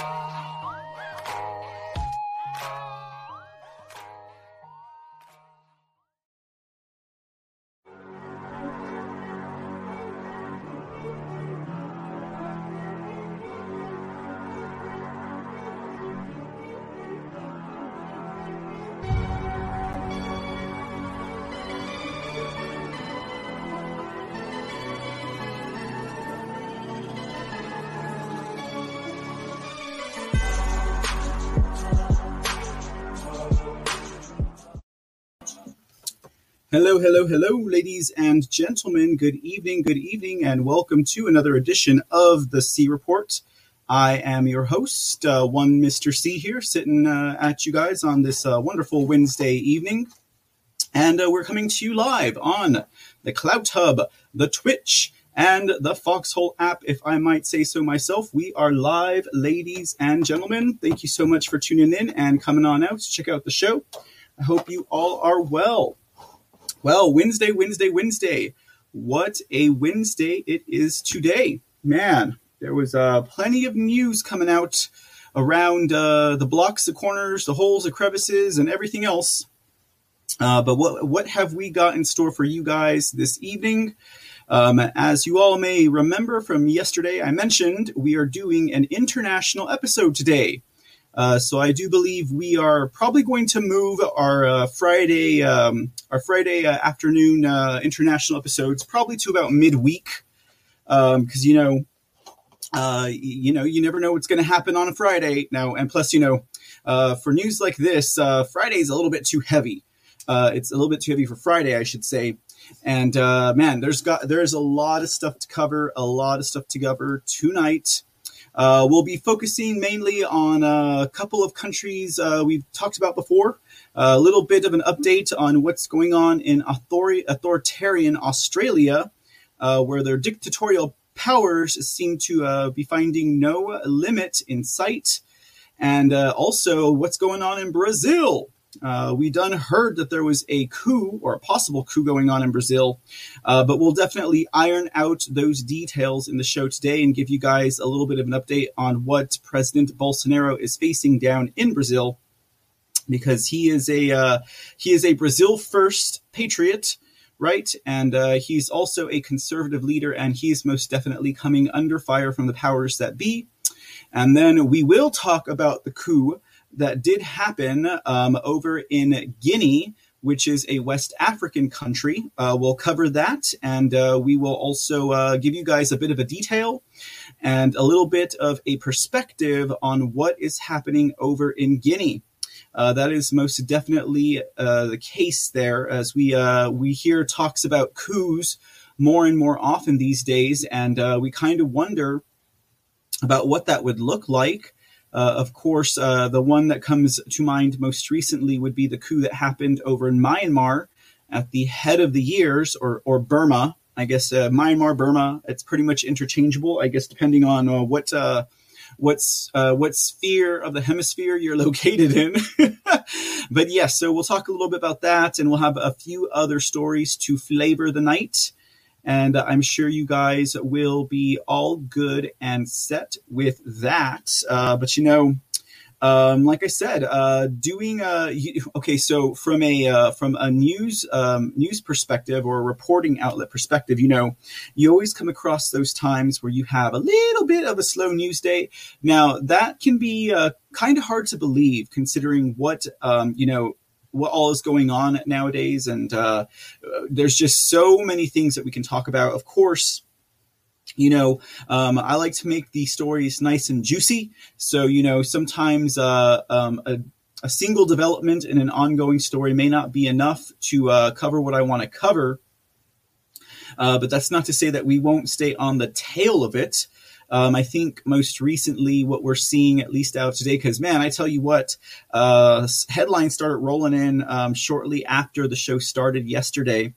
Oh. Hello, hello, hello, ladies and gentlemen. Good evening, good evening, and welcome to another edition of the C Report. I am your host, uh, one Mr. C here, sitting uh, at you guys on this uh, wonderful Wednesday evening. And uh, we're coming to you live on the Clout Hub, the Twitch, and the Foxhole app, if I might say so myself. We are live, ladies and gentlemen. Thank you so much for tuning in and coming on out to check out the show. I hope you all are well. Well, Wednesday, Wednesday, Wednesday. What a Wednesday it is today. Man, there was uh, plenty of news coming out around uh, the blocks, the corners, the holes, the crevices, and everything else. Uh, but what what have we got in store for you guys this evening? Um, as you all may remember from yesterday, I mentioned we are doing an international episode today. Uh, so I do believe we are probably going to move our uh, Friday um, our Friday uh, afternoon uh, international episodes probably to about midweek because um, you know uh, you know you never know what's going to happen on a Friday now and plus you know for news like this Friday is a little bit too heavy. it's a little bit too heavy for Friday, I should say. And man, there's got there's a lot of stuff to cover, a lot of stuff to cover tonight. Uh, we'll be focusing mainly on a couple of countries uh, we've talked about before, a little bit of an update on what's going on in author- authoritarian Australia, uh, where their dictatorial powers seem to uh, be finding no limit in sight, and uh, also what's going on in Brazil. Uh, we done heard that there was a coup or a possible coup going on in Brazil, uh, but we'll definitely iron out those details in the show today and give you guys a little bit of an update on what President Bolsonaro is facing down in Brazil, because he is a uh, he is a Brazil first patriot, right? And uh, he's also a conservative leader, and he's most definitely coming under fire from the powers that be. And then we will talk about the coup that did happen um, over in Guinea, which is a West African country. Uh, we'll cover that, and uh, we will also uh, give you guys a bit of a detail and a little bit of a perspective on what is happening over in Guinea. Uh, that is most definitely uh, the case there, as we uh, we hear talks about coups more and more often these days, and we kind of wonder about what that would look like. Uh, of course, uh, the one that comes to mind most recently would be the coup that happened over in Myanmar at the head of the years, or, or Burma. I guess uh, Myanmar, Burma, it's pretty much interchangeable, I guess, depending on uh, what. Uh, what's uh, what sphere of the hemisphere you're located in. but yes, so we'll talk a little bit about that, and we'll have a few other stories to flavor the night and I'm sure you guys will be all good and set with that. Uh, but you know, um, like I said, uh, doing a okay. So from a uh, from a news um, news perspective or a reporting outlet perspective, you know, you always come across those times where you have a little bit of a slow news day. Now that can be uh, kind of hard to believe, considering what um, you know what all is going on nowadays. And uh, there's just so many things that we can talk about. Of course, you know, um, I like to make these stories nice and juicy. So, you know, sometimes uh, um, a, a, single development in an ongoing story may not be enough to uh, cover what I want to cover. Uh, but that's not to say that we won't stay on the tail of it. Um, I think most recently what we're seeing, at least out today, because man, I tell you what, uh, headlines started rolling in um, shortly after the show started yesterday.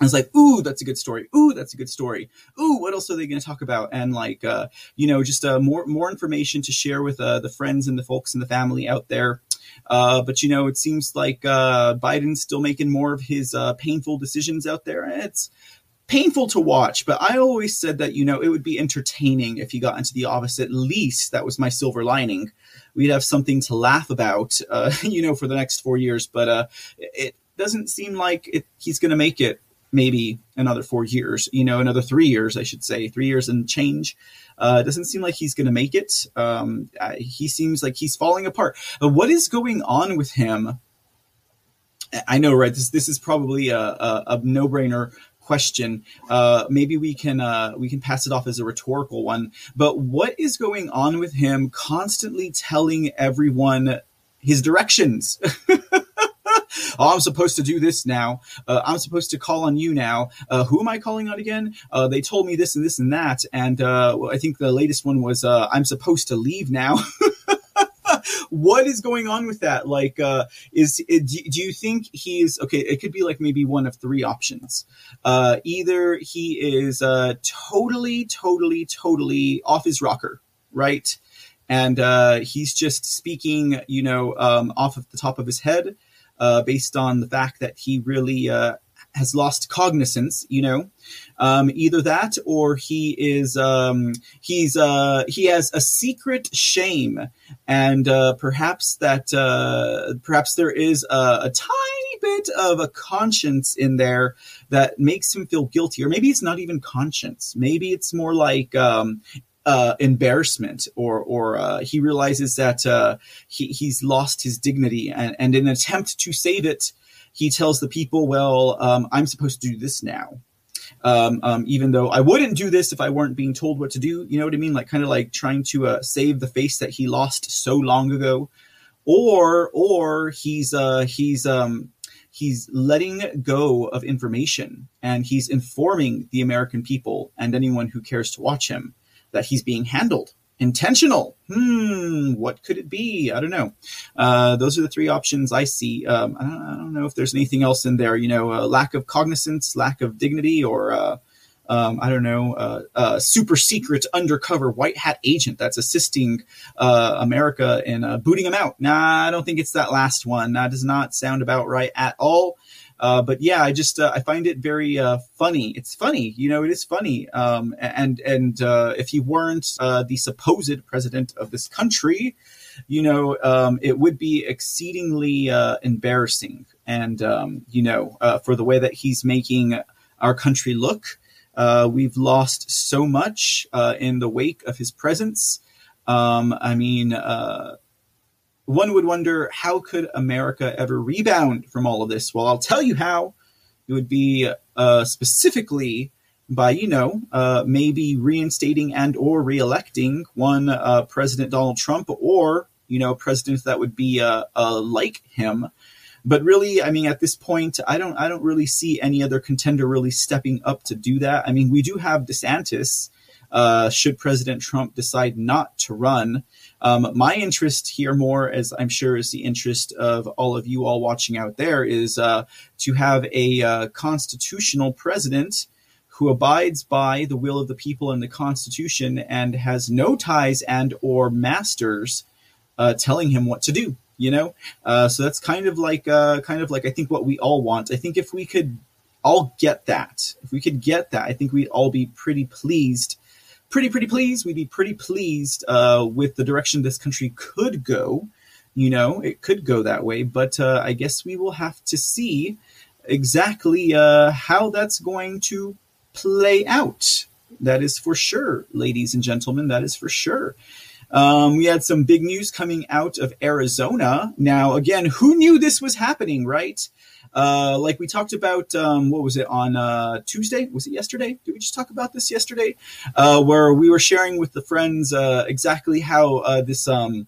I was like, ooh, that's a good story. Ooh, that's a good story. Ooh, what else are they going to talk about? And like, uh, you know, just uh, more more information to share with uh, the friends and the folks and the family out there. Uh, but you know, it seems like uh, Biden's still making more of his uh, painful decisions out there, it's painful to watch, but I always said that, you know, it would be entertaining if he got into the office. At least that was my silver lining. We'd have something to laugh about, uh, you know, for the next four years. But uh, it doesn't seem like it, he's going to make it maybe another four years, you know, another three years, I should say, three years and change. Uh, doesn't seem like he's going to make it. Um, he seems like he's falling apart. What is going on with him? I know, right? This this is probably a, a, a no brainer question. Uh, maybe we can uh, we can pass it off as a rhetorical one. But what is going on with him constantly telling everyone his directions? oh, I'm supposed to do this now. Uh, I'm supposed to call on you now. Uh, who am I calling on again? Uh, they told me this and this and that. And uh, I think the latest one was uh, I'm supposed to leave now. what is going on with that? Like, uh, is do you think he is okay? It could be like maybe one of three options. Uh, either he is uh, totally, totally, totally off his rocker, right? And uh, he's just speaking, you know, um, off of the top of his head, uh, based on the fact that he really uh, has lost cognizance, you know, um, either that or he is um, he's uh, he has a secret shame, and uh, perhaps that uh, perhaps there is a, a, tiny bit of a conscience in there that makes him feel guilty, or maybe it's not even conscience. Maybe it's more like um, uh, embarrassment, or or uh, he realizes that uh, he he's lost his dignity, and, and in an attempt to save it, he tells the people, "Well, um, I'm supposed to do this now." Um, um, even though I wouldn't do this if I weren't being told what to do, you know what I mean? Like kind of like trying to uh, save the face that he lost so long ago, or or he's uh, he's um, he's letting go of information and he's informing the American people and anyone who cares to watch him that he's being handled. Intentional. Hmm. What could it be? I don't know. Uh, those are the three options I see. Um, I, don't, I, don't, know if there's anything else in there. You know, uh, lack of cognizance, lack of dignity, or uh, um, I don't know, uh, uh, super secret undercover white hat agent that's assisting uh, America in booting him out. Nah, I don't think it's that last one. That does not sound about right at all. Uh, but yeah, I just uh, I find it very uh, funny. It's funny, you know, it is funny. Um, and and uh, if he weren't uh, the supposed president of this country, you know, um, it would be exceedingly uh, embarrassing. And um, you know, for the way that he's making our country look, we've lost so much in the wake of his presence. Um, I mean one would wonder how could America ever rebound from all of this? Well, I'll tell you how. It would be uh, specifically by you know uh, maybe reinstating and or reelecting one uh, President Donald Trump or you know president that would be uh, uh, like him. But really, I mean, at this point, I don't I don't really see any other contender really stepping up to do that. I mean, we do have DeSantis. Uh, should President Trump decide not to run, um, my interest here, more as I'm sure is the interest of all of you all watching out there, is uh, to have a uh, constitutional president who abides by the will of the people and the Constitution and has no ties and or masters uh, telling him what to do. You know, uh, so that's kind of like kind of like I think what we all want. I think if we could all get that, if we could get that, I think we'd all be pretty pleased pretty pretty pleased. We'd be pretty pleased uh, with the direction this country could go. You know, it could go that way, but uh, I guess we will have to see exactly uh, how that's going to play out. That is for sure, ladies and gentlemen. That is for sure. Um, we had some big news coming out of Arizona. Now, again, who knew this was happening, right? Uh, like we talked about, um, what was it on uh, Tuesday? Was it yesterday? Did we just talk about this yesterday? Uh, where we were sharing with the friends uh, exactly how uh, this um,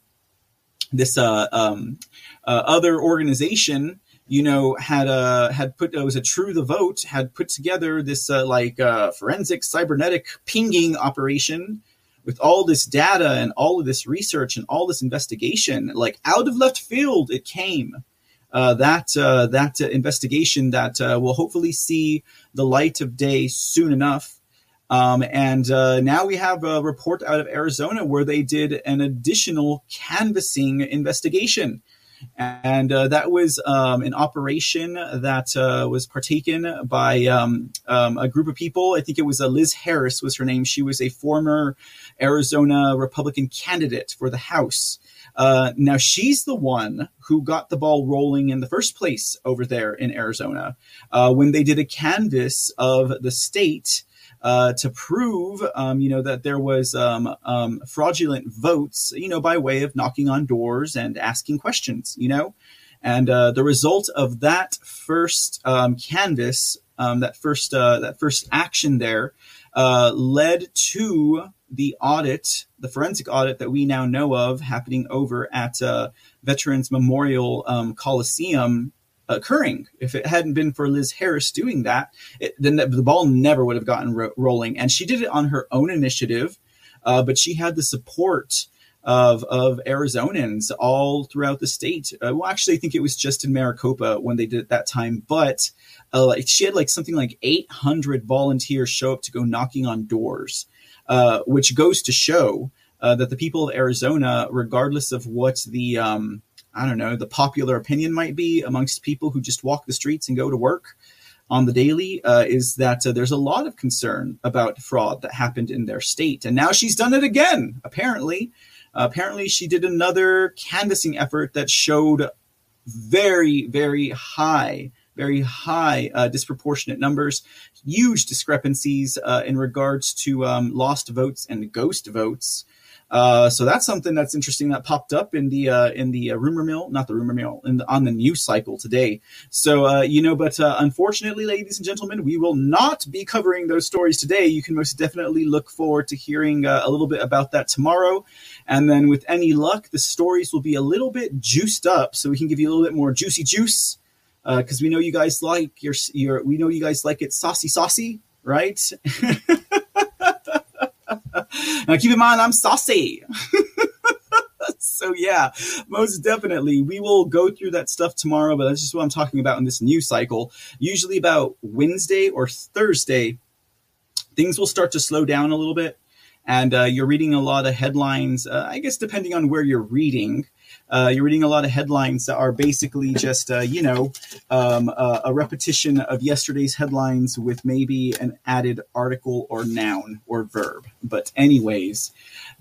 this uh, um, other organization, you know, had uh, had put it was a True the Vote had put together this like forensic cybernetic pinging operation with all this data and all of this research and all this investigation, like out of left field, it came uh, that uh, that uh, investigation that uh, will hopefully see the light of day soon enough. Um, and uh, now we have a report out of Arizona where they did an additional canvassing investigation. and uh, that was um, an operation that was partaken by um, um, a group of people. I think it was Liz Harris was her name. She was a former Arizona Republican candidate for the House. Uh, now she's the one who got the ball rolling in the first place over there in Arizona uh, when they did a canvass of the state uh, to prove, um, you know, that there was um, um, fraudulent votes, you know, by way of knocking on doors and asking questions, you know. And uh, the result of that first um, canvas, um, that first uh, that first action there, uh, led to the audit, the forensic audit that we now know of, happening over at uh, Veterans Memorial um, Coliseum occurring. If it hadn't been for Liz Harris doing that, it, then the, the, ball never would have gotten ro- rolling. And she did it on her own initiative, uh, but she had the support of of Arizonans all throughout the state. Uh, well, actually, I think it was just in Maricopa when they did it that time, but uh, she had like something like 800 volunteers show up to go knocking on doors, uh, which goes to show. Uh, that the people of Arizona, regardless of what the um, I don't know, the popular opinion might be amongst people who just walk the streets and go to work on the daily uh, is that uh, there's a lot of concern about fraud that happened in their state. And now she's done it again, apparently. Apparently, she did another canvassing effort that showed very, very high, very high uh, disproportionate numbers, huge discrepancies uh, in regards to um, lost votes and ghost votes. Uh, so that's something that's interesting that popped up in the uh, in the uh, rumor mill, not the rumor mill, in the, on the news cycle today. So uh, you know, but uh, unfortunately, ladies and gentlemen, we will not be covering those stories today. You can most definitely look forward to hearing a little bit about that tomorrow, and then with any luck, the stories will be a little bit juiced up, so we can give you a little bit more juicy juice. Because we know you guys like your, your, we know you guys like it saucy, saucy, right? now keep in mind, I'm saucy. so yeah, most definitely, we will go through that stuff tomorrow. But that's just what I'm talking about in this new cycle. Usually about Wednesday or Thursday, things will start to slow down a little bit, and uh, you're reading a lot of headlines. Uh, I guess depending on where you're reading uh, you're reading a lot of headlines that are basically just, uh, you know, um, uh, a repetition of yesterday's headlines with maybe an added article or noun or verb. But, anyways,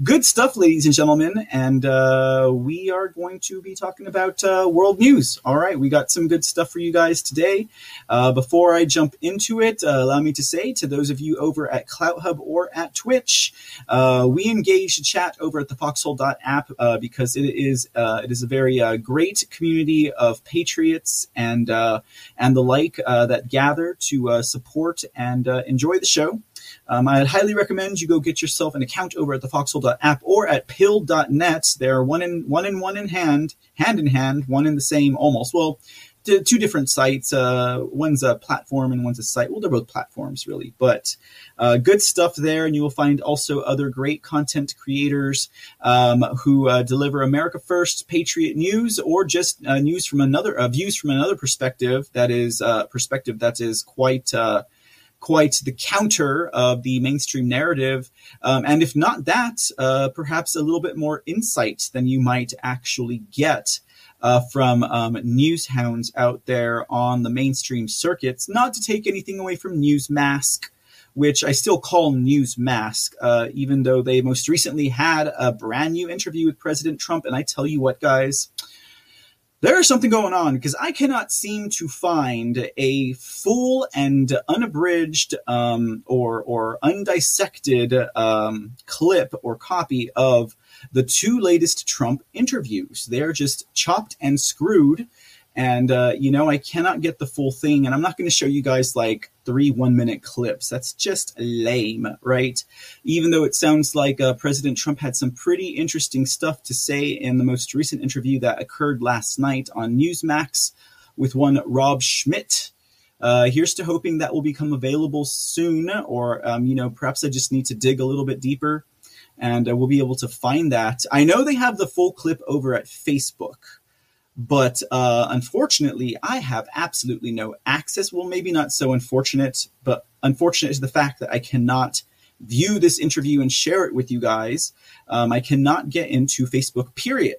good stuff, ladies and gentlemen. And uh, we are going to be talking about uh, world news. All right, we got some good stuff for you guys today. Uh, before I jump into it, uh, allow me to say to those of you over at CloutHub or at Twitch, uh, we engage chat over at the Foxhole.app uh, because it is Uh, it is a very uh, great community of patriots and uh, and the like that gather to support and enjoy the show. Um, I'd highly recommend you go get yourself an account over at the foxhole.app or at pill.net. They're one in one in one in hand, hand in hand, one in the same almost. Well, two different sites. Uh, one's a platform and one's a site. Well, they're both platforms, really, but uh, good stuff there. And you will find also other great content creators um, who uh, deliver America First Patriot news or just uh, news from another uh, views from another perspective. That is uh, perspective that is quite quite the counter of the mainstream narrative. Um, and if not that, uh, perhaps a little bit more insight than you might actually get. Uh, from um, news hounds out there on the mainstream circuits, not to take anything away from Newsmask, which I still call Newsmask, uh, even though they most recently had a brand new interview with President Trump. And I tell you what, guys, there is something going on because I cannot seem to find a full and unabridged um, or or undissected um, clip or copy of the two latest Trump interviews. They're just chopped and screwed and, uh, you know, I cannot get the full thing. And I'm not going to show you guys like three one minute clips. That's just lame, right? Even though it sounds like uh, President Trump had some pretty interesting stuff to say in the most recent interview that occurred last night on Newsmax with one Rob Schmitt. Uh, here's to hoping that will become available soon, or, um, you know, perhaps I just need to dig a little bit deeper and uh, we'll be able to find that. I know they have the full clip over at Facebook. But uh, unfortunately, I have absolutely no access. Well, maybe not so unfortunate, but unfortunate is the fact that I cannot view this interview and share it with you guys. Um, I cannot get into Facebook, period.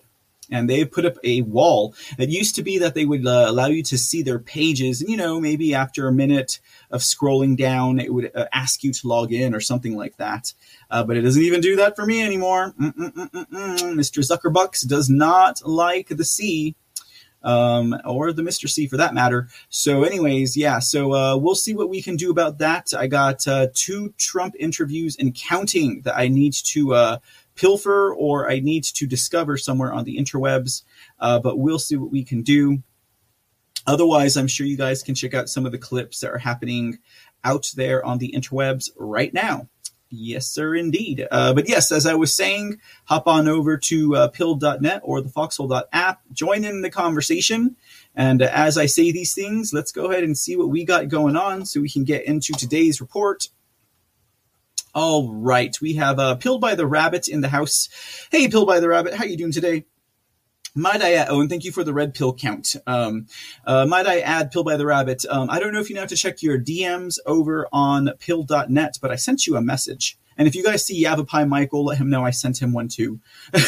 and they put up a wall. It used to be that they would uh, allow you to see their pages, and you know, maybe after a minute of scrolling down, it would uh, ask you to log in or something like that. Uh, but it doesn't even do that for me anymore. Mr. Zuckerbucks does not like the C. Um, or the Mr. C for that matter. So, anyways, yeah, so uh, we'll see what we can do about that. I got uh, two Trump interviews and counting that I need to uh, pilfer or I need to discover somewhere on the interwebs, uh, but we'll see what we can do. Otherwise, I'm sure you guys can check out some of the clips that are happening out there on the interwebs right now. Yes, sir, indeed. Uh, but yes, as I was saying, hop on over to uh, pilled.net or the foxhole.app, join in the conversation. And uh, as I say these things, let's go ahead and see what we got going on so we can get into today's report. All right, we have uh, Pilled by the Rabbit in the house. Hey, Pilled by the Rabbit, how you doing today? Might I add, oh, and thank you for the red pill count. Um, uh, might I add, Pill by the Rabbit? Um, I don't know if you know how to check your DMs over on pill.net, but I sent you a message. And if you guys see Yavapai Michael, let him know I sent him one too.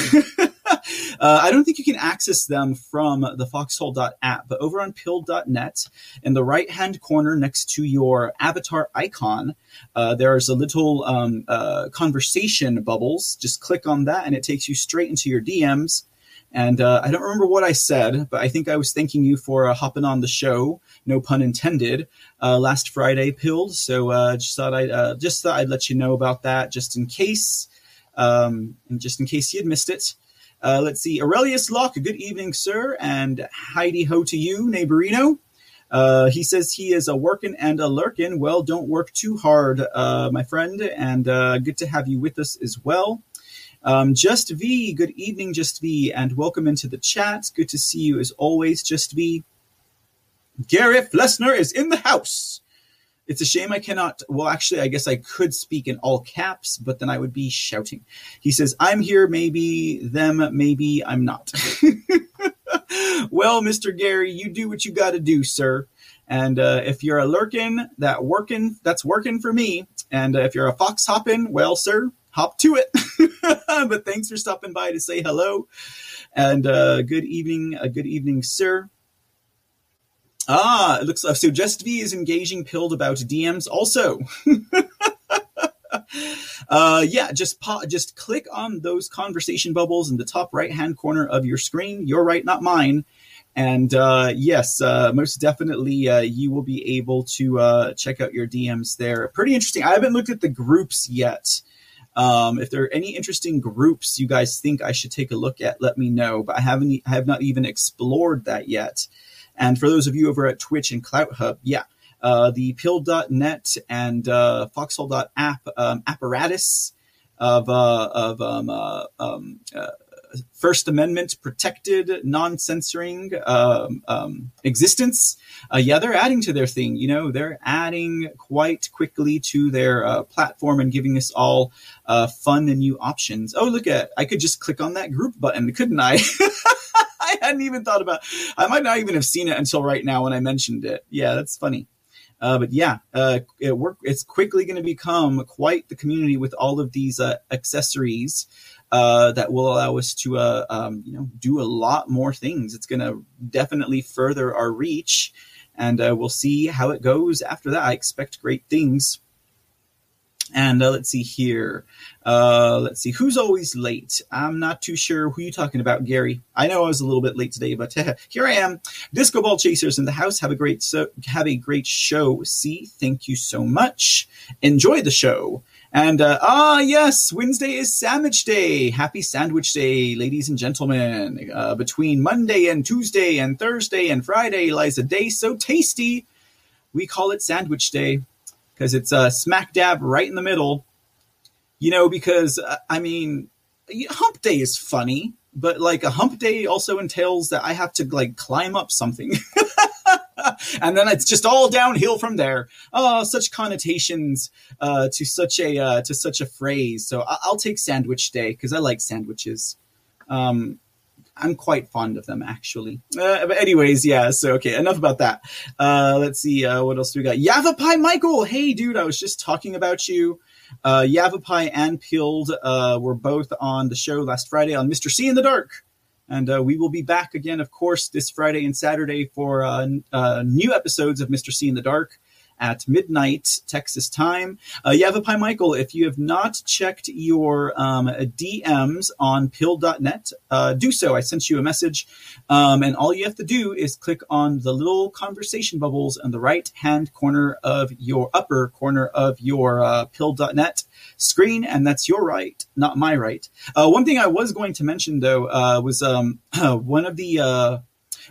Uh, I don't think you can access them from the foxhole.app, but over on pill.net, in the right hand corner next to your avatar icon, uh, there's a little um, uh, conversation bubbles. Just click on that and it takes you straight into your DMs. And uh, I don't remember what I said, but I think I was thanking you for uh, hopping on the show. No pun intended. Uh, last Friday, pilled. So uh, just thought I uh, just thought I'd let you know about that, just in case, um, and just in case you had missed it. Uh, let's see, Aurelius Locke. Good evening, sir, and Heidi ho to you, neighborino. He says he is a working and a lurking. Well, don't work too hard, my friend, and good to have you with us as well. Um, Just V, good evening, Just V, and welcome into the chat. Good to see you as always, Just V. Gary Flessner is in the house. It's a shame I cannot. Well, actually, I guess I could speak in all caps, but then I would be shouting. He says, I'm here, maybe, them, maybe, I'm not. well, Mr. Gary, you do what you got to do, sir. And uh, if you're a lurking, that working, that's working for me. And uh, if you're a fox hopping, well, sir, hop to it. but thanks for stopping by to say hello. And uh, good evening, a uh, good evening, sir. Ah, it looks like so. Just V is engaging pilled about DMs also. uh, yeah, just po- just click on those conversation bubbles in the top right hand corner of your screen. You're right, not mine. And uh, yes, uh, most definitely, uh, you will be able to uh, check out your DMs there. Pretty interesting. I haven't looked at the groups yet. Um, if there are any interesting groups you guys think I should take a look at, let me know. But I haven't, I have not even explored that yet. And for those of you over at Twitch and CloutHub, yeah, uh, the pill.net and uh, foxhole.app um, apparatus of, uh, of um, uh, um, uh, First Amendment protected, non censoring um, um, existence. Uh, yeah, they're adding to their thing. You know, they're adding quite quickly to their uh, platform and giving us all uh, fun and new options. Oh, look at, I could just click on that group button, couldn't I? I hadn't even thought about. I might not even have seen it until right now when I mentioned it. Yeah, that's funny. Uh, but yeah, uh, it work, it's quickly going to become quite the community with all of these uh, accessories uh, that will allow us to, uh, um, you know, do a lot more things. It's going to definitely further our reach, and uh, we'll see how it goes after that. I expect great things. And uh, let's see here. Uh, let's see who's always late. I'm not too sure who you're talking about, Gary. I know I was a little bit late today, but here I am. Disco ball chasers in the house. Have a great so have a great show. See, thank you so much. Enjoy the show. And uh, ah, yes, Wednesday is Sandwich Day. Happy Sandwich Day, ladies and gentlemen. Uh, between Monday and Tuesday and Thursday and Friday lies a day so tasty, we call it Sandwich Day because it's uh, smack dab right in the middle. You know, because uh, I mean, Hump Day is funny, but like a Hump Day also entails that I have to like climb up something. and then it's just all downhill from there. Oh, such connotations uh, to such a uh, to such a phrase. So I- will take Sandwich Day because I like sandwiches. Um, I'm quite fond of them actually. Uh, but anyways, yeah. So okay, enough about that. Uh, let's see uh, what else we got. Yavapai Michael, hey dude, I was just talking about you. Uh, Yavapai and Peeled were both on the show last Friday on Mr. C in the Dark. And uh, we will be back again, of course, this Friday and Saturday for uh, uh, new episodes of Mr. C in the Dark at midnight Texas time. Uh, Yavapai Michael, if you have not checked your um, DMs on pill.net, uh, do so. I sent you a message. Um, and all you have to do is click on the little conversation bubbles in the right hand corner of your upper corner of your uh, pill.net screen. And that's your right, not my right. Uh, one thing I was going to mention, though, uh, was um, one of the. Uh,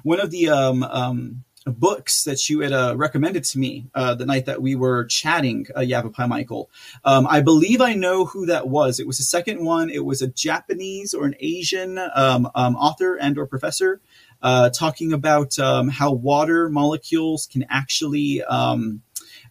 one of the um, um, books that you had uh, recommended to me uh, the night that we were chatting, uh, Yavapai Michael. Um, I believe I know who that was. It was the second one. It was a Japanese or an Asian um, um, author and or professor uh, talking about um, how water molecules can actually um,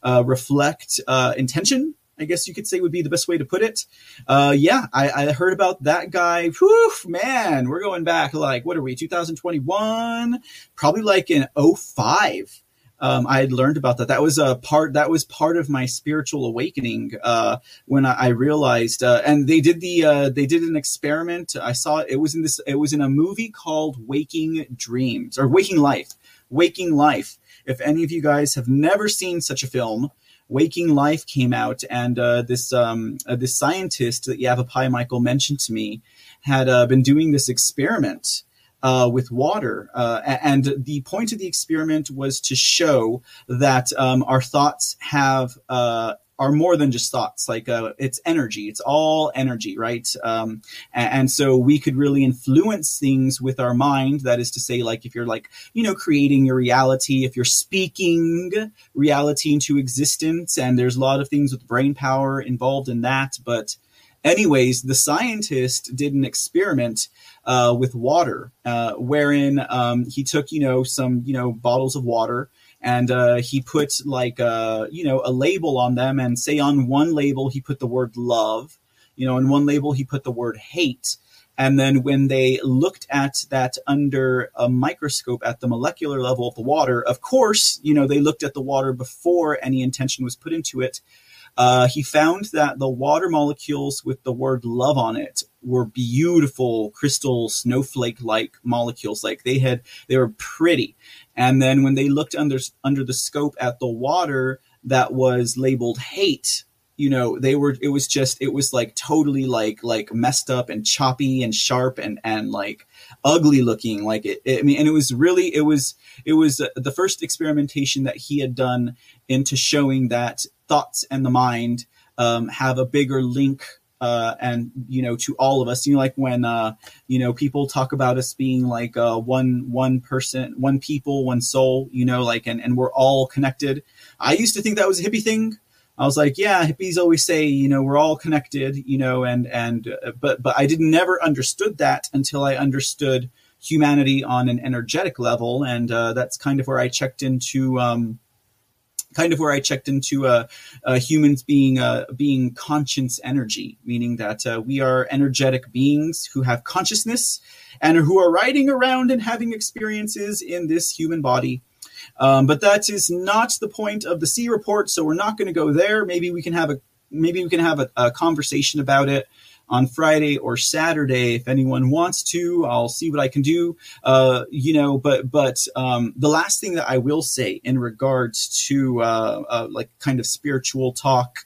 uh, reflect uh, intention I guess you could say would be the best way to put it. Uh, yeah, I, I, heard about that guy. Whew, man, we're going back like, what are we, 2021? Probably like in 05. Um, I had learned about that. That was a part. That was part of my spiritual awakening uh, when I, I realized. Uh, and they did the. Uh, they did an experiment. I saw it. It was in this. It was in a movie called Waking Dreams or Waking Life. Waking Life. If any of you guys have never seen such a film, Waking Life came out, and uh, this um, uh, this scientist that Yavapai Michael mentioned to me had uh, been doing this experiment uh, with water, uh, and the point of the experiment was to show that um, our thoughts have uh, are more than just thoughts. Like uh, it's energy. It's all energy, right? Um, and, and, so we could really influence things with our mind. That is to say, like if you're like you know creating your reality, if you're speaking reality into existence, and there's a lot of things with brain power involved in that. But anyways, the scientist did an experiment. Uh, with water, uh, wherein um, he took, you know, some, you know, bottles of water, and uh, he put like a uh, you know a label on them and say on one label he put the word love you know in one label he put the word hate. And then when they looked at that under a microscope at the molecular level of the water of course you know they looked at the water before any intention was put into it uh, he found that the water molecules with the word love on it were beautiful crystal snowflake like molecules. Like they had they were pretty. And then when they looked under under the scope at the water that was labeled hate, you know, they were it was just it was like totally like like messed up and choppy and sharp and and like ugly looking. Like it, it I mean and it was really it was it was the first experimentation that he had done into showing that thoughts and the mind um, have a bigger link uh, and you know to all of us. You know like when uh, you know people talk about us being like uh, one one person one people one soul you know like and, and we're all connected. I used to think that was a hippie thing. I was like yeah hippies always say you know we're all connected you know and and uh, but but i didn't never understood that until i understood humanity on an energetic level. And uh, that's kind of where i checked into um, kind of where I checked into uh, uh, humans being uh, being conscience energy, meaning that uh, we are energetic beings who have consciousness and who are riding around and having experiences in this human body. Um, but that is not the point of the C report, so we're not going to go there. Maybe we can have a maybe we can have a, a conversation about it on Friday or Saturday if anyone wants to. I'll see what I can do. Uh, you know, but but um, the last thing that I will say in regards to uh, uh, like kind of spiritual talk,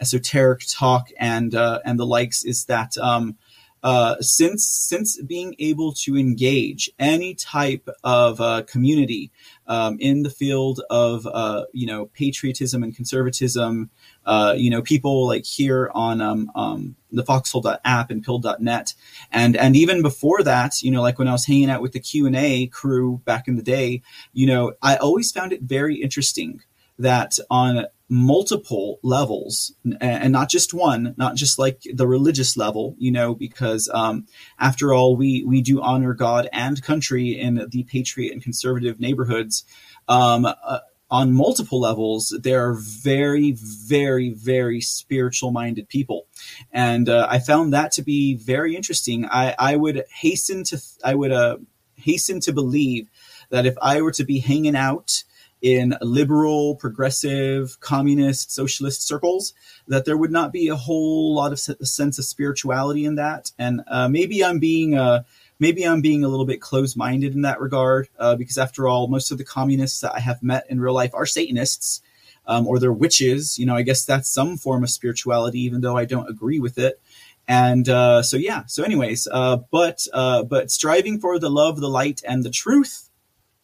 esoteric talk, and uh, and the likes is that. Um, uh, since since being able to engage any type of uh, community um, in the field of you know patriotism and conservatism, uh, you know people like here on um, um, the Foxhole.app and Pill.net, and and even before that, you know, like when I was hanging out with the Q and A crew back in the day, you know, I always found it very interesting that on multiple levels and not just one not just like the religious level you know because um, after all we we do honor god and country in the patriot and conservative neighborhoods. Um, uh, on multiple levels there are very very very spiritual minded people and uh, i found that to be very interesting i i would hasten to i would uh, hasten to believe that if i were to be hanging out in liberal, progressive, communist, socialist circles, that there would not be a whole lot of sense of spirituality in that. And uh, maybe I'm being uh, maybe I'm being a little bit close minded in that regard, uh, because after all, most of the communists that I have met in real life are Satanists. Um, or they're witches, you know. I guess that's some form of spirituality, even though I don't agree with it and uh, so yeah so anyways uh, but uh, but striving for the love the light and the truth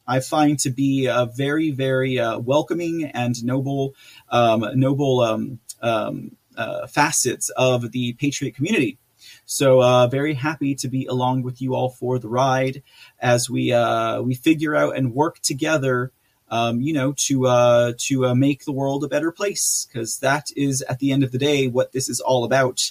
i find to be a very very uh, welcoming and noble um, noble um, um, uh, facets of the patriot community so uh, very happy to be along with you all for the ride as we we figure out and work together um, you know, to uh, to uh, make the world a better place, because that is at the end of the day what this is all about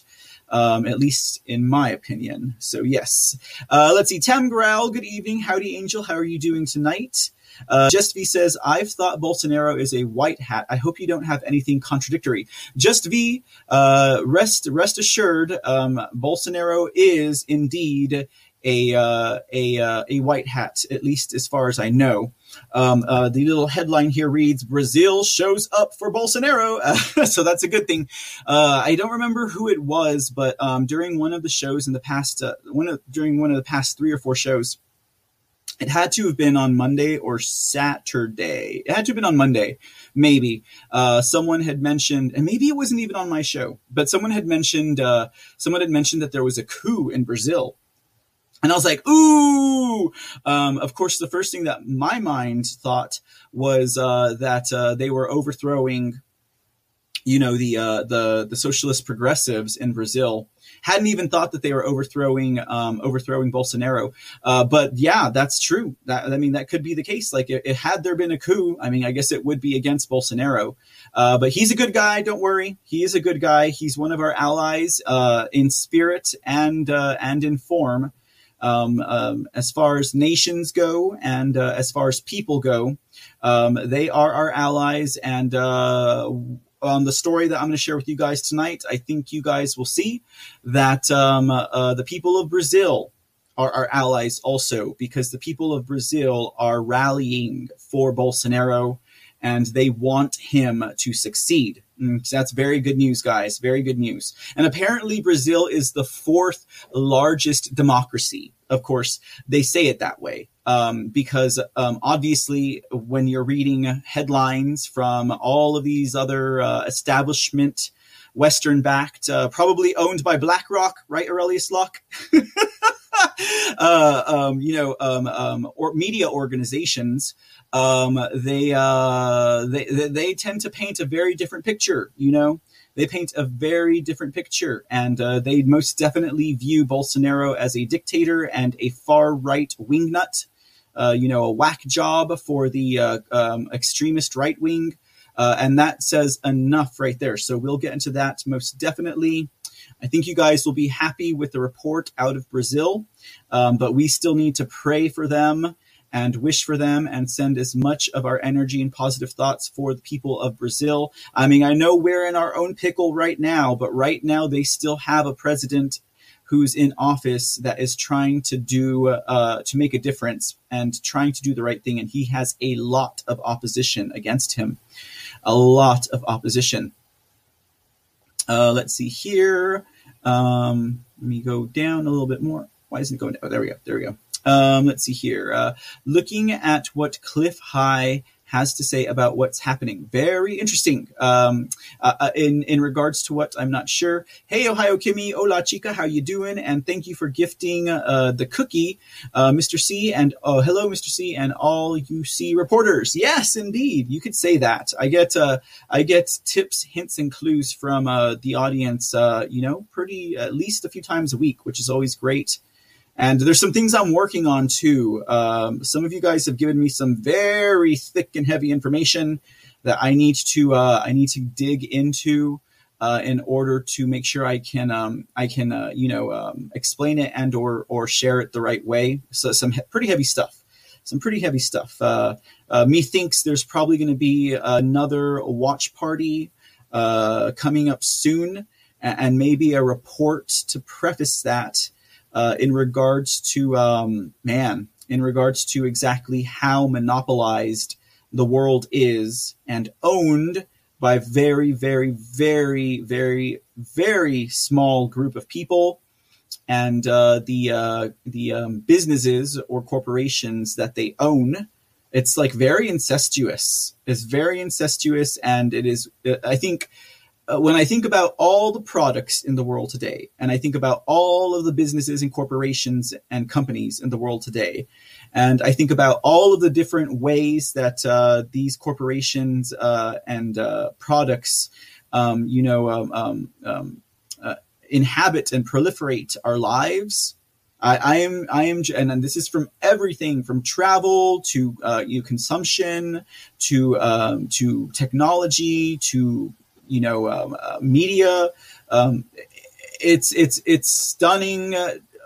um, at least in my opinion. So, yes. Uh, let's see. Tam Growl, good evening. Howdy, Angel. How are you doing tonight? Uh, Just V says, I've thought Bolsonaro is a white hat. I hope you don't have anything contradictory. Just V, uh, rest, rest assured, um, Bolsonaro is indeed a, uh, a, uh, a white hat, at least as far as I know. Um, uh, the little headline here reads Brazil shows up for Bolsonaro. So that's a good thing. Uh, I don't remember who it was, but um, during one of the shows in the past, uh, one of, during one of the past three or four shows, it had to have been on Monday or Saturday. It had to have been on Monday, maybe. Uh, someone had mentioned, and maybe it wasn't even on my show, but someone had mentioned, uh, someone had mentioned that there was a coup in Brazil and I was like, ooh. Um, of course, the first thing that my mind thought was uh, that uh, they were overthrowing, you know, the uh, the the socialist progressives in Brazil. Hadn't even thought that they were overthrowing um, overthrowing Bolsonaro. Uh, but yeah, that's true. That I mean, that could be the case. Like, it, it had there been a coup, I mean, I guess it would be against Bolsonaro. Uh, but he's a good guy. Don't worry. He is a good guy. He's one of our allies uh, in spirit and and in form um, um, as far as nations go and uh, as far as people go. Um, they are our allies. And uh, on the story that I'm going to share with you guys tonight, I think you guys will see that um, uh, the people of Brazil are our allies also, because the people of Brazil are rallying for Bolsonaro and they want him to succeed. Mm, so that's very good news, guys. Very good news. And apparently, Brazil is the fourth largest democracy. Of course, they say it that way um, because um, obviously, when you're reading headlines from all of these other uh, establishment, Western backed, uh, probably owned by BlackRock, right, Aurelius Locke? uh, um, you know, um, um, or media organizations um, they, uh, they they tend to paint a very different picture. You know, they paint a very different picture, and uh, they most definitely view Bolsonaro as a dictator and a far right wingnut. Uh, you know, a whack job for the uh, um, extremist right wing. Uh, and that says enough right there. So we'll get into that most definitely. I think you guys will be happy with the report out of Brazil, um, but we still need to pray for them and wish for them and send as much of our energy and positive thoughts for the people of Brazil. I mean, I know we're in our own pickle right now, but right now they still have a president who's in office that is trying to do uh, to make a difference and trying to do the right thing, and he has a lot of opposition against him, a lot of opposition. Uh, let's see here. Um, let me go down a little bit more. Why isn't it going down? Oh, there we go. There we go. Um, let's see here. Uh, looking at what Cliff High has to say about what's happening. Very interesting. Um, uh, uh, in in regards to what I'm not sure. Hey, Ohio Kimmy, hola chica, how you doing? And thank you for gifting uh, the cookie, uh, Mr. C, and oh, hello, Mr. C, and all UC reporters. Yes, indeed, you could say that. I get uh, I get tips, hints, and clues from uh, the audience. you know, pretty at least a few times a week, which is always great. And there's some things I'm working on too. Um, some of you guys have given me some very thick and heavy information that I need to uh, I need to dig into uh, in order to make sure I can um, I can uh, you know um, explain it and or or share it the right way. So some he- pretty heavy stuff. Some pretty heavy stuff. Uh, uh, methinks there's probably going to be another watch party uh, coming up soon, and maybe a report to preface that uh, in regards to um, man, in regards to exactly how monopolized the world is and owned by very, very, very, very, very small group of people. and uh, the uh, the um, businesses or corporations that they own. It's like very incestuous. It's very incestuous, and it is. I think uh, when I think about all the products in the world today, and I think about all of the businesses and corporations and companies in the world today, and I think about all of the different ways that uh, these corporations uh, and uh, products, um, you know, um, um, um uh, inhabit and proliferate our lives. I, I, am, I am, and this is from everything from travel to uh, you know, consumption to um, to technology to you know um, uh, media. Um, it's it's it's stunning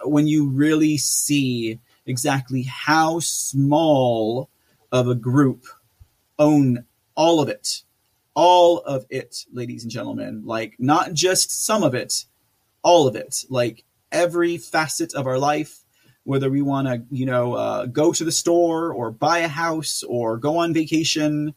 when you really see exactly how small of a group own all of it. All of it, ladies and gentlemen. Like, not just some of it, all of it. Like, every facet of our life, whether we want to, you know, uh, go to the store or buy a house or go on vacation,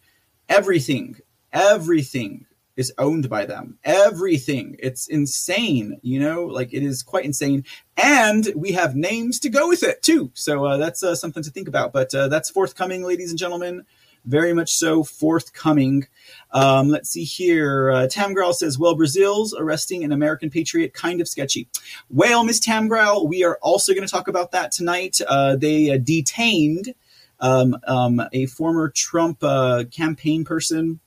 everything, everything is owned by them. Everything. It's insane, you know, like it is quite insane. And we have names to go with it too. So uh, that's uh, something to think about. But uh, that's forthcoming, ladies and gentlemen. Very much so forthcoming. Um, let's see here. Uh, Tamgrel says, well, Brazil's arresting an American patriot, kind of sketchy. Well, Miss Tamgrel, we are also going to talk about that tonight. Uh, they uh, detained um, um, a former Trump uh, campaign person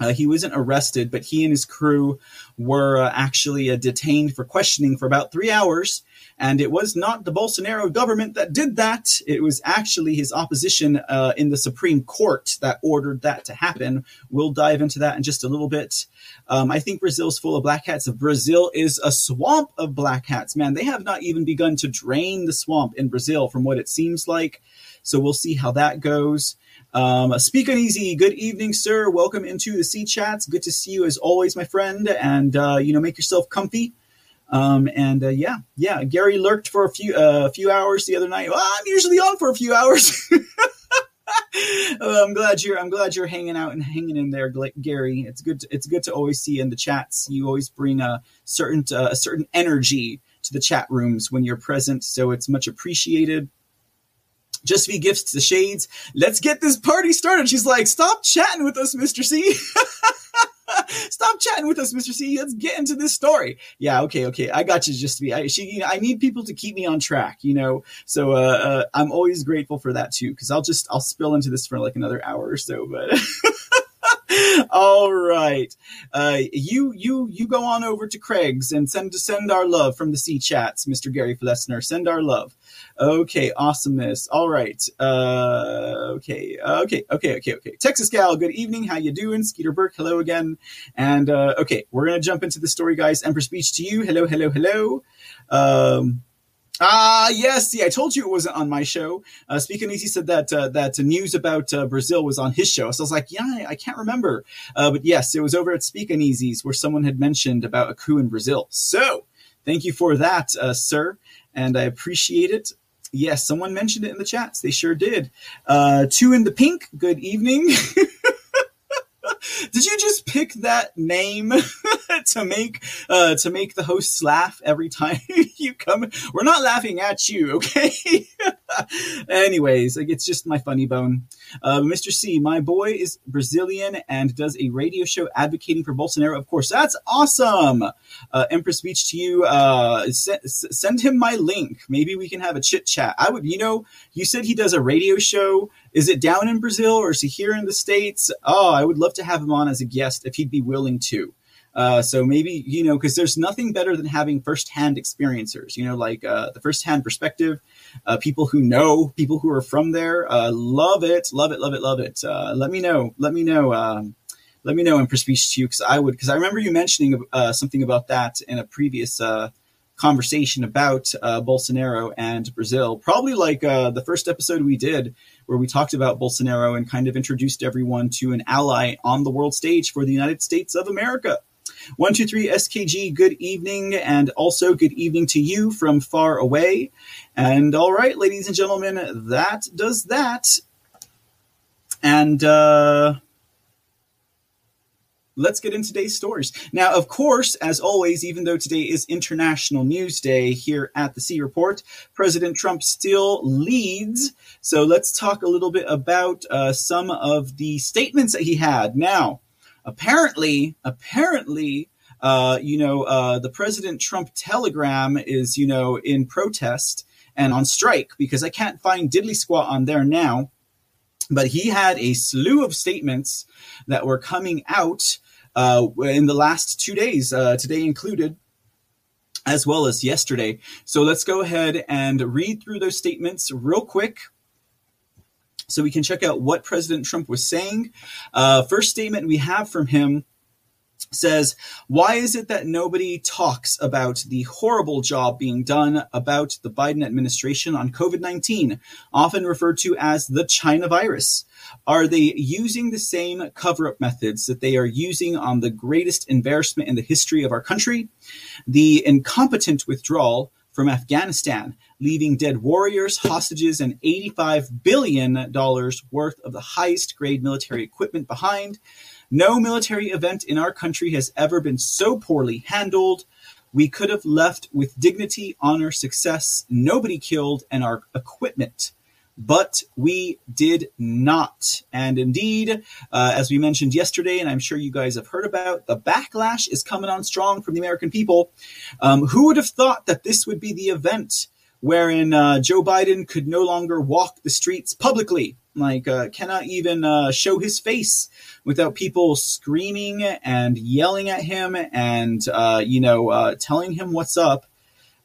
uh, he wasn't arrested, but he and his crew were uh, actually uh, detained for questioning for about three hours. And it was not the Bolsonaro government that did that. It was actually his opposition uh, in the Supreme Court that ordered that to happen. We'll dive into that in just a little bit. Um, I think Brazil's full of black hats. Brazil is a swamp of black hats. Man, they have not even begun to drain the swamp in Brazil from what it seems like. So we'll see how that goes. Um, Speak Uneasy, good evening, sir. Welcome into the C chats. Good to see you as always, my friend. And uh, you know, make yourself comfy. Um, and uh, yeah, yeah. Gary lurked for a few a uh, few hours the other night. Well, I'm usually on for a few hours. I'm glad you're I'm glad you're hanging out and hanging in there, Gary. It's good. To, it's good to always see you in the chats. You always bring a certain uh, a certain energy to the chat rooms when you're present, so it's much appreciated just be gifts to shades. Let's get this party started. She's like, stop chatting with us, Mr. C. stop chatting with us, Mr. C. Let's get into this story. Yeah, okay, okay. I got you. Just to be, I, she, you know, I need people to keep me on track, you know. So uh, uh, I'm always grateful for that too, because I'll just I'll spill into this for like another hour or so, but. All right. Uh, you you you go on over to Craig's and send send our love from the C chats, Mr. Gary Flessner. Send our love. Okay, awesomeness. All right. Uh, okay, okay, okay, okay, okay. Texas Gal, good evening. How you doing? Skeeter Burke, hello again. And uh, okay, we're gonna jump into the story, guys. Empress Beach to you. Hello, hello, hello. Um, Ah, yes. See, I told you it wasn't on my show. Uh, Speak Uneasy said that uh, that news about uh, Brazil was on his show. So I was like, yeah, I, can't remember. Uh, but yes, it was over at Speak Uneasy's where someone had mentioned about a coup in Brazil. So thank you for that, uh, sir, and I appreciate it. Yes, someone mentioned it in the chats. They sure did. Uh, two in the pink. Good evening. Did you just pick that name to make uh, to make the hosts laugh every time you come? We're not laughing at you, okay? Anyways, like, it's just my funny bone. Uh, Mr. C, my boy is Brazilian and does a radio show advocating for Bolsonaro. Of course, that's awesome. Uh, Empress Beach to you. Uh, send him my link. Maybe we can have a chit chat. I would, you know, you said he does a radio show. Is it down in Brazil or is he here in the States? Oh, I would love to have him on as a guest if he'd be willing to. Uh, so maybe you know because there's nothing better than having firsthand experiencers. You know, like uh, the firsthand perspective, uh, people who know, people who are from there. Uh, love it, love it, love it, love it. Uh, let me know. Let me know. Um, let me know in speech to you because I would because I remember you mentioning uh, something about that in a previous conversation about Bolsonaro and Brazil. Probably like the first episode we did where we talked about Bolsonaro and kind of introduced everyone to an ally on the world stage for the United States of America. 123 SKG, good evening, and also good evening to you from far away. And all right, ladies and gentlemen, that does that. And uh, let's get into today's stories. Now, of course, as always, even though today is International News Day here at the C Report, President Trump still leads. So let's talk a little bit about uh, some of the statements that he had. Now, apparently, apparently, uh, you know, uh, the President Trump telegram is, you know, in protest and on strike because I can't find diddly squat on there now. But he had a slew of statements that were coming out uh, in the last two days, uh, today included, as well as yesterday. So let's go ahead and read through those statements real quick so we can check out what President Trump was saying. Uh, first statement we have from him says, Why is it that nobody talks about the horrible job being done about the Biden administration on COVID 19, often referred to as the China virus? Are they using the same cover up methods that they are using on the greatest embarrassment in the history of our country? The incompetent withdrawal from Afghanistan, leaving dead warriors, hostages, and $85 billion worth of the highest grade military equipment behind no military event in our country has ever been so poorly handled. We could have left with dignity, honor, success, nobody killed, and our equipment. But we did not. And indeed, uh, as we mentioned yesterday, and I'm sure you guys have heard about, the backlash is coming on strong from the American people. Um, who would have thought that this would be the event wherein uh, Joe Biden could no longer walk the streets publicly? like uh, cannot even uh, show his face without people screaming and yelling at him and uh, you know uh, telling him what's up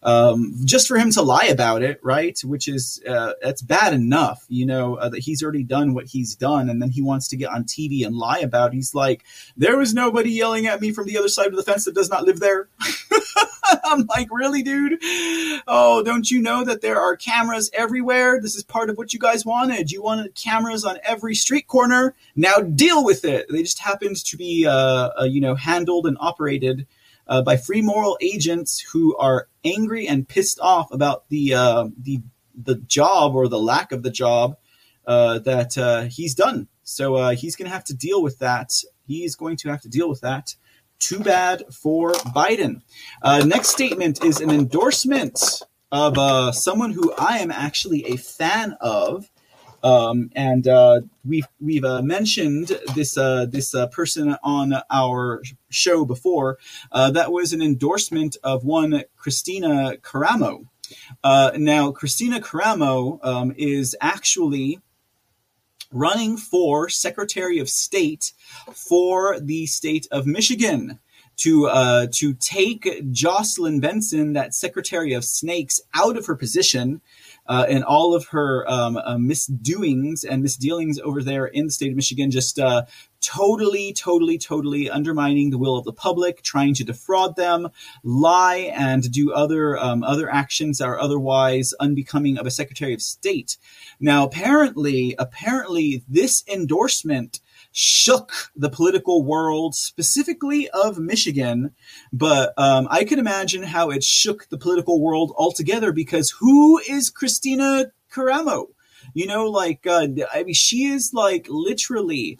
um, just for him to lie about it right which is uh, that's bad enough you know uh, that he's already done what he's done and then he wants to get on tv and lie about it. he's like there was nobody yelling at me from the other side of the fence that does not live there I'm like, really, dude? Oh, don't you know that there are cameras everywhere? This is part of what you guys wanted. You wanted cameras on every street corner. Now deal with it. They just happened to be, uh, uh, you know, handled and operated uh, by free moral agents who are angry and pissed off about the uh, the the job or the lack of the job uh, that uh, he's done. So he's going to have to deal with that. He's going to have to deal with that. Too bad for Biden. Uh, next statement is an endorsement of uh, someone who I am actually a fan of. Um, and uh, we've we've uh, mentioned this uh, this uh, person on our show before. Uh, that was an endorsement of one Kristina Karamo. Uh, now, Kristina Karamo um, is actually running for Secretary of State for the state of Michigan to uh, to take Jocelyn Benson, that Secretary of Snakes, out of her position uh, and all of her um, uh, misdoings and misdealings over there in the state of Michigan, just uh, totally, totally, totally undermining the will of the public, trying to defraud them, lie, and do other um, other actions that are otherwise unbecoming of a Secretary of State. Now, apparently, apparently, this endorsement shook the political world, specifically of Michigan. But um, I can imagine how it shook the political world altogether because who is Kristina Karamo? You know, like, uh, I mean, she is like literally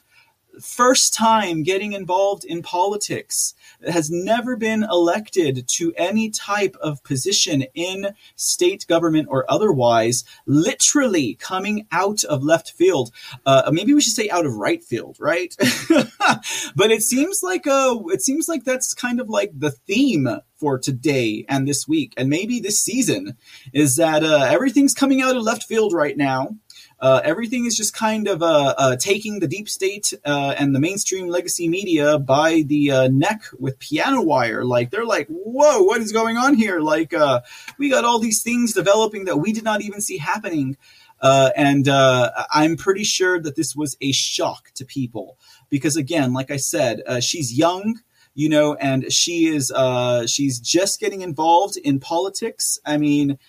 first time getting involved in politics, has never been elected to any type of position in state government or otherwise, literally coming out of left field. Uh, maybe we should say out of right field, right? but it seems like uh, it seems like that's kind of like the theme for today and this week, and maybe this season, is that uh, everything's coming out of left field right now. Uh, everything is just kind of uh, uh, taking the deep state uh, and the mainstream legacy media by the uh, neck with piano wire. Like they're like, "Whoa, what is going on here?" Like uh, we got all these things developing that we did not even see happening. and I'm pretty sure that this was a shock to people because, again, like I said, she's young you know, and she is uh, she's just getting involved in politics. I mean,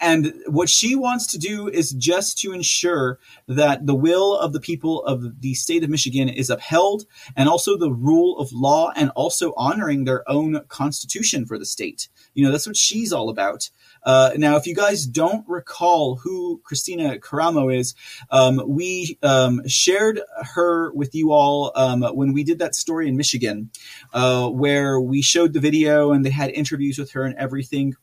and what she wants to do is just to ensure that the will of the people of the state of Michigan is upheld and also the rule of law and also honoring their own constitution for the state. You know, that's what she's all about. Uh, now, if you guys don't recall who Kristina Karamo is, um, we um, shared her with you all um, when we did that story in Michigan, uh, where we showed the video and they had interviews with her and everything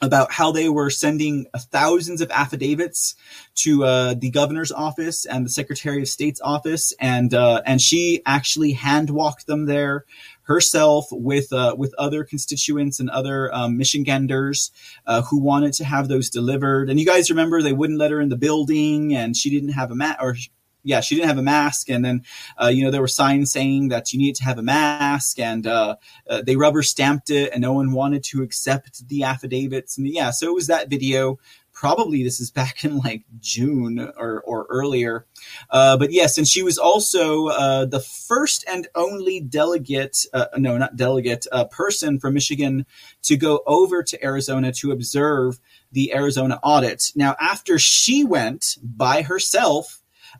about how they were sending thousands of affidavits to uh, the governor's office and the secretary of state's office, and uh, and she actually hand walked them there herself with uh, with other constituents and other um, Michiganders uh, who wanted to have those delivered. And you guys remember they wouldn't let her in the building, and she didn't have a mat or yeah, she didn't have a mask, and then uh, you know there were signs saying that you needed to have a mask, and uh, uh, they rubber stamped it, and no one wanted to accept the affidavits, and yeah, so it was that video. Probably this is back in like June or or earlier, uh, but yes, and she was also uh, the first and only delegate, uh, no, not delegate, person from Michigan to go over to Arizona to observe the Arizona audit. Now, after she went by herself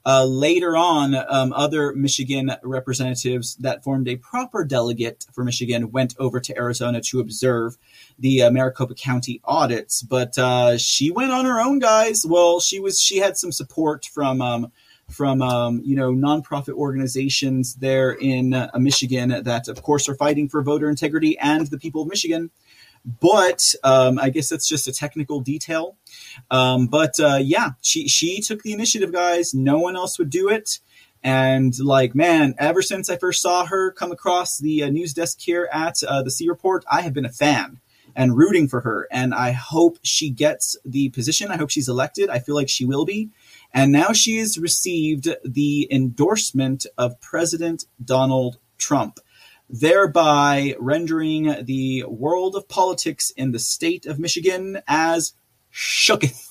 uh, later on, um, other Michigan representatives that formed a proper delegate for Michigan went over to Arizona to observe the uh, Maricopa County audits. But uh, she went on her own, guys. Well, she was she had some support from. Um, from um, you know nonprofit organizations there in uh, Michigan that, of course, are fighting for voter integrity and the people of Michigan. But um, I guess that's just a technical detail. Um, but uh, yeah, she she took the initiative, guys. No one else would do it. And like, man, ever since I first saw her come across the uh, news desk here at uh, the C Report, I have been a fan and rooting for her. And I hope she gets the position. I hope she's elected. I feel like she will be. And now she has received the endorsement of President Donald Trump, thereby rendering the world of politics in the state of Michigan as shooketh.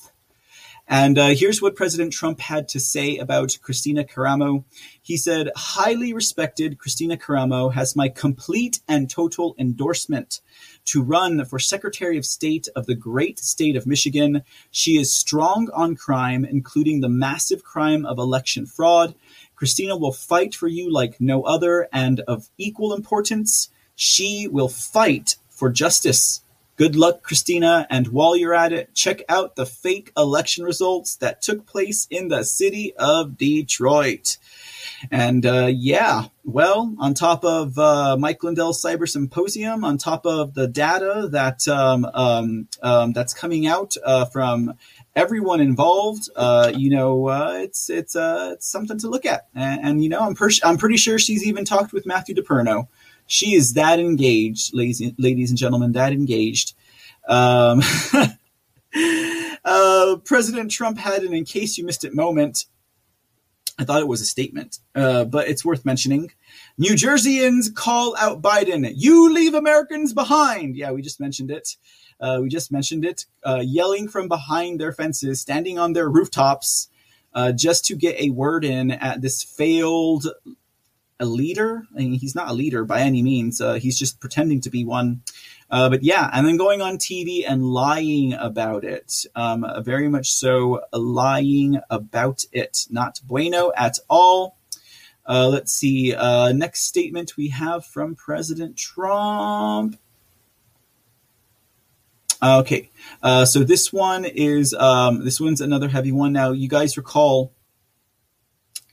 And uh, here's what President Trump had to say about Kristina Karamo. He said, Highly respected Kristina Karamo has my complete and total endorsement to run for Secretary of State of the great state of Michigan. She is strong on crime, including the massive crime of election fraud. Kristina will fight for you like no other, and of equal importance, she will fight for justice. Good luck, Kristina. And while you're at it, check out the fake election results that took place in the city of Detroit. And uh, yeah, well, on top of uh, Mike Lindell's Cyber Symposium, on top of the data that um, um, um, that's coming out uh, from everyone involved, uh, you know, uh, it's it's uh, it's something to look at. And, and you know, I'm per- I'm pretty sure she's even talked with Matthew DePerno she is that engaged, ladies, ladies and gentlemen, that engaged. Um, uh, President Trump had an in case you missed it moment. I thought it was a statement, uh, but it's worth mentioning. New Jerseyans call out Biden. You leave Americans behind. Yeah, we just mentioned it. Uh, we just mentioned it. Uh, yelling from behind their fences, standing on their rooftops, uh, just to get a word in at this failed a leader. I mean, he's not a leader by any means. Uh, he's just pretending to be one. Uh, but yeah, and then going on TV and lying about it. Um, very much so lying about it. Not bueno at all. Uh, let's see. Uh, next statement we have from President Trump. Okay, uh, so this one is um, this one's another heavy one. Now, you guys recall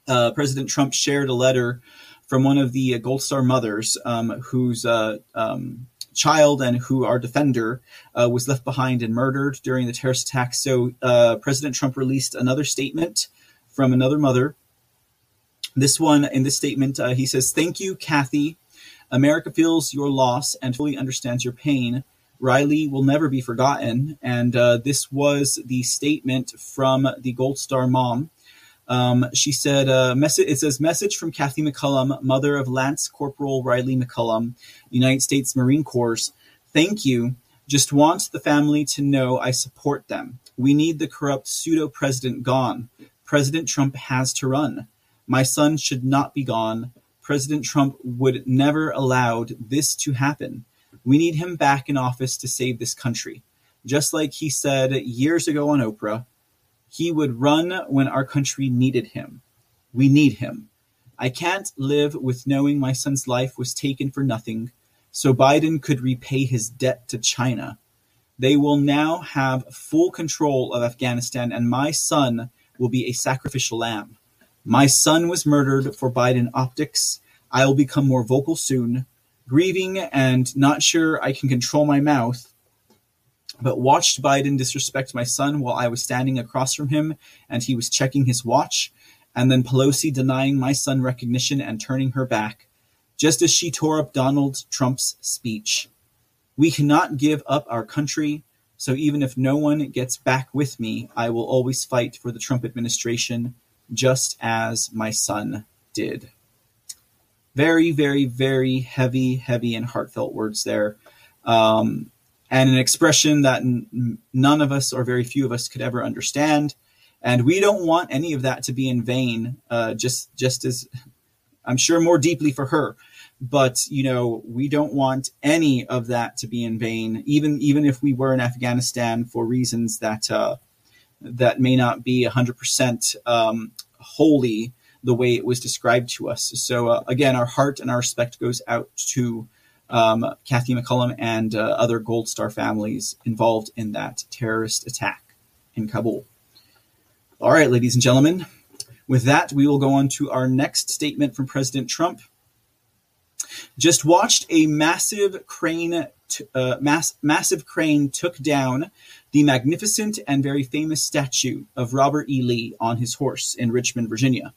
uh, President Trump shared a letter from one of the Gold Star mothers um, whose uh, um, child and who our defender uh, was left behind and murdered during the terrorist attack. So uh, President Trump released another statement from another mother. This one, in this statement, uh, he says, Thank you, Kathy. America feels your loss and fully understands your pain. Rylee will never be forgotten. And uh, this was the statement from the Gold Star mom. Um, she said, uh, message, it says, message from Kathy McCollum, mother of Lance Corporal Rylee McCollum, United States Marine Corps. Thank you. Just want the family to know I support them. We need the corrupt pseudo president gone. President Trump has to run. My son should not be gone. President Trump would never allowed this to happen. We need him back in office to save this country. just like he said years ago on Oprah, he would run when our country needed him. We need him. I can't live with knowing my son's life was taken for nothing, so Biden could repay his debt to China. They will now have full control of Afghanistan, and my son will be a sacrificial lamb. My son was murdered for Biden optics. I will become more vocal soon, grieving and not sure I can control my mouth, but watched Biden disrespect my son while I was standing across from him and he was checking his watch, and then Pelosi denying my son recognition and turning her back, just as she tore up Donald Trump's speech. We cannot give up our country, so even if no one gets back with me, I will always fight for the Trump administration, just as my son did. Very, very, very heavy, heavy, and heartfelt words there. Um, and an expression that n- none of us or very few of us could ever understand. And we don't want any of that to be in vain, uh, just, just as I'm sure more deeply for her but you know we don't want any of that to be in vain even even if we were in afghanistan for reasons that uh, that may not be 100% um, holy the way it was described to us so uh, again our heart and our respect goes out to um, kathy mccollum and uh, other gold star families involved in that terrorist attack in kabul all right ladies and gentlemen with that we will go on to our next statement from president trump just watched a massive crane, t- uh, mass, massive crane took down the magnificent and very famous statue of Robert E. Lee on his horse in Richmond, Virginia.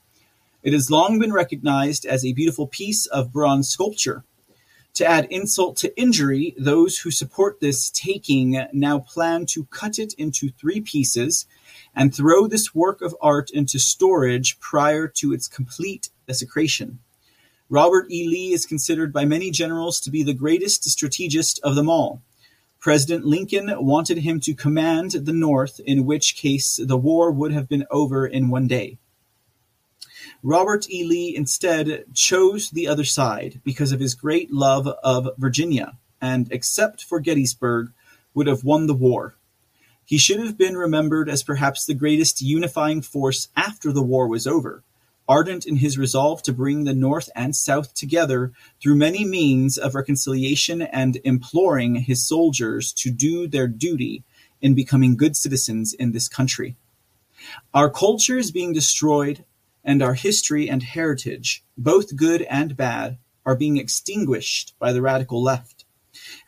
It has long been recognized as a beautiful piece of bronze sculpture. To add insult to injury, those who support this taking now plan to cut it into three pieces and throw this work of art into storage prior to its complete desecration. Robert E. Lee is considered by many generals to be the greatest strategist of them all. President Lincoln wanted him to command the North, in which case the war would have been over in one day. Robert E. Lee instead chose the other side because of his great love of Virginia, and except for Gettysburg, would have won the war. He should have been remembered as perhaps the greatest unifying force after the war was over ardent in his resolve to bring the North and South together through many means of reconciliation and imploring his soldiers to do their duty in becoming good citizens in this country. Our culture is being destroyed, and our history and heritage, both good and bad, are being extinguished by the radical left.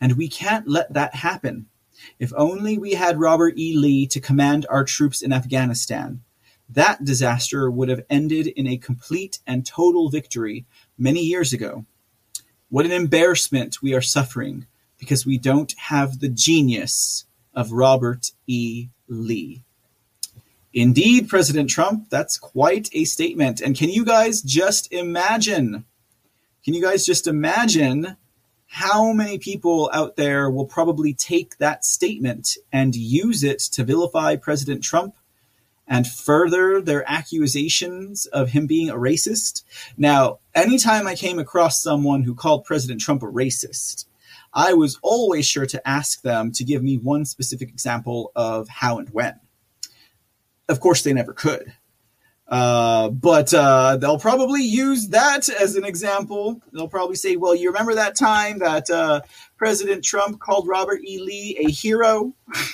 And we can't let that happen. If only we had Robert E. Lee to command our troops in Afghanistan that disaster would have ended in a complete and total victory many years ago. What an embarrassment we are suffering because we don't have the genius of Robert E. Lee. Indeed, President Trump, that's quite a statement. And can you guys just imagine? Can you guys just imagine how many people out there will probably take that statement and use it to vilify President Trump and further their accusations of him being a racist. Now, anytime I came across someone who called President Trump a racist, I was always sure to ask them to give me one specific example of how and when. Of course, they never could. Uh, but uh, they'll probably use that as an example. They'll probably say, well, you remember that time that uh, President Trump called Robert E. Lee a hero?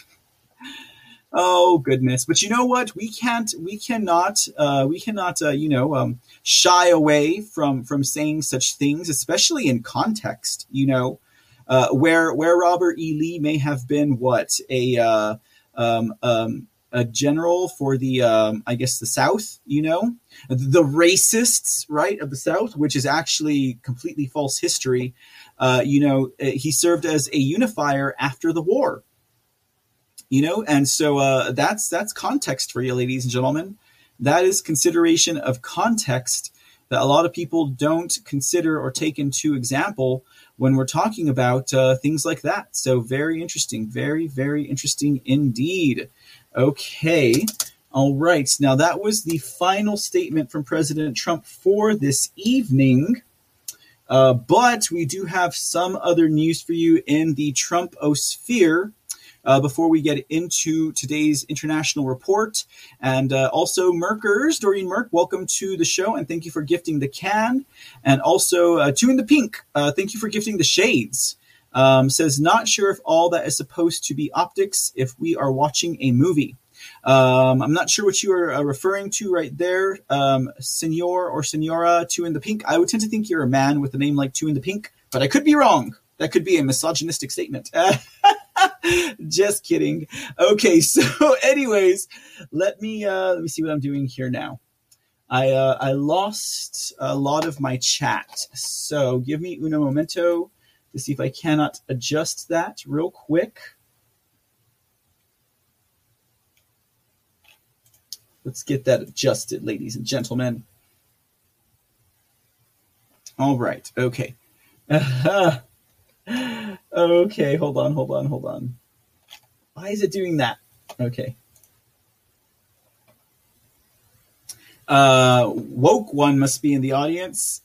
Oh goodness! But you know what? We can't. We cannot. Uh, we cannot. Uh, you know, um, shy away from from saying such things, especially in context. You know, uh, where where Robert E. Lee may have been what a um, um, a general for the um, I guess the South. You know, the racists, right, of the South, which is actually completely false history. Uh, you know, he served as a unifier after the war you know and so uh, that's that's context for you ladies and gentlemen that is consideration of context that a lot of people don't consider or take into example when we're talking about uh, things like that so very interesting very very interesting indeed okay all right now that was the final statement from president trump for this evening uh, but we do have some other news for you in the Trump-osphere uh, before we get into today's international report. And uh, also, Merkers, Doreen Merk, welcome to the show and thank you for gifting the can. And also, uh, Two in the Pink, uh, thank you for gifting the shades. Um, says, not sure if all that is supposed to be optics if we are watching a movie. Um, I'm not sure what you are uh, referring to right there, um, Senor or Senora Two in the Pink. I would tend to think you're a man with a name like Two in the Pink, but I could be wrong. That could be a misogynistic statement. Just kidding. Okay, so anyways, let me uh, let me see what I'm doing here now. I uh, I lost a lot of my chat, so give me uno momento to see if I cannot adjust that real quick. Let's get that adjusted, ladies and gentlemen. All right. Okay. okay. Hold on. Hold on. Hold on. Why is it doing that? Okay. Uh, woke one must be in the audience.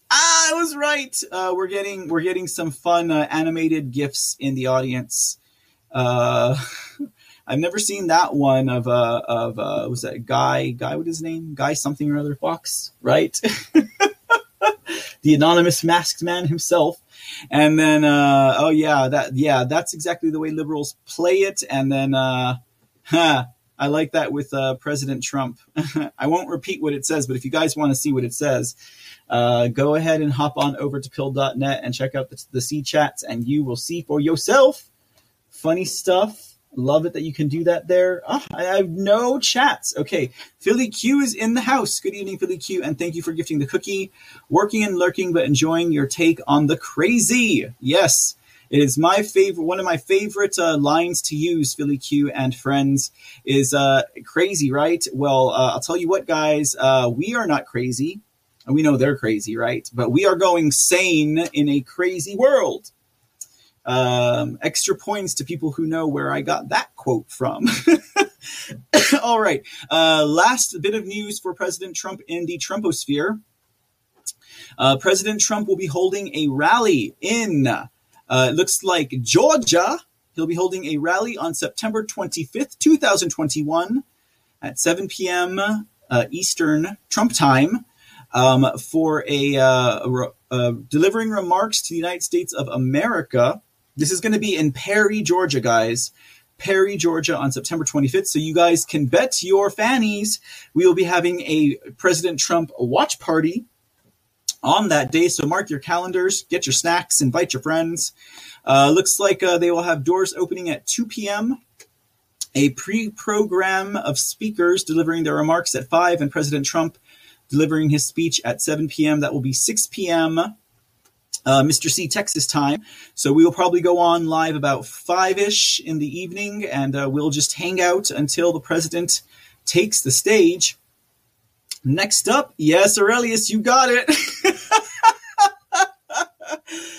I was right. Uh, we're getting we're getting some fun uh, animated gifs in the audience. Uh, I've never seen that one of uh of uh was that guy guy what his name? Guy something or other? Fox right? The anonymous masked man himself. And then uh oh yeah that yeah that's exactly the way liberals play it. And then uh huh, I like that with uh, President Trump. I won't repeat what it says, but if you guys want to see what it says, uh, go ahead and hop on over to pilled.net and check out the, the C chats, and you will see for yourself funny stuff Love it that you can do that there. Oh, I have no chats. Okay. Philly Q is in the house. Good evening, Philly Q, and thank you for gifting the cookie. Working and lurking, but enjoying your take on the crazy. Yes. It is my favorite, one of my favorite uh, lines to use, Philly Q and friends, is uh, crazy, right? Well, uh, I'll tell you what, guys, uh, we are not crazy. We know they're crazy, right? But we are going sane in a crazy world. Um, extra points to people who know where I got that quote from. All right. Uh, last bit of news for President Trump in the Trumposphere. Uh, President Trump will be holding a rally in, uh, it looks like Georgia. He'll be holding a rally on September 25th, 2021 at 7 p.m. Uh, Eastern Trump time um, for a, uh, re- uh, delivering remarks to the United States of America this is going to be in Perry, Georgia, guys. Perry, Georgia on September 25th. So you guys can bet your fannies we will be having a President Trump watch party on that day. So mark your calendars, get your snacks, invite your friends. Uh, looks like uh, they will have doors opening at 2 p.m. A pre program of speakers delivering their remarks at 5, and President Trump delivering his speech at 7 p.m. That will be 6 p.m uh, Mr. C Texas time. So we will probably go on live about five ish in the evening, and uh, we'll just hang out until the president takes the stage. Next up, yes, Aurelius, you got it.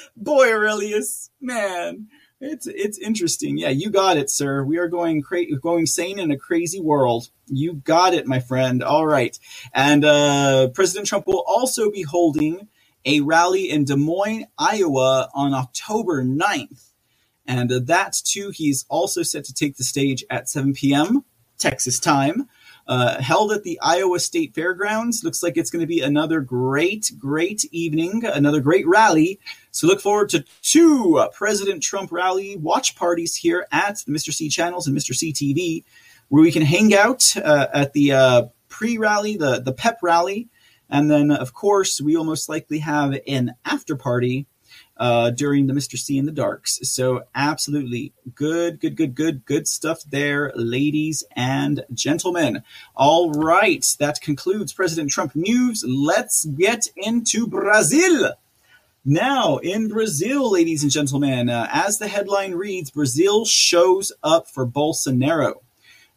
Boy, Aurelius, man, it's it's interesting. Yeah, you got it, sir. We are going cra- going sane in a crazy world. You got it, my friend. All right, and uh, President Trump will also be holding a rally in Des Moines, Iowa on October 9th. And uh, that too, he's also set to take the stage at 7 p.m. Texas time. Uh, held at the Iowa State Fairgrounds. Looks like it's going to be another great, great evening, another great rally. So look forward to two President Trump rally watch parties here at the Mr. C channels and Mr. C TV, where we can hang out uh, at the uh, pre-rally, the the pep rally, and then, of course, we will most likely have an after party uh, during the Mr. C in the Darks. So, absolutely good, good, good, good, good stuff there, ladies and gentlemen. All right, that concludes President Trump news. Let's get into Brazil. Now, in Brazil, ladies and gentlemen, uh, as the headline reads, Brazil shows up for Bolsonaro.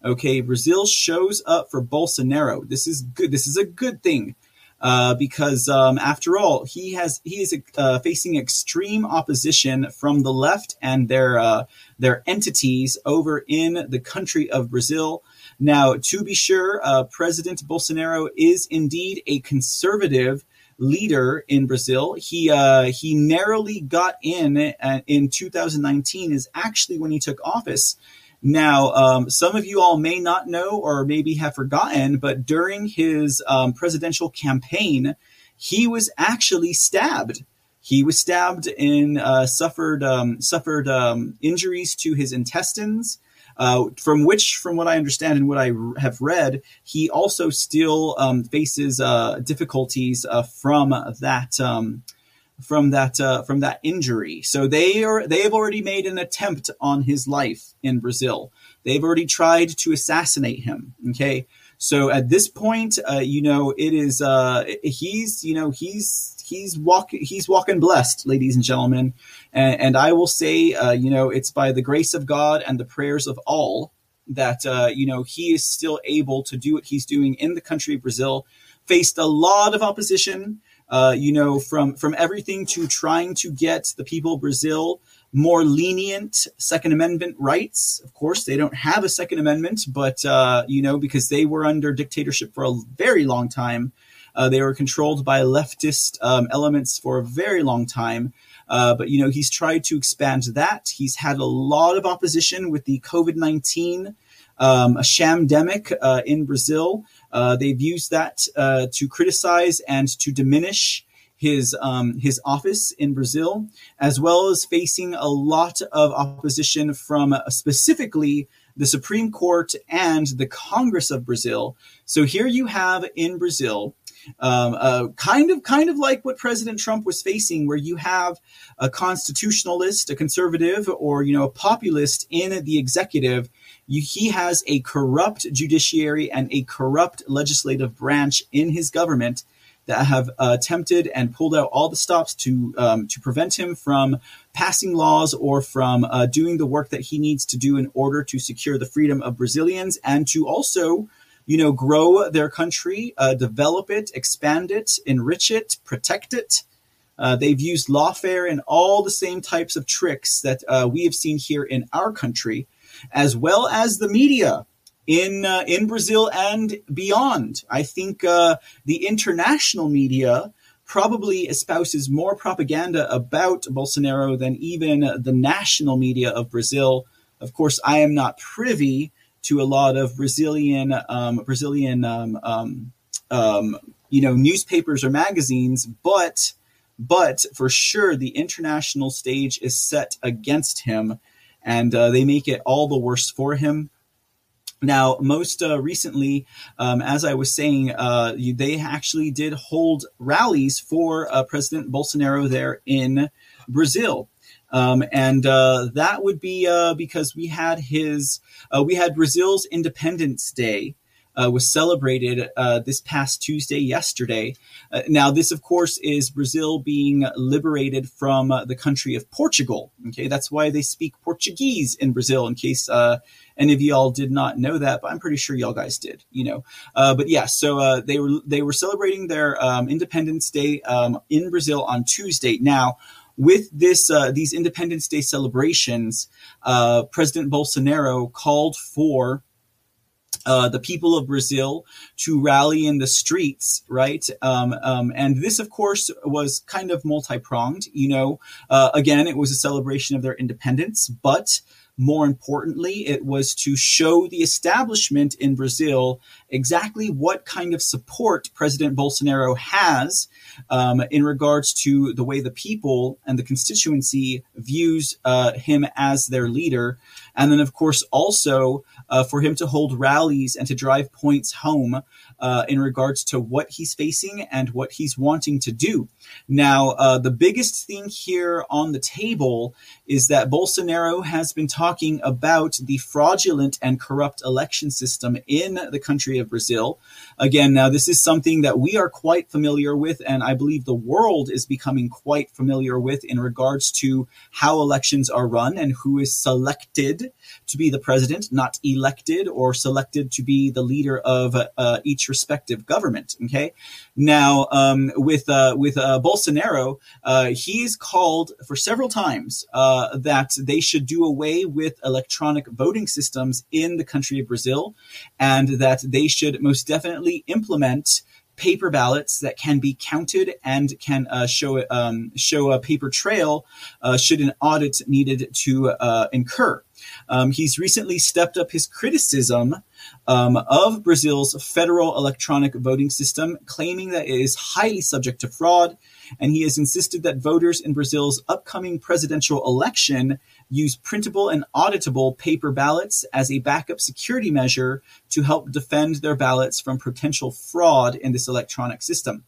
Okay, Brazil shows up for Bolsonaro. This is good. This is a good thing uh, because um, after all, he has he is uh, facing extreme opposition from the left and their uh, their entities over in the country of Brazil. Now, to be sure, uh, President Bolsonaro is indeed a conservative leader in Brazil. He uh, he narrowly got in uh, in 2019 is actually when he took office. Now, um, some of you all may not know or maybe have forgotten, but during his um, presidential campaign, he was actually stabbed. He was stabbed and uh, suffered um, suffered um, injuries to his intestines. Uh, from which, from what I understand and what I r- have read, he also still um, faces uh, difficulties uh, from that um, from that uh, from that injury. So they are they have already made an attempt on his life in Brazil. They've already tried to assassinate him. Okay, so at this point, uh, you know it is uh, he's you know he's he's walking he's walking blessed, ladies and gentlemen. And, and I will say, uh, you know, it's by the grace of God and the prayers of all that uh, you know he is still able to do what he's doing in the country of Brazil. Faced a lot of opposition uh, you know, from from everything to trying to get the people of Brazil more lenient Second Amendment rights. Of course, they don't have a Second Amendment, but uh, you know, because they were under dictatorship for a very long time, uh, they were controlled by leftist um, elements for a very long time. Uh, but you know, he's tried to expand that. He's had a lot of opposition with the COVID nineteen um, a shamdemic uh, in Brazil. Uh, they've used that uh, to criticize and to diminish his um, his office in Brazil, as well as facing a lot of opposition from uh, specifically the Supreme Court and the Congress of Brazil. So here you have in Brazil um, uh, kind of kind of like what President Trump was facing, where you have a constitutionalist, a conservative, or you know a populist in the executive. You, he has a corrupt judiciary and a corrupt legislative branch in his government that have uh, attempted and pulled out all the stops to um, to prevent him from passing laws or from uh, doing the work that he needs to do in order to secure the freedom of Brazilians and to also you know, grow their country, uh, develop it, expand it, enrich it, protect it. Uh, they've used lawfare and all the same types of tricks that uh, we have seen here in our country, as well as the media in uh, in Brazil and beyond. I think uh, the international media probably espouses more propaganda about Bolsonaro than even the national media of Brazil. Of course, I am not privy to a lot of Brazilian um, Brazilian um, um, um, you know newspapers or magazines, but but for sure the international stage is set against him, and uh, they make it all the worse for him. Now, most uh, recently, um, as I was saying, uh, they actually did hold rallies for uh, President Bolsonaro there in Brazil. Um, and uh, that would be uh, because we had his, we had Brazil's Independence Day. Uh, was celebrated uh, this past Tuesday, yesterday. Uh, now, this, of course, is Brazil being liberated from the country of Portugal. Okay, that's why they speak Portuguese in Brazil. In case any of y'all did not know that, but I'm pretty sure y'all guys did. You know, but yeah, so they were they were celebrating their um, Independence Day um, in Brazil on Tuesday. Now with this uh, these Independence Day celebrations, uh, President Bolsonaro called for uh, the people of Brazil to rally in the streets, right? Um, um, and this, of course, was kind of multi pronged. You know, uh, again, it was a celebration of their independence, but more importantly, it was to show the establishment in Brazil exactly what kind of support President Bolsonaro has um, in regards to the way the people and the constituency views uh, him as their leader. And then, of course, also uh, for him to hold rallies and to drive points home uh, in regards to what he's facing and what he's wanting to do. Now, uh, the biggest thing here on the table is that Bolsonaro has been talking about the fraudulent and corrupt election system in the country of Brazil. Again, now this is something that we are quite familiar with, and I believe the world is becoming quite familiar with in regards to how elections are run and who is selected to be the president, not elected or selected to be the leader of uh, each respective government. Okay, now um, with uh, with uh, Bolsonaro, uh, he's called for several times uh, that they should do away with electronic voting systems in the country of Brazil, and that they should most definitely implement paper ballots that can be counted and can uh, show um, show a paper trail uh, should an audit needed to uh, incur. Um, he's recently stepped up his criticism um, of Brazil's federal electronic voting system, claiming that it is highly subject to fraud. And he has insisted that voters in Brazil's upcoming presidential election use printable and auditable paper ballots as a backup security measure to help defend their ballots from potential fraud in this electronic system.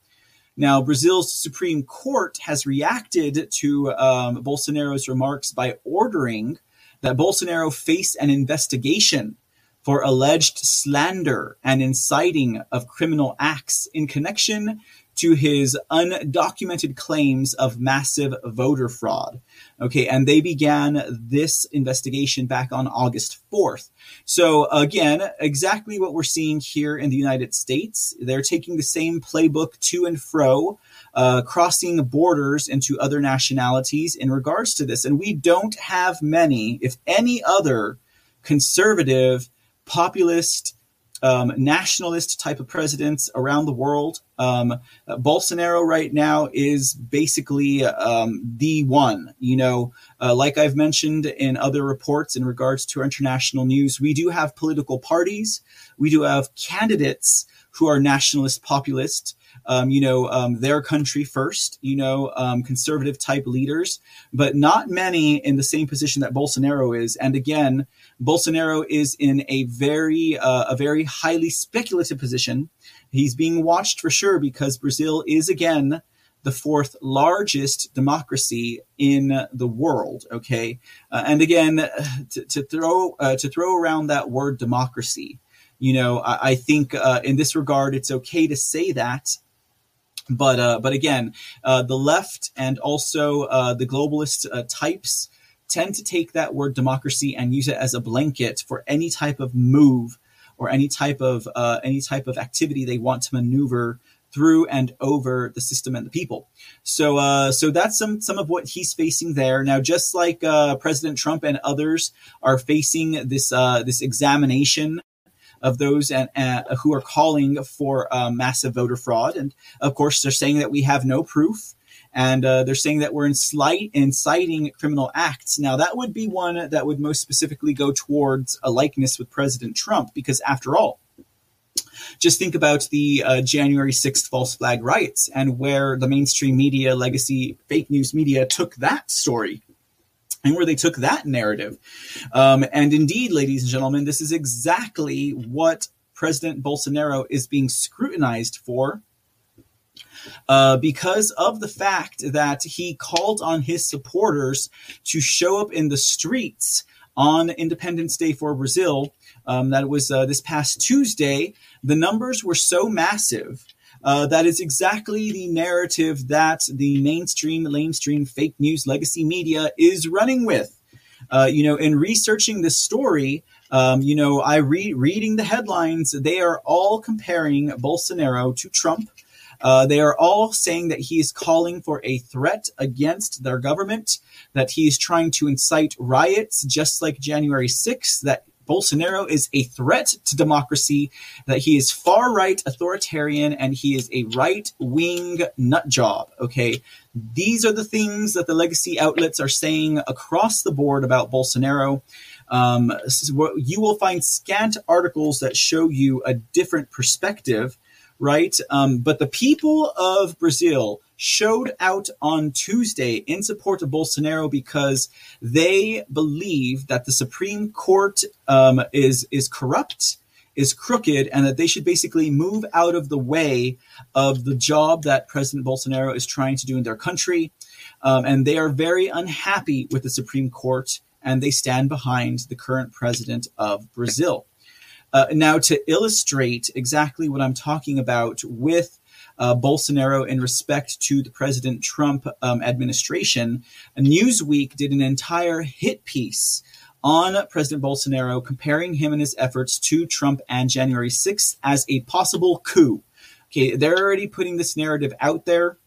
Now, Brazil's Supreme Court has reacted to um, Bolsonaro's remarks by ordering that Bolsonaro face an investigation for alleged slander and inciting of criminal acts in connection to his undocumented claims of massive voter fraud. Okay, and they began this investigation back on August 4th. So, again, exactly what we're seeing here in the United States. They're taking the same playbook to and fro, uh, crossing borders into other nationalities in regards to this. And we don't have many, if any other, conservative, populist, um, nationalist type of presidents around the world. Um, Bolsonaro right now is basically um, the one. You know, uh, like I've mentioned in other reports in regards to international news, we do have political parties, we do have candidates who are nationalist populist um, you know, um, their country first, you know, um, conservative type leaders, but not many in the same position that Bolsonaro is. And again, Bolsonaro is in a very, uh, a very highly speculative position. He's being watched for sure because Brazil is again the fourth largest democracy in the world. Okay, uh, and again, to, to throw uh, to throw around that word democracy, you know, I, I think uh, in this regard, it's okay to say that but uh, but again, uh, the left and also uh, the globalist uh, types tend to take that word democracy and use it as a blanket for any type of move or any type of uh, any type of activity they want to maneuver through and over the system and the people. So uh, so that's some some of what he's facing there now. Just like President Trump and others are facing this this examination of those and, uh, who are calling for uh, massive voter fraud. And of course, they're saying that we have no proof. And uh, they're saying that we're inslight, inciting criminal acts. Now, that would be one that would most specifically go towards a likeness with President Trump, because after all, just think about the uh, January 6th false flag riots and where the mainstream media, legacy fake news media took that story and where they took that narrative. Um, and indeed, ladies and gentlemen, this is exactly what President Bolsonaro is being scrutinized for. Uh, because of the fact that he called on his supporters to show up in the streets on Independence Day for Brazil, um, that was uh, this past Tuesday, the numbers were so massive uh, that is exactly the narrative that the mainstream, lamestream, fake news, legacy media is running with. Uh, you know, in researching this story, um, you know, I read reading the headlines. They are all comparing Bolsonaro to Trump. Uh, they are all saying that he is calling for a threat against their government, that he is trying to incite riots, just like January 6th, that Bolsonaro is a threat to democracy, that he is far right authoritarian, and he is a right wing nut job. Okay. These are the things that the legacy outlets are saying across the board about Bolsonaro. Um, you will find scant articles that show you a different perspective, right? Um, but the people of Brazil showed out on Tuesday in support of Bolsonaro because they believe that the Supreme Court um, is is corrupt, is crooked, and that they should basically move out of the way of the job that President Bolsonaro is trying to do in their country. Um, and they are very unhappy with the Supreme Court, and they stand behind the current president of Brazil. Uh, now, to illustrate exactly what I'm talking about with uh, Bolsonaro in respect to the President Trump um, administration, Newsweek did an entire hit piece on President Bolsonaro, comparing him and his efforts to Trump and January 6th as a possible coup. Okay, they're already putting this narrative out there.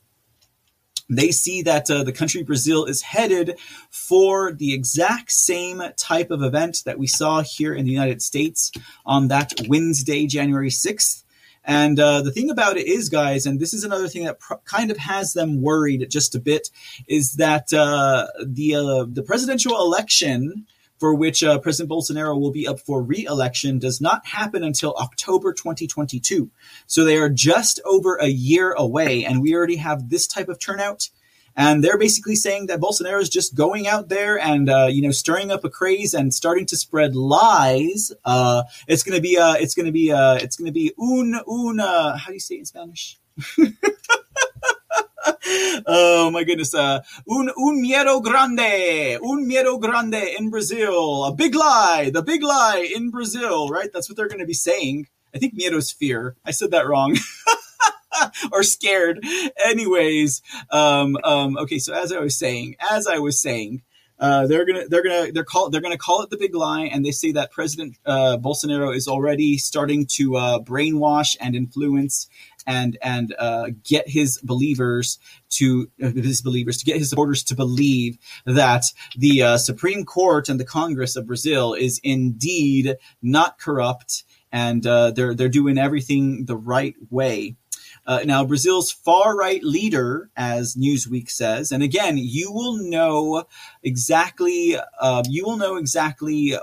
They see that uh, the country Brazil is headed for the exact same type of event that we saw here in the United States on that Wednesday, January 6th. And uh, the thing about it is, guys, and this is another thing that pr- kind of has them worried just a bit, is that uh, the uh, the presidential election for which uh, President Bolsonaro will be up for re-election, does not happen until October 2022. So they are just over a year away, and we already have this type of turnout. And they're basically saying that Bolsonaro is just going out there and uh, you know stirring up a craze and starting to spread lies. Uh, it's gonna be uh, it's gonna be uh, it's gonna be un un uh, how do you say it in Spanish? oh my goodness. Uh, un, un miedo grande, un miedo grande in Brazil. A big lie, the big lie in Brazil, right? That's what they're going to be saying. I think miedo's fear. I said that wrong. or scared. Anyways, um, um, okay. So as I was saying, as I was saying, uh, they're gonna they're gonna they're call they're gonna call it the big lie, and they say that President uh, Bolsonaro is already starting to uh, brainwash and influence and and uh, get his believers to uh, his believers to get his supporters to believe that the uh, Supreme Court and the Congress of Brazil is indeed not corrupt and they're they're doing everything the right way. Uh, now, Brazil's far right leader, as Newsweek says, and again, you will know exactly, uh, you will know exactly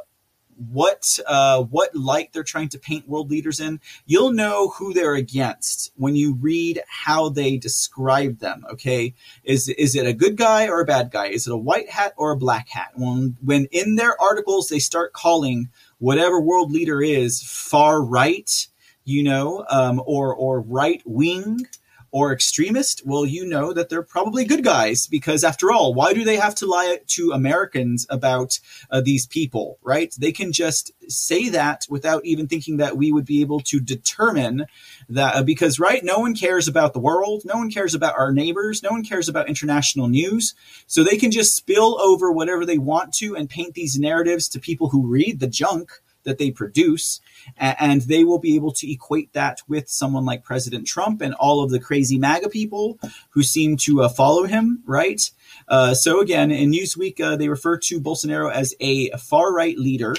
what uh, what light they're trying to paint world leaders in. You'll know who they're against when you read how they describe them. Okay, is is it a good guy or a bad guy? Is it a white hat or a black hat? When when in their articles they start calling whatever world leader is far right you know, um, or or right wing or extremist, well, you know that they're probably good guys because, after all, why do they have to lie to Americans about uh, these people, right? They can just say that without even thinking that we would be able to determine that uh, because, right, no one cares about the world, no one cares about our neighbors, no one cares about international news. So they can just spill over whatever they want to and paint these narratives to people who read the junk that they produce and they will be able to equate that with someone like President Trump and all of the crazy MAGA people who seem to uh, follow him, right? Uh, so again, in Newsweek, uh, they refer to Bolsonaro as a far right leader.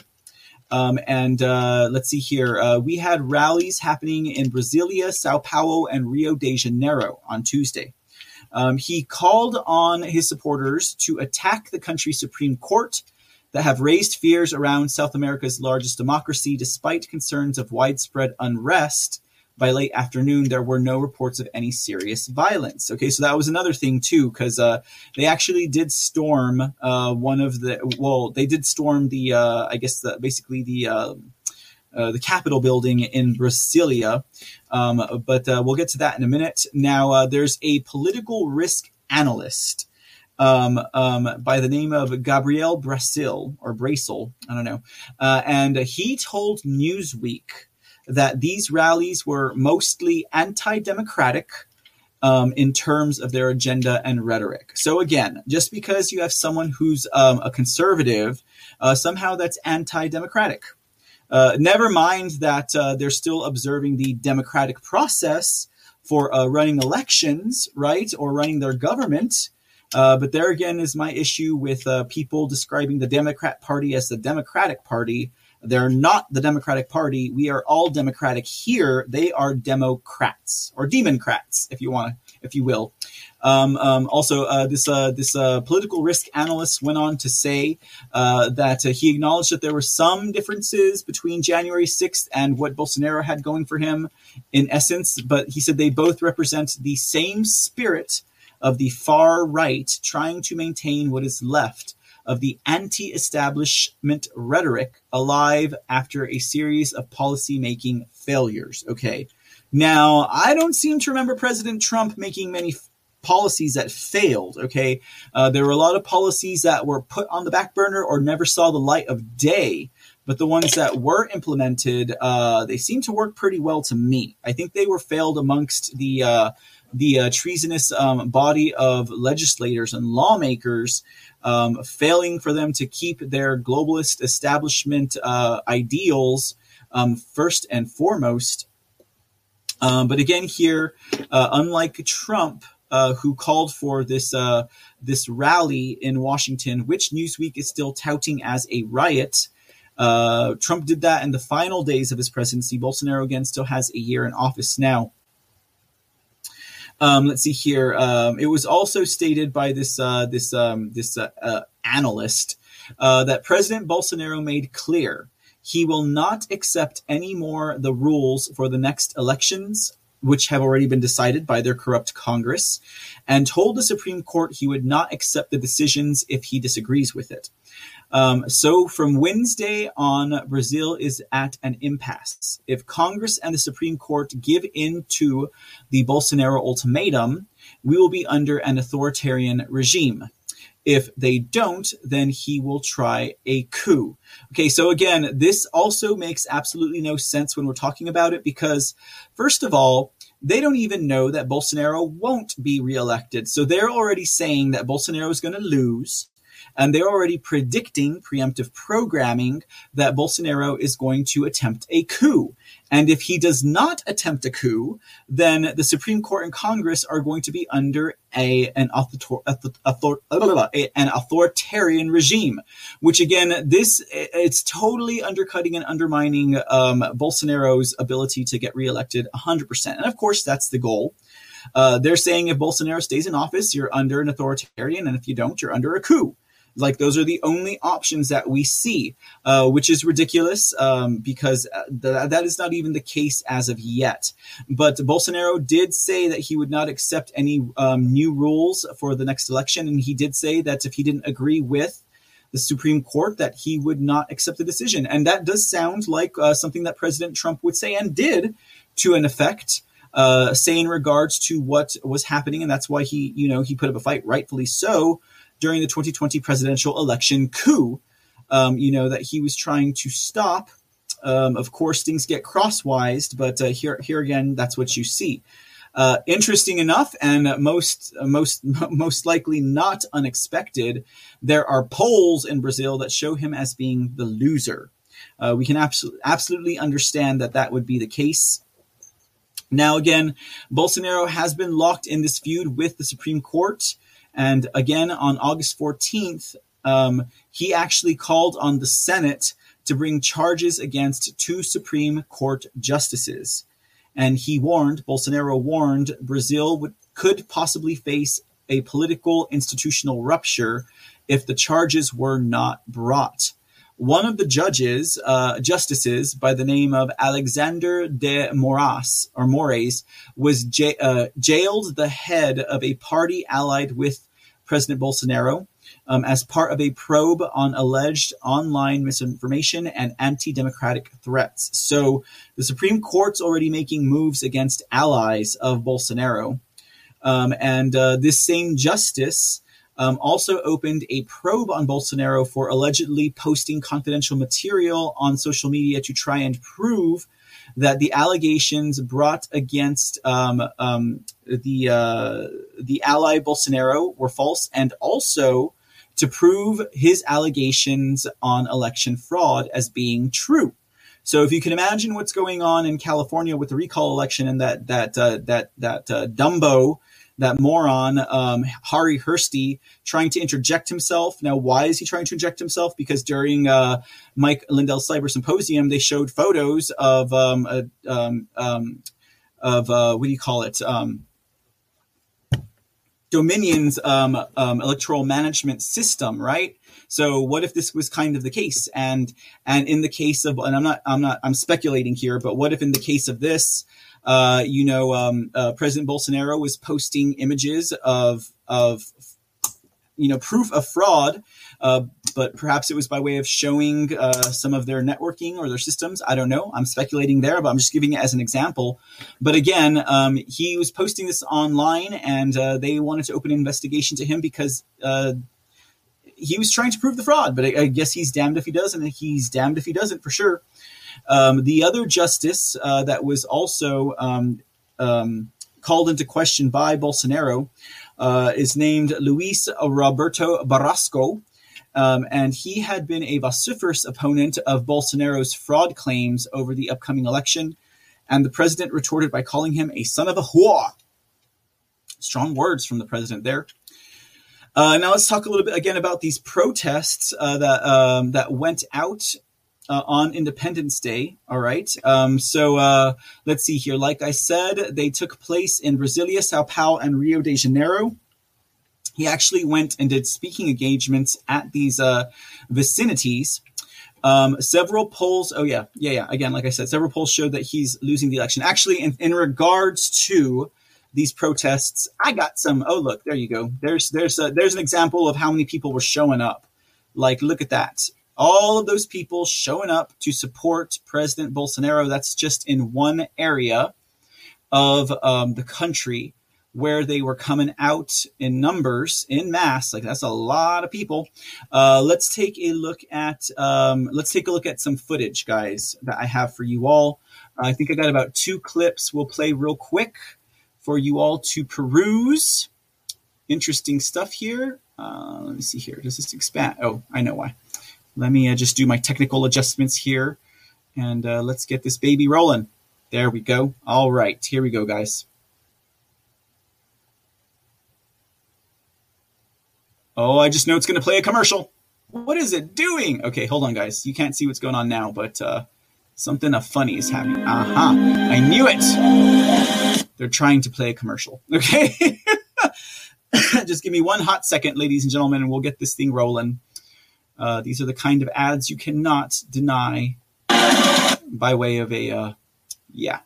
Um, and uh, let's see here. Uh, we had rallies happening in Brasilia, Sao Paulo, and Rio de Janeiro on Tuesday. Um, he called on his supporters to attack the country's Supreme Court that have raised fears around South America's largest democracy despite concerns of widespread unrest. By late afternoon, there were no reports of any serious violence. Okay, so that was another thing too, because uh, they actually did storm uh, one of the. Well, they did storm the. Uh, I guess the, basically the. Uh, uh, the Capitol building in Brasilia, um, but uh, we'll get to that in a minute. Now, there's a political risk analyst um, um, by the name of Gabriel Brasil or Bracel, I don't know, uh, and he told Newsweek that these rallies were mostly anti-democratic. Um, in terms of their agenda and rhetoric. So again, just because you have someone who's um, a conservative, uh, somehow that's anti-democratic. Uh, never mind that uh, they're still observing the democratic process for uh, running elections, right, or running their government. Uh, but there again is my issue with uh, people describing the Democrat Party as the Democratic Party. They're not the Democratic Party. We are all Democratic here. They are Democrats or Democrats, if you want, if you will. Um, um, also, uh, this uh, this uh, political risk analyst went on to say uh, that he acknowledged that there were some differences between January 6th and what Bolsonaro had going for him in essence, but he said they both represent the same spirit of the far right trying to maintain what is left of the anti establishment rhetoric alive after a series of policy-making failures. Okay. Now, I don't seem to remember President Trump making many f- policies that failed. Okay. Uh, there were a lot of policies that were put on the back burner or never saw the light of day. But the ones that were implemented, uh, they seem to work pretty well to me. I think they were failed amongst the uh, the uh, treasonous um, body of legislators and lawmakers, um, failing for them to keep their globalist establishment uh, ideals um, first and foremost. Um, but again, here, uh, unlike Trump, uh, who called for this uh, this rally in Washington, which Newsweek is still touting as a riot. Uh, Trump did that in the final days of his presidency. Bolsonaro again still has a year in office now. Um, let's see here. Um, it was also stated by this uh, this um, this uh, uh, analyst uh, that President Bolsonaro made clear he will not accept any more the rules for the next elections which have already been decided by their corrupt Congress, and told the Supreme Court he would not accept the decisions if he disagrees with it. Um, so from Wednesday on, Brazil is at an impasse. If Congress and the Supreme Court give in to the Bolsonaro ultimatum, we will be under an authoritarian regime. If they don't, then he will try a coup. Okay, so again, this also makes absolutely no sense when we're talking about it because, first of all, they don't even know that Bolsonaro won't be reelected. So they're already saying that Bolsonaro is going to lose and they're already predicting preemptive programming that Bolsonaro is going to attempt a coup. And if he does not attempt a coup, then the Supreme Court and Congress are going to be under a an, author, author, an authoritarian regime. Which again, this it's totally undercutting and undermining um, Bolsonaro's ability to get reelected 100%. And of course, that's the goal. Uh, they're saying if Bolsonaro stays in office, you're under an authoritarian, and if you don't, you're under a coup. Like those are the only options that we see, uh, which is ridiculous um, because uh, th- that is not even the case as of yet. But Bolsonaro did say that he would not accept any um, new rules for the next election, and he did say that if he didn't agree with the Supreme Court that he would not accept the decision. And that does sound like uh, something that President Trump would say and did to an effect. Uh, say in regards to what was happening, and that's why he, you know, he put up a fight, rightfully so, during the 2020 presidential election coup, um, you know, that he was trying to stop. Um, of course, things get crosswised, but uh, here, here again, that's what you see. Uh, interesting enough, and most, most, most likely not unexpected, there are polls in Brazil that show him as being the loser. Uh, we can absolutely, absolutely understand that that would be the case. Now, again, Bolsonaro has been locked in this feud with the Supreme Court. And again, on August 14th, um, he actually called on the Senate to bring charges against two Supreme Court justices. And he warned, Bolsonaro warned, Brazil would, could possibly face a political institutional rupture if the charges were not brought. One of the judges, uh, justices by the name of Alexander de Moraes or Moraes, was j- uh, jailed the head of a party allied with President Bolsonaro um, as part of a probe on alleged online misinformation and anti democratic threats. So the Supreme Court's already making moves against allies of Bolsonaro. Um, and uh, this same justice um, also opened a probe on Bolsonaro for allegedly posting confidential material on social media to try and prove that the allegations brought against um, um, the uh, the ally Bolsonaro were false, and also to prove his allegations on election fraud as being true. So if you can imagine what's going on in California with the recall election and that that uh, that that uh, Dumbo that moron um, Harri Hursti trying to interject himself. Now, why is he trying to inject himself? Because during uh, Mike Lindell's Cyber Symposium, they showed photos of um, a, um, um of uh, what do you call it? Um, Dominion's um, electoral management system, right? So what if this was kind of the case? And and in the case of, and I'm not I'm not I'm speculating here, but what if in the case of this, uh, you know, um, uh, President Bolsonaro was posting images of of you know proof of fraud, uh, but perhaps it was by way of showing uh, some of their networking or their systems. I don't know. I'm speculating there, but I'm just giving it as an example. But again, um, he was posting this online, and uh, they wanted to open an investigation to him because he was trying to prove the fraud. But I, I, guess he's damned if he does, and he's damned if he doesn't for sure. Um, the other justice uh, that was also um, um, called into question by Bolsonaro uh, is named Luis Roberto Barroso. Um, and he had been a vociferous opponent of Bolsonaro's fraud claims over the upcoming election. And the president retorted by calling him a son of a whore. Strong words from the president there. Uh, now let's talk a little bit again about these protests uh, that um, that went out uh, on Independence Day. All right. Um, so uh, let's see here. Like I said, they took place in Brasilia, Sao Paulo, and Rio de Janeiro. he actually went and did speaking engagements at these uh, vicinities. Um, several polls, oh yeah, yeah, yeah. Again, like I said, several polls showed that he's losing the election. Actually, in, in regards to these protests, I got some. Oh, look, there you go. There's there's a, there's an example of how many people were showing up. Like, look at that. All of those people showing up to support President Bolsonaro. That's just in one area of um, the country where they were coming out in numbers in mass like that's a lot of people. Uh, let's take a look at um, let's take a look at some footage guys that i have for you all. I think i got about two clips. We'll play real quick for you all to peruse. Interesting stuff here. Uh, let me see here. Does this expand? Oh i know why let me uh, just do my technical adjustments here and uh, let's get this baby rolling there we go all right here we go guys Oh, I just know it's going to play a commercial. What is it doing? Okay, hold on, guys. You can't see what's going on now, but uh, something funny is happening. Aha! Uh-huh. I knew it. They're trying to play a commercial. Okay. just give me one hot second, ladies and gentlemen, and we'll get this thing rolling. Uh, these are the kind of ads you cannot deny by way of a, uh, yeah,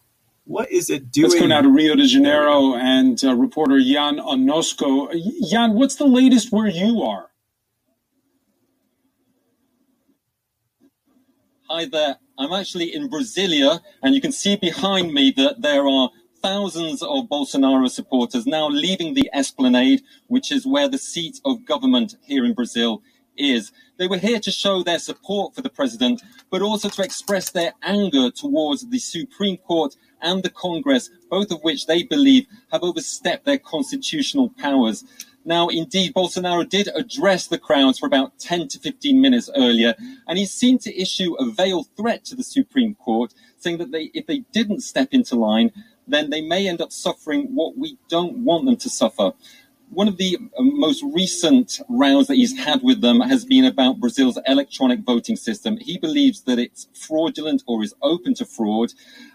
what is it doing? Let's go now to Rio de Janeiro and uh, reporter Jan Onosko. Jan, what's the latest where you are? Hi there. I'm actually in Brasilia, and you can see behind me that there are thousands of Bolsonaro supporters now leaving the esplanade, which is where the seat of government here in Brazil is. They were here to show their support for the president, but also to express their anger towards the Supreme Court and the Congress, both of which they believe have overstepped their constitutional powers. Now, indeed, Bolsonaro did address the crowds for about 10 to 15 minutes earlier, and he seemed to issue a veiled threat to the Supreme Court, saying that they, if they didn't step into line, then they may end up suffering what we don't want them to suffer one of the um, most recent rounds that he's had with them has been about Brazil's electronic voting system. He believes that it's fraudulent or is open to fraud,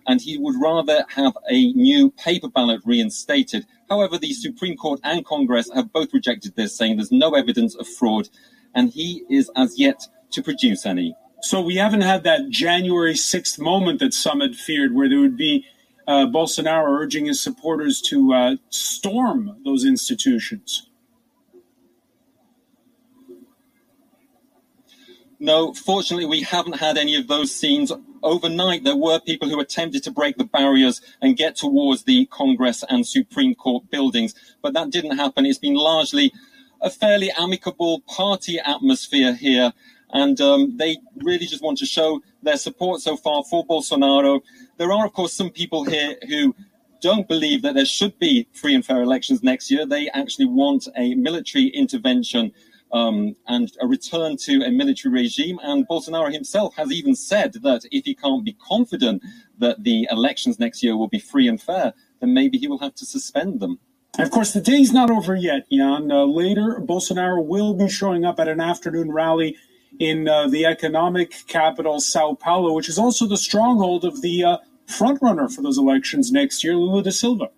and he would rather have a new paper ballot reinstated. However, the Supreme Court and Congress have both rejected this, saying there's no evidence of fraud, and he is as yet to produce any. So we haven't had that January 6th moment that some had feared, where there would be uh, Bolsonaro urging his supporters to uh, storm those institutions. No, fortunately, we haven't had any of those scenes. Overnight, there were people who attempted to break the barriers and get towards the Congress and Supreme Court buildings, but that didn't happen. It's been largely a fairly amicable party atmosphere here, and um, they really just want to show their support so far for Bolsonaro. There are, of course, some people here who don't believe that there should be free and fair elections next year. They actually want a military intervention um, and a return to a military regime. And Bolsonaro himself has even said that if he can't be confident that the elections next year will be free and fair, then maybe he will have to suspend them. And of course, the day's not over yet, Jan. Uh, later, Bolsonaro will be showing up at an afternoon rally in uh, the economic capital, Sao Paulo, which is also the stronghold of the uh, frontrunner for those elections next year, Lula da Silva.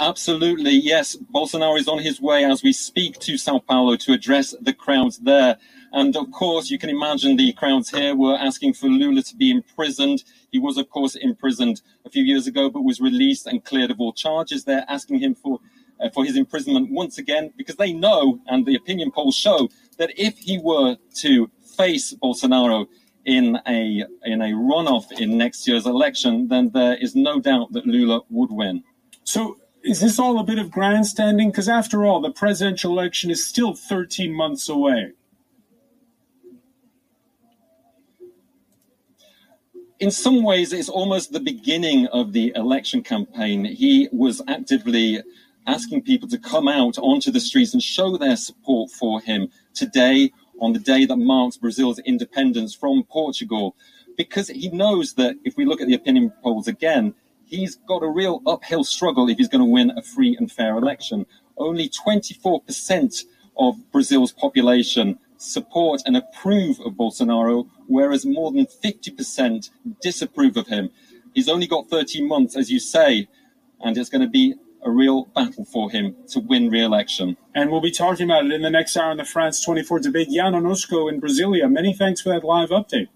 Absolutely, yes. Bolsonaro is on his way as we speak to Sao Paulo to address the crowds there. And of course, you can imagine the crowds here were asking for Lula to be imprisoned. He was, of course, imprisoned a few years ago, but was released and cleared of all charges. They're asking him for Uh, for his imprisonment once again because they know, and the opinion polls show, that if he were to face Bolsonaro in a in a runoff in next year's election, then there is no doubt that Lula would win. So is this all a bit of grandstanding? Because after all, the presidential election is still 13 months away. In some ways, it's almost the beginning of the election campaign. He was actively asking people to come out onto the streets and show their support for him today on the day that marks Brazil's independence from Portugal. Because he knows that if we look at the opinion polls again, he's got a real uphill struggle if he's going to win a free and fair election. Only 24% of Brazil's population support and approve of Bolsonaro, whereas more than 50% disapprove of him. He's only got 13 months, as you say, and it's going to be a real battle for him to win re-election. And we'll be talking about it in the next hour in the France 24 debate. Jan Onosko in Brasilia. Many thanks for that live update.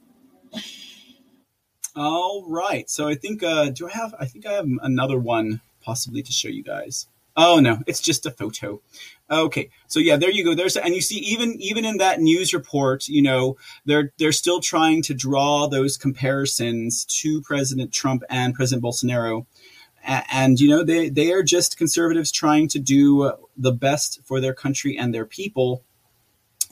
All right. So I think uh do I have I think I have another one possibly to show you guys. Oh no, it's just a photo. Okay, so yeah, there you go. There's and you see even even in that news report, you know, they're they're still trying to draw those comparisons to President Trump and President Bolsonaro, and you know they they are just conservatives trying to do the best for their country and their people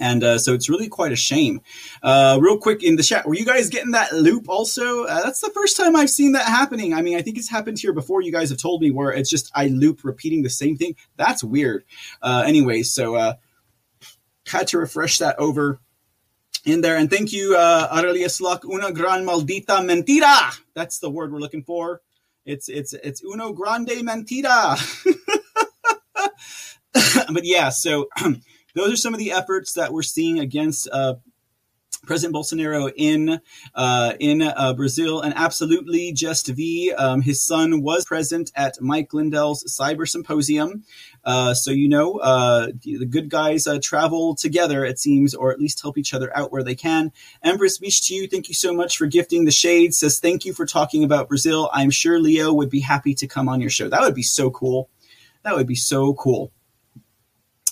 and uh, so it's really quite a shame. Uh, real quick in the chat, were you guys getting that loop also? Uh, that's the first time I've seen that happening. I mean, I think it's happened here before. You guys have told me where it's just I loop repeating the same thing. That's weird. Uh, anyways, so uh, had to refresh that over in there. And thank you, uh, Aurelia Slock, una gran maldita mentira. That's the word we're looking for. It's it's it's uno grande mentira. but yeah, so those are some of the efforts that we're seeing against uh, President Bolsonaro in uh, in uh, Brazil, and absolutely just V. Um, his son was present at Mike Lindell's cyber symposium, uh, so you know uh, the good guys uh, travel together, it seems, or at least help each other out where they can. Empress Beach to you, thank you so much for gifting the shade. Says thank you for talking about Brazil. I'm sure Leo would be happy to come on your show. That would be so cool. That would be so cool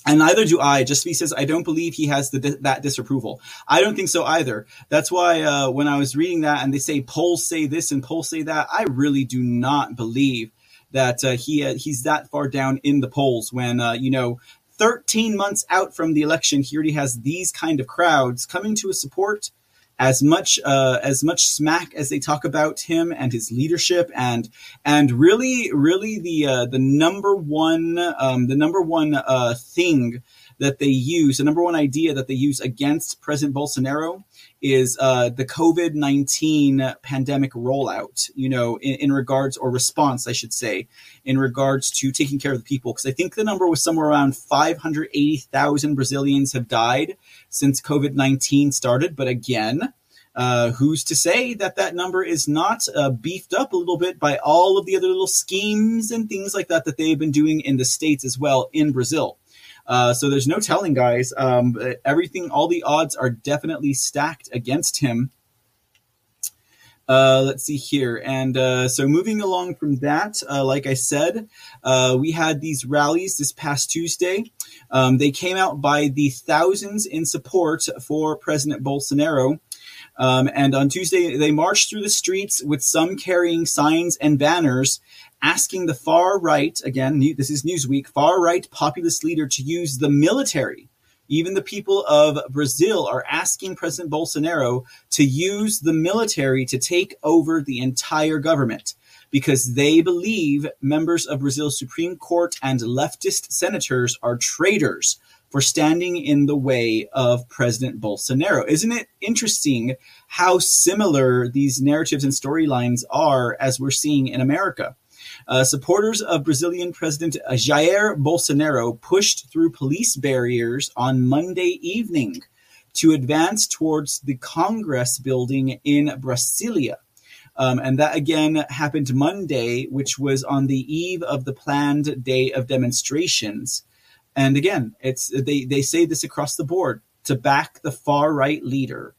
and neither do I. Just says I don't believe he has the, that disapproval. I don't think so either. That's why uh, when I was reading that and they say polls say this and polls say that, I really do not believe that uh, he uh, he's that far down in the polls. When uh, you know, 13 months out from the election, he already has these kind of crowds coming to his support as much uh, as much smack as they talk about him and his leadership and and really really the uh, the number one um, the number one uh, thing that they use the number one idea that they use against President Bolsonaro is uh, the COVID 19 pandemic rollout, you know, in, in, regards or response, I should say, in regards to taking care of the people. Because I think the number was somewhere around 580,000 Brazilians have died since COVID 19 started. But again, uh, who's to say that that number is not uh, beefed up a little bit by all of the other little schemes and things like that that they've been doing in the States as well in Brazil? Uh, so there's no telling, guys. Um, everything, all the odds are definitely stacked against him. Uh, let's see here. And uh, so moving along from that, uh, like I said, uh, we had these rallies this past Tuesday. Um, they came out by the thousands in support for President Bolsonaro. Um, and on Tuesday, they marched through the streets with some carrying signs and banners asking the far right, again, this is Newsweek, far right populist leader to use the military. Even the people of Brazil are asking President Bolsonaro to use the military to take over the entire government because they believe members of Brazil's Supreme Court and leftist senators are traitors for standing in the way of President Bolsonaro. Isn't it interesting how similar these narratives and storylines are as we're seeing in America? Uh, supporters of Brazilian President Jair Bolsonaro pushed through police barriers on Monday evening to advance towards the Congress building in Brasilia. Um, and that again happened Monday, which was on the eve of the planned day of demonstrations. And again, it's they, they say this across the board to back the far right leader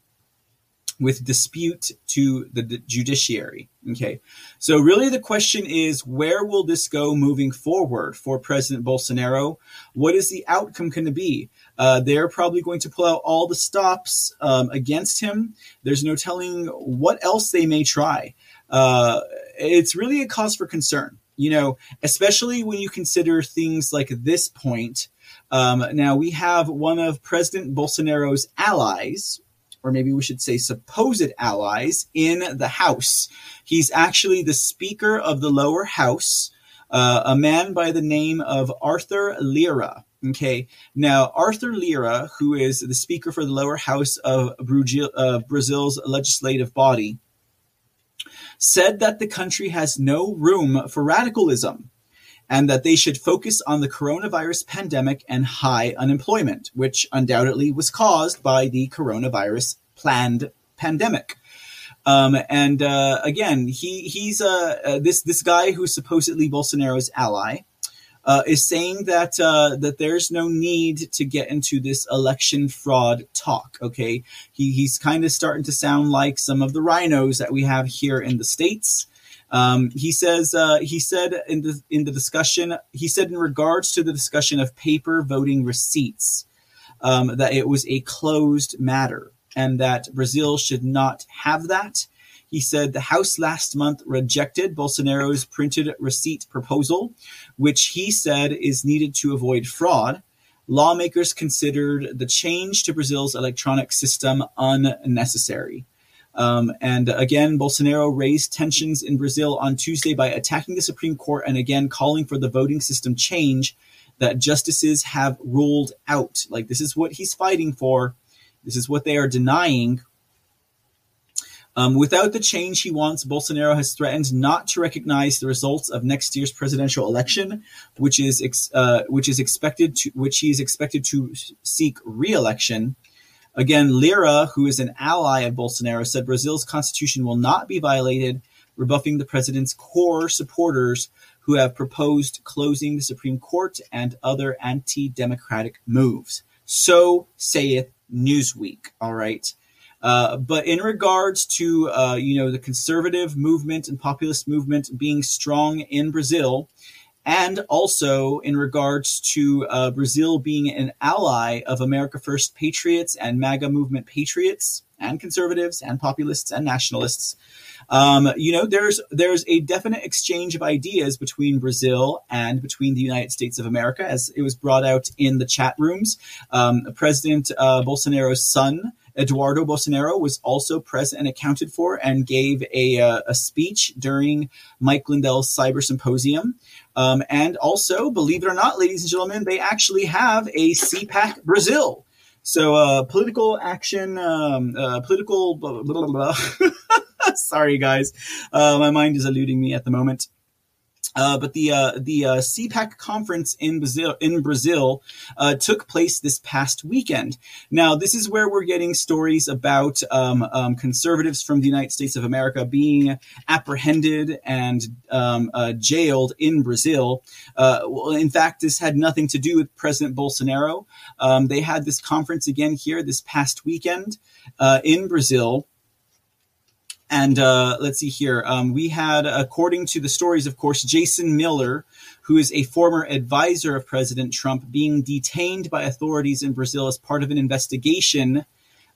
with dispute to the, the judiciary. Okay. So really the question is where will this go moving forward for President Bolsonaro? What is the outcome going to be? Uh, they're probably going to pull out all the stops um, against him. There's no telling what else they may try. Uh, it's really a cause for concern you know, especially when you consider things like this point. Um, now, we have one of President Bolsonaro's allies, or maybe we should say supposed allies, in the House. He's actually the Speaker of the lower House, uh, a man by the name of Arthur Lira. Okay, now Arthur Lira, who is the Speaker for the lower House of Brazil's legislative body, said that the country has no room for radicalism and that they should focus on the coronavirus pandemic and high unemployment, which undoubtedly was caused by the coronavirus planned pandemic. Um, and uh, again, he he's uh, uh, this this guy who's supposedly Bolsonaro's ally. Uh, is saying that uh, that there's no need to get into this election fraud talk. Okay, he, he's kind of starting to sound like some of the rhinos that we have here in the states. Um, he says uh, he said in the in the discussion he said in regards to the discussion of paper voting receipts um, that it was a closed matter and that Brazil should not have that. He said the House last month rejected Bolsonaro's printed receipt proposal, which he said is needed to avoid fraud. Lawmakers considered the change to Brazil's electronic system unnecessary. Um, and again, Bolsonaro raised tensions in Brazil on Tuesday by attacking the Supreme Court and again calling for the voting system change that justices have ruled out. Like, this is what he's fighting for. This is what they are denying. Um, without the change he wants, Bolsonaro has threatened not to recognize the results of next year's presidential election, which is ex- uh, which is expected to which he is expected to seek re-election. Again, Lira, who is an ally of Bolsonaro, said Brazil's constitution will not be violated, rebuffing the president's core supporters who have proposed closing the Supreme Court and other anti-democratic moves. So saith Newsweek. All right. Uh, but in regards to uh, you know the conservative movement and populist movement being strong in Brazil, and also in regards to uh, Brazil being an ally of America First patriots and MAGA movement patriots and conservatives and populists and nationalists, um, you know there's there's a definite exchange of ideas between Brazil and between the United States of America, as it was brought out in the chat rooms. Um, President uh, Bolsonaro's son. Eduardo Bolsonaro was also present and accounted for and gave a, uh, a speech during Mike Lindell's Cyber Symposium. Um, and also, believe it or not, ladies and gentlemen, they actually have a CPAC Brazil. So, uh, political action, um, uh, political, blah, blah, blah, Sorry, guys. Uh, my mind is eluding me at the moment. Uh, but the uh, the uh, CPAC conference in Brazil in Brazil uh, took place this past weekend. Now, this is where we're getting stories about um, um, conservatives from the United States of America being apprehended and um, uh, jailed in Brazil. Uh, well, in fact, this had nothing to do with President Bolsonaro. Um, they had this conference again here this past weekend in Brazil. And uh, let's see here. Um, we had, according to the stories, of course, Jason Miller, who is a former advisor of President Trump, being detained by authorities in Brazil as part of an investigation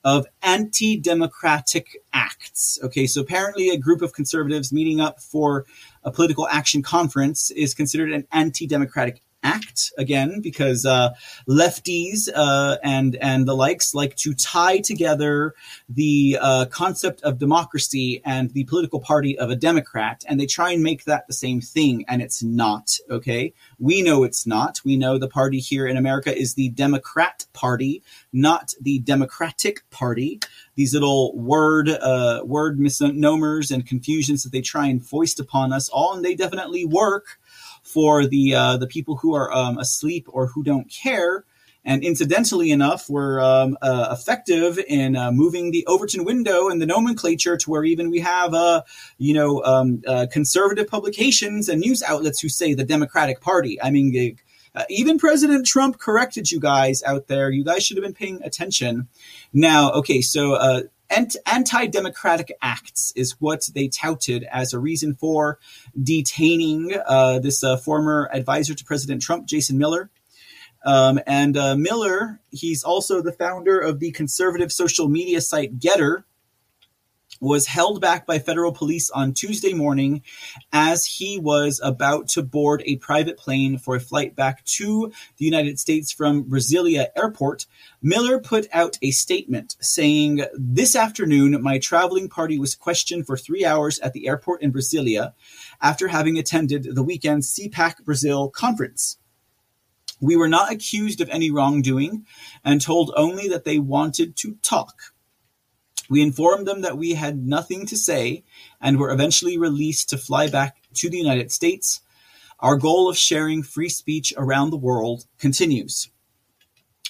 of anti democratic acts. Okay, so apparently a group of conservatives meeting up for a political action conference is considered an anti democratic act again because uh, lefties uh, and and the likes like to tie together the uh, concept of democracy and the political party of a Democrat, and they try and make that the same thing, and it's not. Okay, we know it's not. We know the party here in America is the Democrat Party, not the Democratic Party. These little word uh, word misnomers and confusions that they try and foist upon us all, and they definitely work for the uh, the people who are um, asleep or who don't care. And incidentally enough, we're um, uh, effective in uh, moving the Overton window and the nomenclature to where even we have, uh, you know, um, uh, conservative publications and news outlets who say the Democratic Party. I mean, uh, even President Trump corrected you guys out there. You guys should have been paying attention. Now, okay, so uh, anti democratic acts is what they touted as a reason for detaining uh, this uh, former advisor to President Trump, Jason Miller. Um, and uh, Miller, he's also the founder of the conservative social media site Gettr, was held back by federal police on Tuesday morning as he was about to board a private plane for a flight back to the United States from Brasilia Airport. Miller put out a statement saying, This afternoon, my traveling party was questioned for three hours at the airport in Brasilia after having attended the weekend CPAC Brazil conference. We were not accused of any wrongdoing and told only that they wanted to talk. We informed them that we had nothing to say and were eventually released to fly back to the United States. Our goal of sharing free speech around the world continues.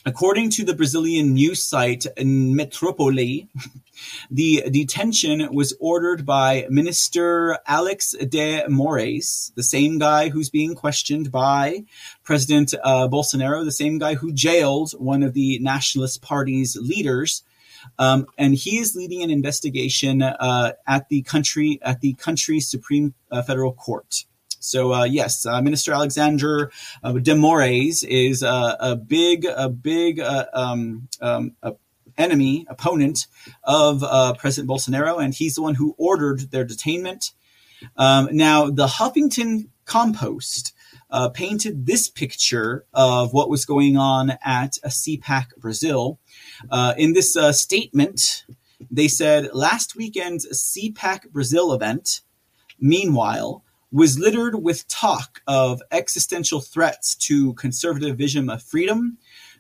According to the Brazilian news site Metrópole, the detention was ordered by Minister Alex de Moraes, the same guy who's being questioned by President uh, Bolsonaro, the same guy who jailed one of the Nationalist Party's leaders. Um, and he is leading an investigation uh, at the country at the country's Supreme uh, Federal Court. So uh, yes, uh, Minister Alexander uh, de Moraes is a big, a big uh, um, um, enemy, opponent of President Bolsonaro, and he's the one who ordered their detainment. Um, now, the Huffington Compost uh, painted this picture of what was going on at a CPAC Brazil. in this statement, they said last weekend's CPAC Brazil event, meanwhile, was littered with talk of existential threats to conservative vision of freedom,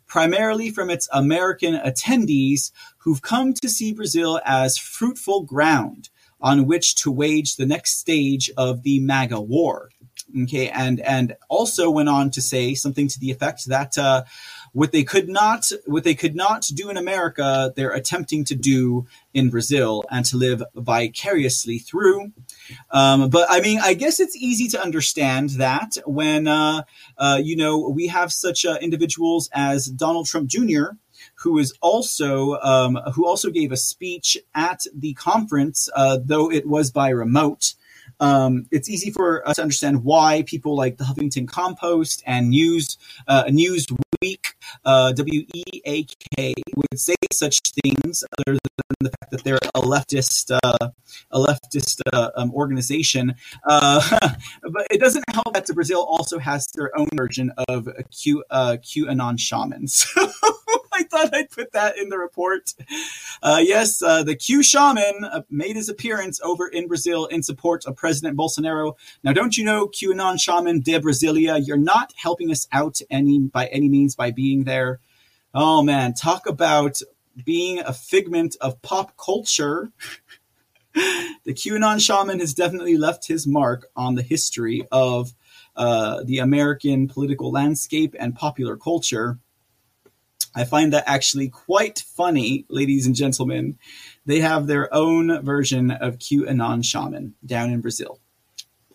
primarily from its American attendees who've come to see Brazil as fruitful ground on which to wage the next stage of the MAGA war. Okay, and and also went on to say something to the effect that uh, what they could not what they could not do in America, they're attempting to do in Brazil and to live vicariously through. Um, but I mean, I guess it's easy to understand that when uh, uh, you know we have such uh, individuals as Donald Trump Jr. Who is also um, who also gave a speech at the conference, uh, though it was by remote. Um, it's easy for us to understand why people like the Huffington Compost and News uh, Newsweek, uh, WEAK, would say such things, other than the fact that they're a leftist uh, a leftist uh, um, organization. Uh, but it doesn't help that Brazil also has their own version of Q uh, QAnon shamans. I thought I'd put that in the report. Uh, yes, uh, the Q shaman uh, made his appearance over in Brazil in support of President Bolsonaro. Now, don't you know, QAnon shaman de Brasilia, you're not helping us out any by any means by being there. Oh man, talk about being a figment of pop culture. the QAnon shaman has definitely left his mark on the history of uh, the American political landscape and popular culture. I find that actually quite funny, ladies and gentlemen. They have their own version of QAnon shaman down in Brazil.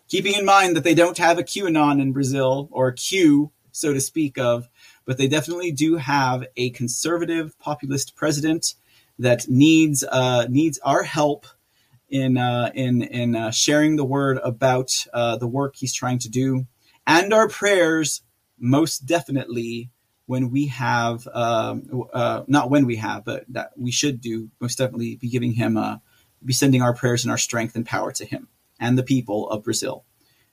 Keeping in mind that they don't have a QAnon in Brazil, or Q, so to speak of, but they definitely do have a conservative populist president that needs uh, needs our help in uh, in in uh, sharing the word about uh, the work he's trying to do, and our prayers most definitely when we have, um, uh, not when we have, but that we should do most definitely be giving him, uh, be sending our prayers and our strength and power to him and the people of Brazil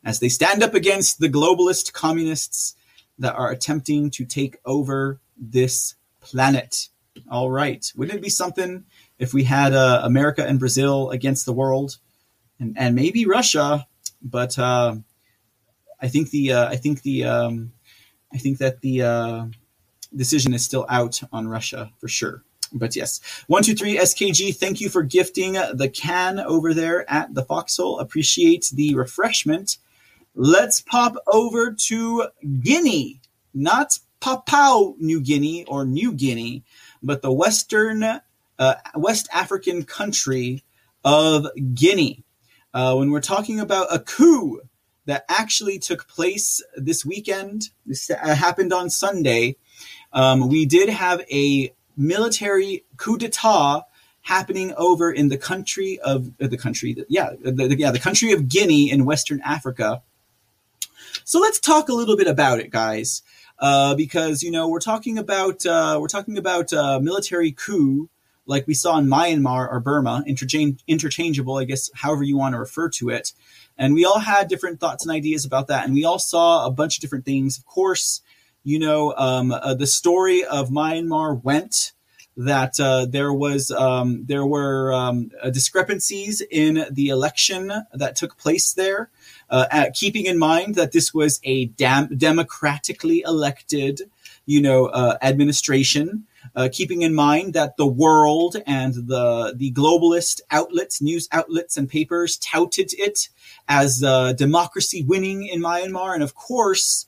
as they stand up against the globalist communists that are attempting to take over this planet. All right. Wouldn't it be something if we had uh, America and Brazil against the world and, and maybe Russia? But uh, I think the uh, I think the um, I think that the uh, decision is still out on Russia for sure. But yes, one two three SKG. Thank you for gifting the can over there at the Foxhole. Appreciate the refreshment. Let's pop over to Guinea, not Papua New Guinea or New Guinea, but the Western uh, West African country of Guinea. Uh, when we're talking about a coup that actually took place this weekend, this uh, happened on Sunday um, we did have a military coup d'état happening over in the country of uh, the country, yeah, the, yeah, the country of Guinea in Western Africa. So let's talk a little bit about it, guys, uh, because you know we're talking about uh, we're talking about uh, military coup like we saw in Myanmar or Burma, interchange, interchangeable, I guess, however you want to refer to it. And we all had different thoughts and ideas about that, and we all saw a bunch of different things. Of course, you know, um, uh, the story of Myanmar went that uh, there was um, there were um, uh, discrepancies in the election that took place there. Uh, at, keeping in mind that this was a dam- democratically elected, you know, uh, administration. Uh, keeping in mind that the world and the the globalist outlets, news outlets, and papers touted it as democracy winning in Myanmar, and of course,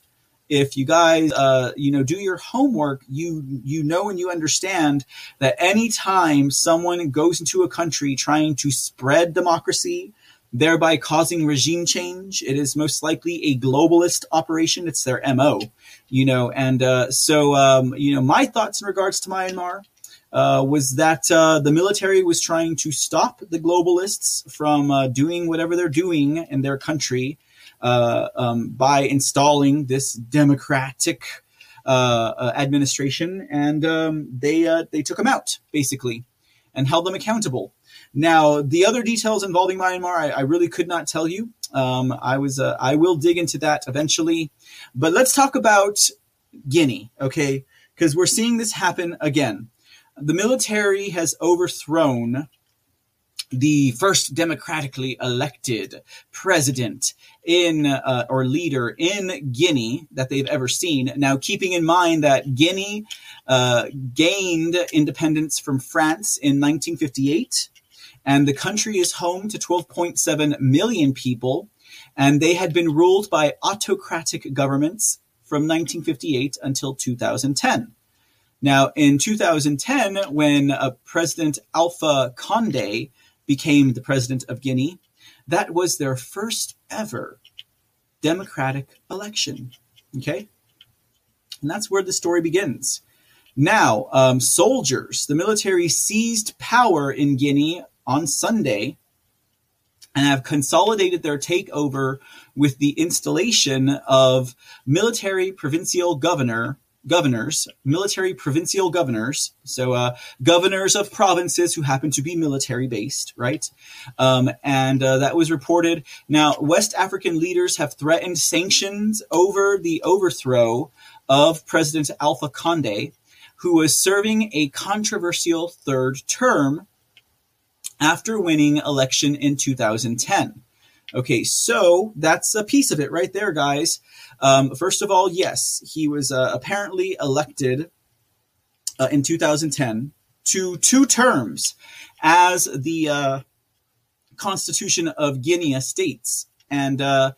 if you guys, uh, you know, do your homework, you you know and you understand that anytime someone goes into a country trying to spread democracy, thereby causing regime change, it is most likely a globalist operation. It's their mo, you know. And uh, so, um, you know, my thoughts in regards to Myanmar. Uh, was that uh, the military was trying to stop the globalists from uh, doing whatever they're doing in their country uh, um, by installing this democratic uh, uh, administration, and um, they they took them out basically and held them accountable. Now, the other details involving Myanmar, I, I really could not tell you. Um, I was I will dig into that eventually, but let's talk about Guinea, okay? Because we're seeing this happen again. The military has overthrown the first democratically elected president in uh, or leader in Guinea that they've ever seen. Now, keeping in mind that Guinea uh, gained independence from France in 1958, and the country is home to 12.7 million people, and they had been ruled by autocratic governments from 1958 until 2010. Now, in 2010, when uh, President Alpha Conde became the president of Guinea. That was their first ever democratic election. Okay? And that's where the story begins. Now, um, soldiers, the military seized power in Guinea on Sunday and have consolidated their takeover with the installation of military provincial governor governors, military provincial governors, so uh, governors of provinces who happen to be military based, right? Um, and uh, that was reported. Now, West African leaders have threatened sanctions over the overthrow of President Alpha Conde, who was serving a controversial third term after winning election in 2010. Okay, so that's a piece of it right there, guys. Um, first of all, yes, he was uh, apparently elected uh, in 2010 to two terms as the uh, Constitution of Guinea states. And uh,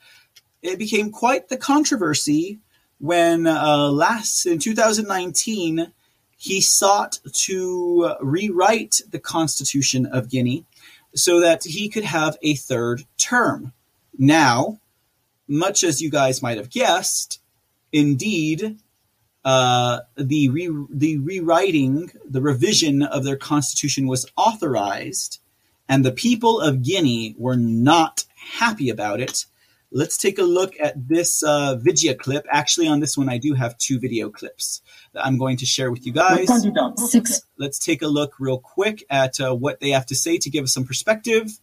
it became quite the controversy when uh, last in 2019 he sought to rewrite the Constitution of Guinea so that he could have a third term. Now, much as you guys might have guessed, indeed, uh, the re- the rewriting, the revision of their constitution was authorized, and the people of Guinea were not happy about it. Let's take a look at this uh, video clip. Actually, on this one, I do have two video clips that I'm going to share with you guys. Six. Let's take a look real quick at uh, what they have to say to give us some perspective.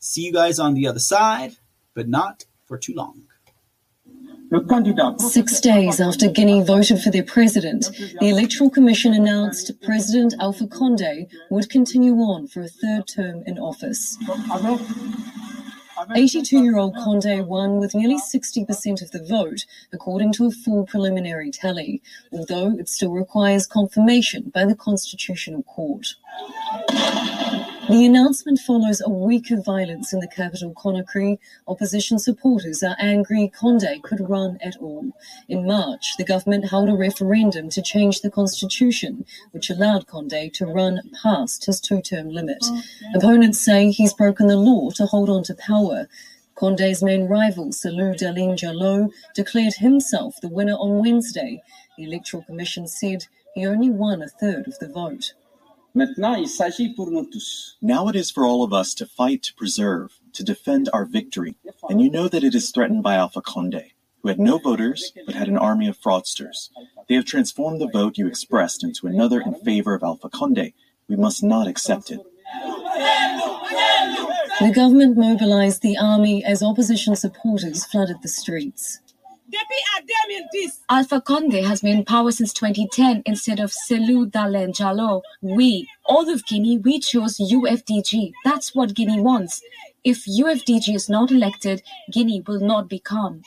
See you guys on the other side, but not for too long. Six days after Guinea voted for their president, the Electoral Commission announced President Alpha Conde would continue on for a third term in office. 82 year old Conde won with nearly 60% of the vote, according to a full preliminary tally, although it still requires confirmation by the Constitutional Court. The announcement follows a week of violence in the capital, Conakry. Opposition supporters are angry Conde could run at all. In March, the government held a referendum to change the constitution, which allowed Conde to run past his two term limit. Oh, Opponents say he's broken the law to hold on to power. Conde's main rival, Cellou Dalein Diallo, declared himself the winner on Wednesday. The Electoral Commission said he only won a third of the vote. Now it is for all of us to fight to preserve, to defend our victory, and you know that it is threatened by Alpha Conde, who had no voters but had an army of fraudsters. They have transformed the vote you expressed into another in favor of Alpha Conde. We must not accept it. The government mobilized the army as opposition supporters flooded the streets. Alpha Conde has been in power since 2010 instead of Cellou Dalein Diallo. We, all of Guinea, we chose UFDG. That's what Guinea wants. If UFDG is not elected, Guinea will not become.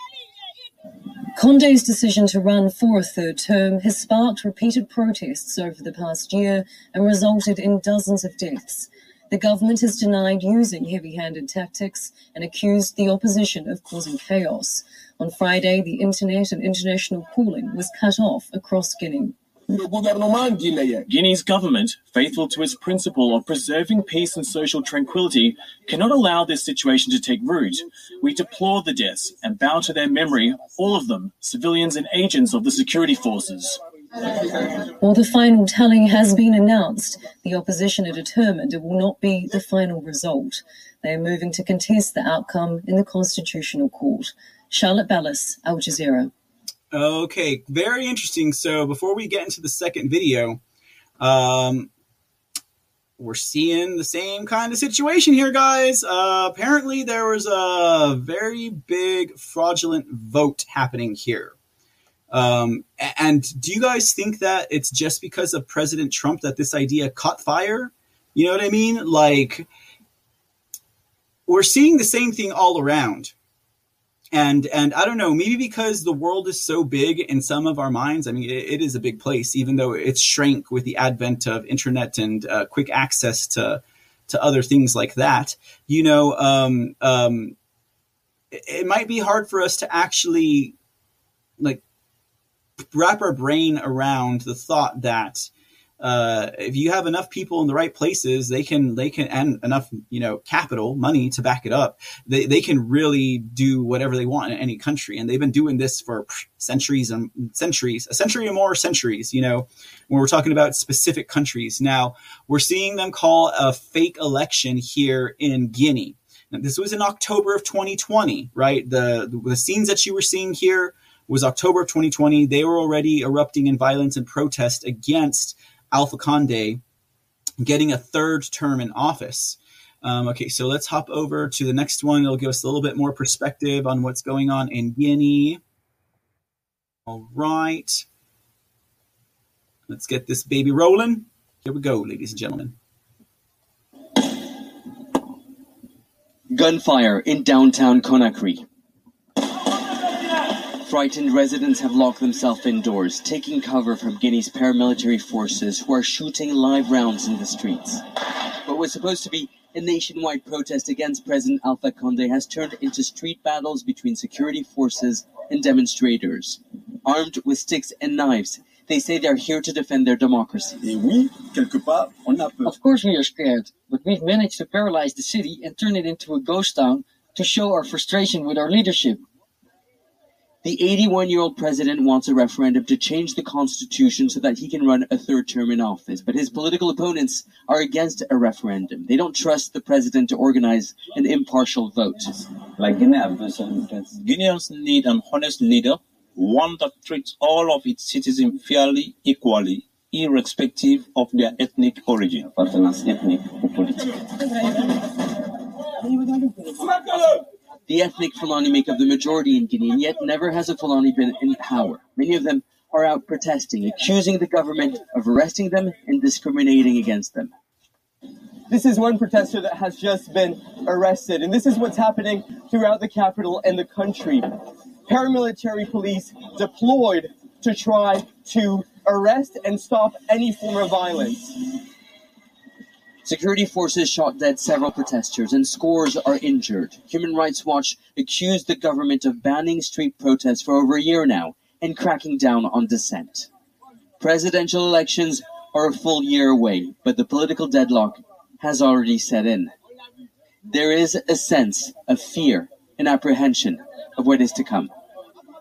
Conde's decision to run for a third term has sparked repeated protests over the past year and resulted in dozens of deaths. The government has denied using heavy handed tactics and accused the opposition of causing chaos. On Friday, the internet and international calling was cut off across Guinea. Guinea's government, faithful to its principle of preserving peace and social tranquility, cannot allow this situation to take root. We deplore the deaths and bow to their memory, all of them, civilians and agents of the security forces. While the final tally has been announced, the opposition are determined it will not be the final result. They are moving to contest the outcome in the Constitutional Court. Charlotte Bellis, Al Jazeera. Okay, very interesting. So before we get into the second video, um, we're seeing the same kind of situation here, guys. Uh, apparently, there was a very big fraudulent vote happening here. Um, and do you guys think that it's just because of President Trump that this idea caught fire? You know what I mean? Like, we're seeing the same thing all around and and I don't know, maybe because the world is so big in some of our minds. I mean, it, it is a big place, even though it's shrank with the advent of internet and uh, quick access to to other things like that. You know, um, um, it, it might be hard for us to actually like wrap our brain around the thought that uh, if you have enough people in the right places, they can they can and enough you know capital money to back it up. They they can really do whatever they want in any country, and they've been doing this for centuries and centuries, a century or more centuries. You know, when we're talking about specific countries. Now we're seeing them call a fake election here in Guinea. Now, this was in October of 2020, right? The the scenes that you were seeing here was October of 2020. They were already erupting in violence and protest against Alpha Conde getting a third term in office. Um, okay, so let's hop over to the next one. It'll give us a little bit more perspective on what's going on in Guinea. All right. Let's get this baby rolling. Here we go, ladies and gentlemen. Gunfire in downtown Conakry. Frightened residents have locked themselves indoors, taking cover from Guinea's paramilitary forces who are shooting live rounds in the streets. What was supposed to be a nationwide protest against President Alpha Conde has turned into street battles between security forces and demonstrators. Armed with sticks and knives, they say they're here to defend their democracy. Of course we are scared, but we've managed to paralyze the city and turn it into a ghost town to show our frustration with our leadership. The 81 year old president wants a referendum to change the constitution so that he can run a third term in office. But his political opponents are against a referendum. They don't trust the president to organize an impartial vote. Like Guineans need an honest leader, one that treats all of its citizens fairly, equally, irrespective of their ethnic origin. The ethnic Fulani make up the majority in Guinea, and yet never has a Fulani been in power. Many of them are out protesting, accusing the government of arresting them and discriminating against them. This is one protester that has just been arrested, and this is what's happening throughout the capital and the country. Paramilitary police deployed to try to arrest and stop any form of violence. Security forces shot dead several protesters and scores are injured. Human Rights Watch accused the government of banning street protests for over a year now and cracking down on dissent. Presidential elections are a full year away, but the political deadlock has already set in. There is a sense of fear and apprehension of what is to come.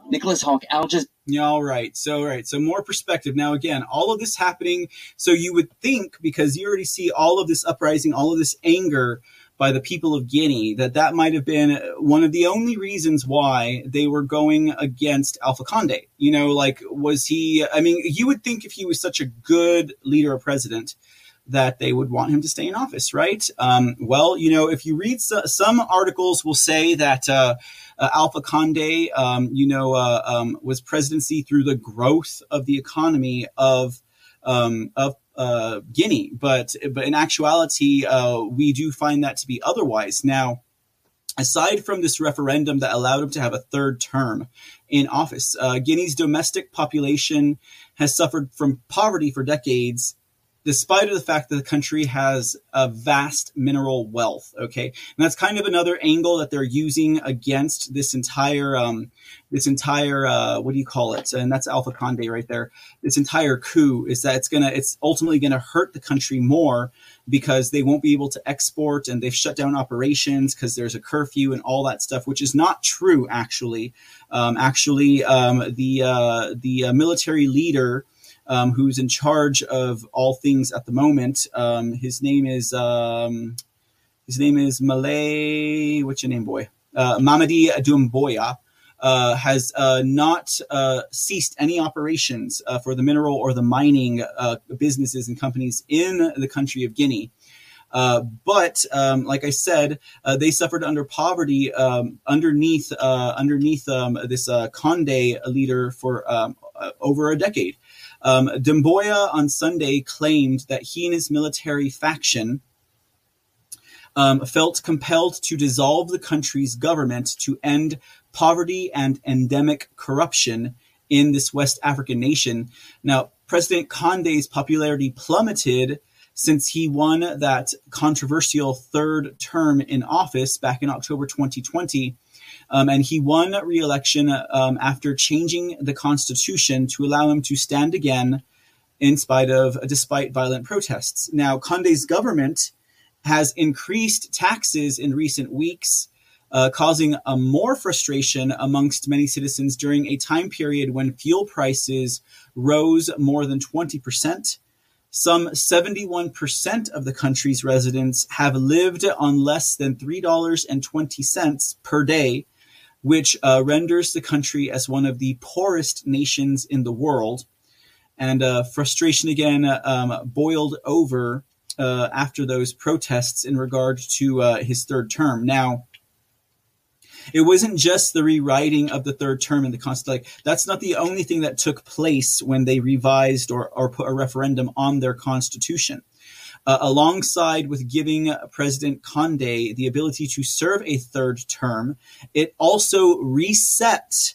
Nicolas Haque, Al Jazeera. Yeah, all right. So, all right. So, more perspective. Now, again, all of this happening. So, you would think because you already see all of this uprising, all of this anger by the people of Guinea, that that might have been one of the only reasons why they were going against Alpha Conde. You know, like, was he, I mean, you would think if he was such a good leader or president, that they would want him to stay in office, right? Um, well, you know, if you read so, some articles, will say that uh, uh, Alpha Conde, um, you know, uh, um, was presidency through the growth of the economy of um, of uh, Guinea, but but in actuality, uh, we do find that to be otherwise. Now, aside from this referendum that allowed him to have a third term in office, uh, Guinea's domestic population has suffered from poverty for decades despite the fact that the country has a vast mineral wealth. Okay, and that's kind of another angle that they're using against this entire um, this entire uh, what do you call it? And that's Alpha Conde right there. This entire coup is that it's gonna it's ultimately gonna hurt the country more because they won't be able to export and they've shut down operations because there's a curfew and all that stuff, which is not true actually. Um, actually, um, the uh, the uh, military leader. Um, who's in charge of all things at the moment? Um, his name is um, his name is Malay. What's your name, boy? Uh, Mamadi Doumbouya uh, has uh, not uh, ceased any operations uh, for the mineral or the mining uh, businesses and companies in the country of Guinea. Uh, but um, like I said, they suffered under poverty um, underneath underneath um, this Conde leader for um, over a decade. Um, Doumbouya on Sunday claimed that he and his military faction um, felt compelled to dissolve the country's government to end poverty and endemic corruption in this West African nation. Now, President Conde's popularity plummeted since he won that controversial third term in office back in October 2020. Um, and he won re-election um, after changing the constitution to allow him to stand again in spite of despite violent protests. Now, Conde's government has increased taxes in recent weeks uh, causing a more frustration amongst many citizens during a time period when fuel prices rose more than 20%. Some 71% of the country's residents have lived on less than $3.20 per day, which uh, renders the country as one of the poorest nations in the world. And uh, frustration again um, boiled over uh, after those protests in regard to uh, his third term. Now, it wasn't just the rewriting of the third term in the Constitution. Like, that's not the only thing that took place when they revised or, or put a referendum on their constitution. Uh, alongside with giving President Conde the ability to serve a third term, it also reset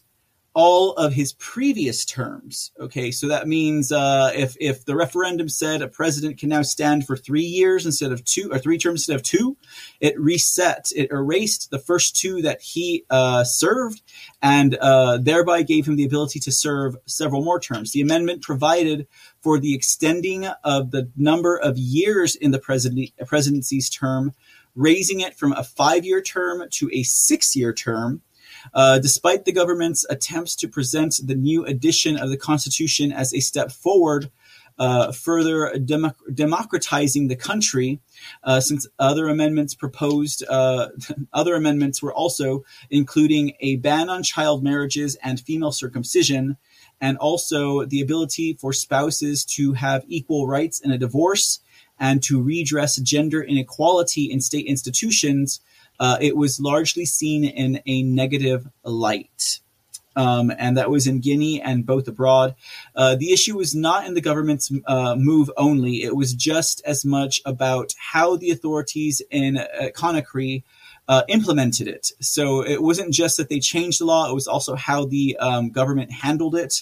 all of his previous terms. Okay, so that means uh, if if the referendum said a president can now stand for three years instead of two, or three terms instead of two, it reset, it erased the first two that he uh, served, and uh, thereby gave him the ability to serve several more terms. The amendment provided for the extending of the number of years in the president, presidency's term, raising it from a five-year term to a six-year term uh, despite the government's attempts to present the new edition of the Constitution as a step forward, uh, further democratizing the country, uh, since other amendments proposed, uh, other amendments were also including a ban on child marriages and female circumcision, and also the ability for spouses to have equal rights in a divorce and to redress gender inequality in state institutions uh, it was largely seen in a negative light. Um, and that was in Guinea and both abroad. Uh, the issue was not in the government's uh, move only, it was just as much about how the authorities in uh, Conakry. Uh, implemented it. So it wasn't just that they changed the law, it was also how the um, government handled it.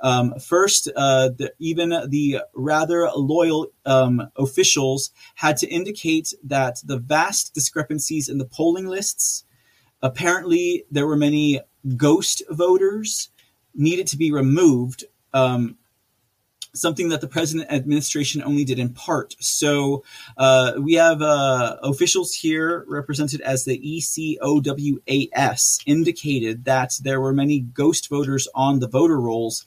Um, first, uh, the, even the rather loyal um, officials had to indicate that the vast discrepancies in the polling lists, apparently there were many ghost voters, needed to be removed. Um, something that the president administration only did in part. So uh, we have uh, officials here represented as the ECOWAS indicated that there were many ghost voters on the voter rolls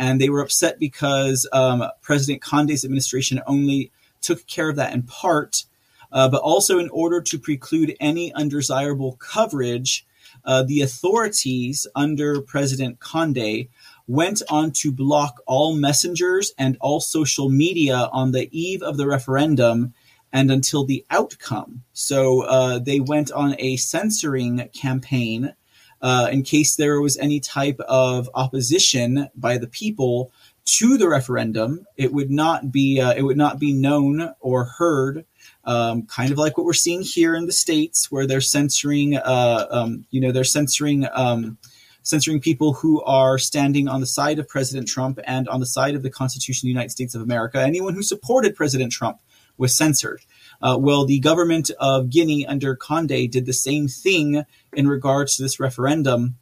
and they were upset because um, President Conde's administration only took care of that in part, uh, but also in order to preclude any undesirable coverage, uh, the authorities under President Conde went on to block all messengers and all social media on the eve of the referendum and until the outcome. So uh, they went on a censoring campaign uh, in case there was any type of opposition by the people to the referendum, it would not be uh, it would not be known or heard. Um, kind of like what we're seeing here in the states, where they're censoring, uh, um, you know, they're censoring um, censoring people who are standing on the side of President Trump and on the side of the Constitution of the United States of America. Anyone who supported President Trump was censored. Uh, well, the government of Guinea under Conde did the same thing in regards to this referendum.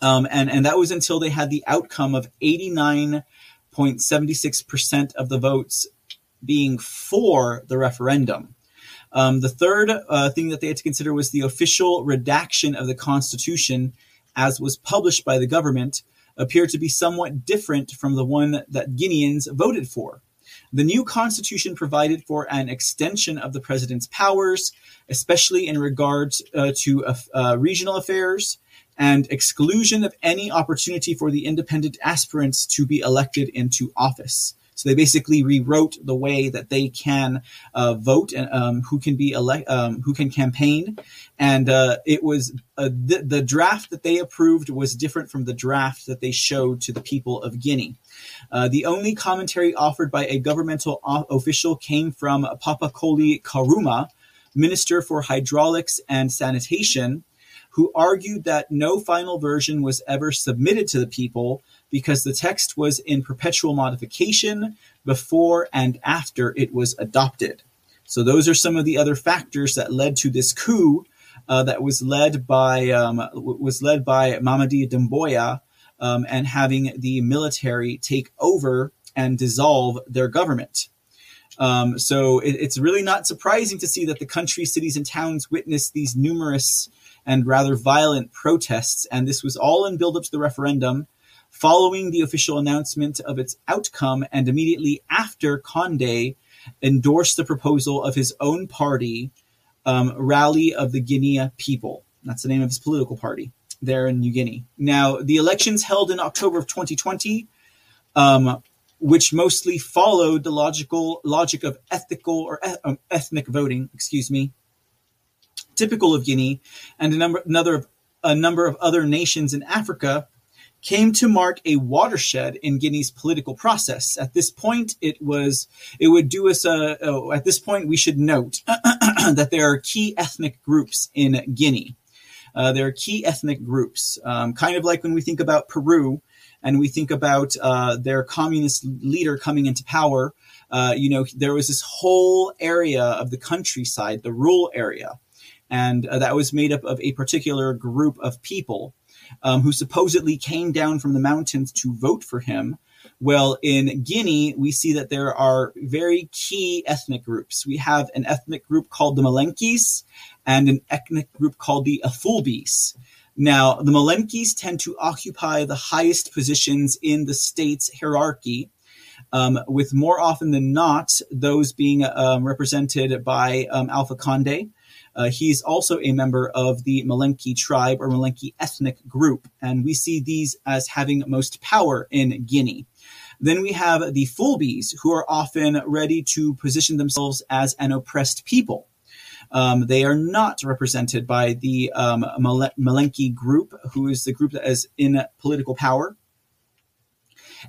Um, and, and that was until they had the outcome of 89.76% of the votes being for the referendum. Um, the third uh, thing that they had to consider was the official redaction of the Constitution, as was published by the government, appeared to be somewhat different from the one that Guineans voted for. The new constitution provided for an extension of the president's powers, especially in regards uh, to uh, uh, regional affairs, and exclusion of any opportunity for the independent aspirants to be elected into office. So they basically rewrote the way that they can uh, vote and um, who can be elect, um, who can campaign, and uh, it was uh, the, the draft that they approved was different from the draft that they showed to the people of Guinea. Uh, the only commentary offered by a governmental official came from Papa Koly Kourouma, Minister for Hydraulics and Sanitation, who argued that no final version was ever submitted to the people because the text was in perpetual modification before and after it was adopted. So those are some of the other factors that led to this coup uh, that was led by um, was led by Mamadi Doumbouya um, and having the military take over and dissolve their government. Um, so it, it's really not surprising to see that the country, cities, and towns witnessed these numerous and rather violent protests, and this was all in build up to the referendum following the official announcement of its outcome and immediately after Conde endorsed the proposal of his own party, um, Rally of the Guinea People. That's the name of his political party there in New Guinea. Now, the elections held in October of 2020, um, which mostly followed the logical logic of ethical or um, ethnic voting, excuse me, typical of Guinea, and a number another a number of other nations in Africa came to mark a watershed in Guinea's political process. At this point, it was it would do us a. Oh, at this point, we should note that there are key ethnic groups in Guinea. Uh, there are key ethnic groups, um, kind of like when we think about Peru and we think about uh, their communist leader coming into power. Uh, you know, there was this whole area of the countryside, the rural area, and uh, that was made up of a particular group of people um, who supposedly came down from the mountains to vote for him. Well, in Guinea, we see that there are very key ethnic groups. We have an ethnic group called the Malenkis and an ethnic group called the Afulbis. Now, the Malenkis tend to occupy the highest positions in the state's hierarchy, um, with more often than not those being um, represented by um, Alpha Conde, uh, he's also a member of the Malenki tribe or Malenki ethnic group, and we see these as having most power in Guinea. Then we have the Fulbis, who are often ready to position themselves as an oppressed people. Um, they are not represented by the um, Malenki group, who is the group that is in political power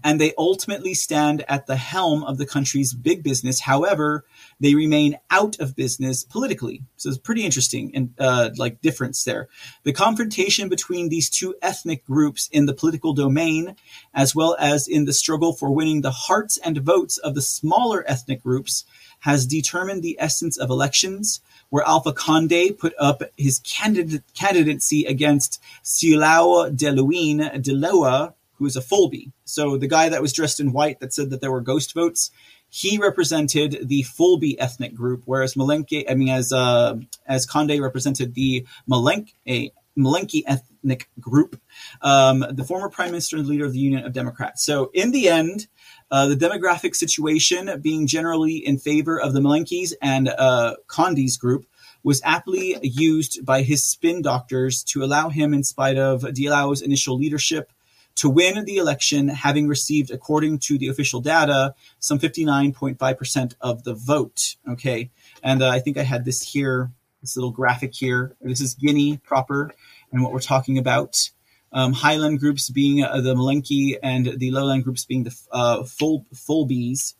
and they ultimately stand at the helm of the country's big business. However, they remain out of business politically. So it's pretty interesting and uh, like difference there. The confrontation between these two ethnic groups in the political domain, as well as in the struggle for winning the hearts and votes of the smaller ethnic groups, has determined the essence of elections, where Alpha Conde put up his candidate, candidacy against Silao de Luin de Loa who is a Fulby. So the guy that was dressed in white that said that there were ghost votes, he represented the Fulby ethnic group, whereas Malenke, I mean, as uh, as Conde represented the Malenke, Malenki ethnic group, um, the former prime minister and leader of the Union of Democrats. So in the end, uh, the demographic situation being generally in favor of the Malenkis and uh, Conde's group was aptly used by his spin doctors to allow him, in spite of Diallo's initial leadership, to win the election, having received, according to the official data, some 59.5% of the vote. Okay. And uh, I think I had this here, this little graphic here. This is Guinea proper and what we're talking about. Um, highland groups being uh, the Malenki and the lowland groups being the uh, full, full bees.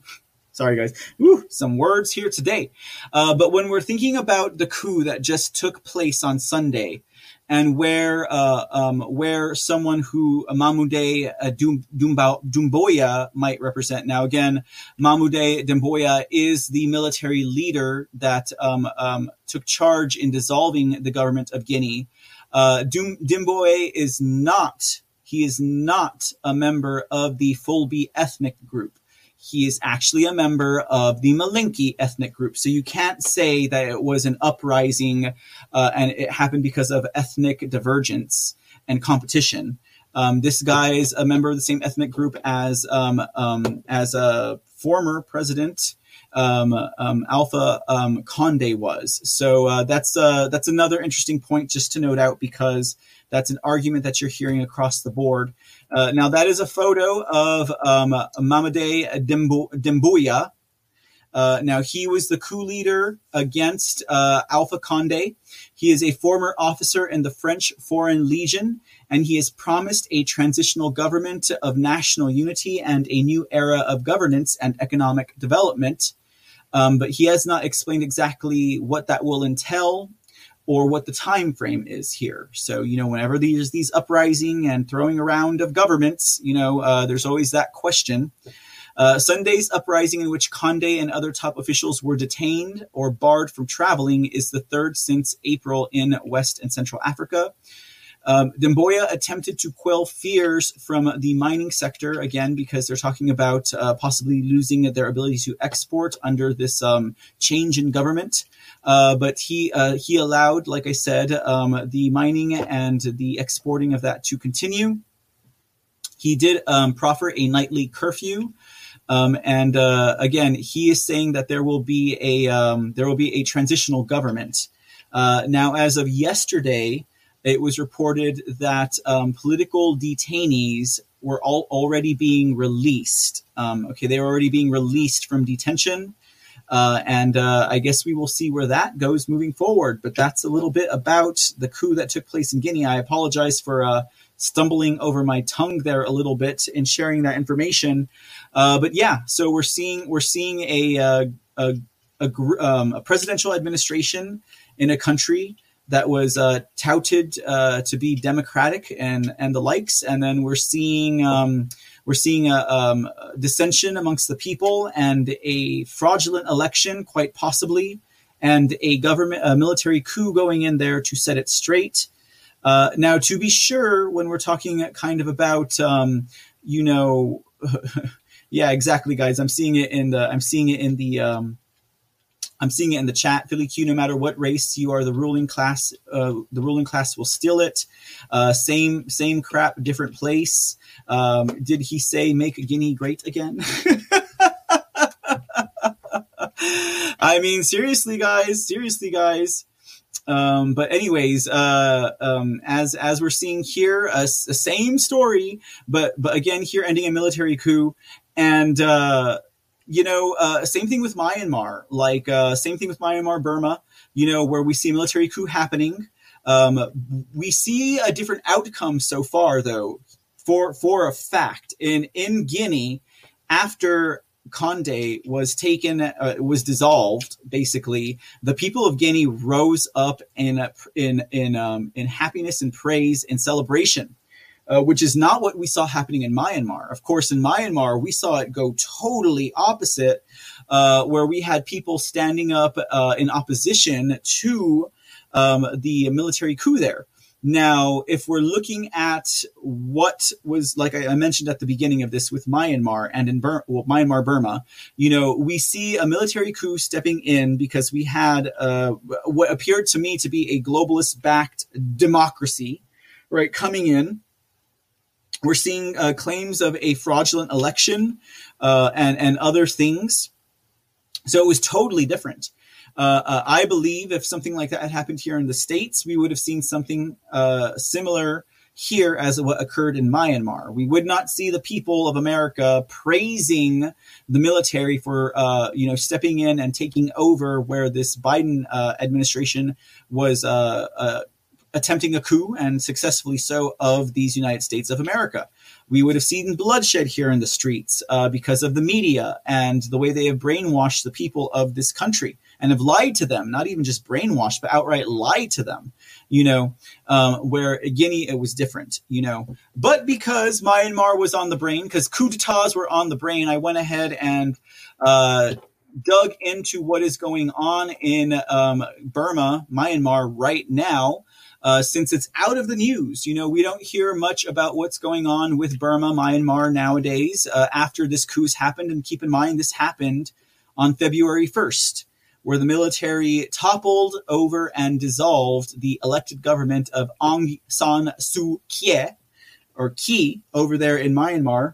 Sorry, guys. Some words here today. Uh, but when we're thinking about the coup that just took place on Sunday, and where uh, um, where someone who Mamude uh, Doumbouya might represent. Now, again, Mamude Doumbouya is the military leader that um, um, took charge in dissolving the government of Guinea. Uh, Doumbouya is not he is not a member of the Fulbe ethnic group. He is actually a member of the Malinke ethnic group. So you can't say that it was an uprising uh, and it happened because of ethnic divergence and competition. Um, this guy is a member of the same ethnic group as um, um, as a former president Alpha um, Conde was. So uh, that's uh, that's another interesting point just to note out because that's an argument that you're hearing across the board. Uh, now, that is a photo of um, Mamade Dembuya. Uh, now, he was the coup leader against uh, Alpha Conde. He is a former officer in the French Foreign Legion, and he has promised a transitional government of national unity and a new era of governance and economic development. Um, but he has not explained exactly what that will entail or what the time frame is here. So, you know, whenever there's these uprising and throwing around of governments, you know, uh, there's always that question. Uh, Sunday's uprising, in which Conde and other top officials were detained or barred from traveling, is the third since April in West and Central Africa. Um, Demboya attempted to quell fears from the mining sector again because they're talking about uh, possibly losing their ability to export under this um, change in government. Uh, but he uh, he allowed, like I said, um, the mining and the exporting of that to continue. He did um, proffer a nightly curfew. Um, and uh, again, he is saying that there will be a um, there will be a transitional government. Uh, now, as of yesterday, it was reported that um, political detainees were all already being released. Um, okay, they were already being released from detention. Uh, and uh, I guess we will see where that goes moving forward. But that's a little bit about the coup that took place in Guinea. I apologize for uh, stumbling over my tongue there a little bit in sharing that information. Uh, but yeah, so we're seeing we're seeing a uh, a, a, um, a presidential administration in a country that was uh, touted uh, to be democratic and and the likes, and then we're seeing um, we're seeing a, um, dissension amongst the people and a fraudulent election, quite possibly, and a government a military coup going in there to set it straight. Uh, now, to be sure, when we're talking kind of about um, you know, yeah, exactly, guys. I'm seeing it in the I'm seeing it in the um, I'm seeing it in the chat. Philly Q, no matter what race you are, the ruling class, uh, the ruling class will steal it. Uh, same, same crap, different place. Um, did he say make Guinea great again? I mean, seriously, guys, seriously, guys. Um, but anyways, uh, um, as as we're seeing here, a, a, same story, but but again here ending a military coup, and uh, you know, uh, same thing with Myanmar, like uh, same thing with Myanmar, Burma, you know, where we see military coup happening. Um, we see a different outcome so far, though, for for a fact. In in Guinea, after Conde was taken, uh, was dissolved. Basically, the people of Guinea rose up in in in um, in happiness and praise and celebration uh, which is not what we saw happening in Myanmar. Of course, in Myanmar, we saw it go totally opposite, uh, where we had people standing up uh, in opposition to um, the military coup there. Now, if we're looking at what was, like I mentioned at the beginning of this with Myanmar and in Bur- well, Myanmar, Burma, you know, we see a military coup stepping in because we had uh, what appeared to me to be a globalist backed democracy, right, coming in we're seeing uh, claims of a fraudulent election uh, and and other things. So it was totally different. Uh, uh I believe if something like that had happened here in the states, we would have seen something uh, similar here as what occurred in Myanmar. We would not see the people of America praising the military for uh, you know stepping in and taking over where this Biden administration was attempting a coup, and successfully so, of these United States of America. We would have seen bloodshed here in the streets uh, because of the media and the way they have brainwashed the people of this country and have lied to them, not even just brainwashed, but outright lied to them, you know, um, where Guinea, it was different, you know. But because Myanmar was on the brain, because coups d'etats were on the brain, I went ahead and uh, dug into what is going on in um, Burma, Myanmar right now. Uh, since it's out of the news, you know, we don't hear much about what's going on with Burma, Myanmar nowadays uh, after this coup has happened. And keep in mind, this happened on February 1st, where the military toppled over and dissolved the elected government of Aung San Suu Kyi, or Kyi, over there in Myanmar.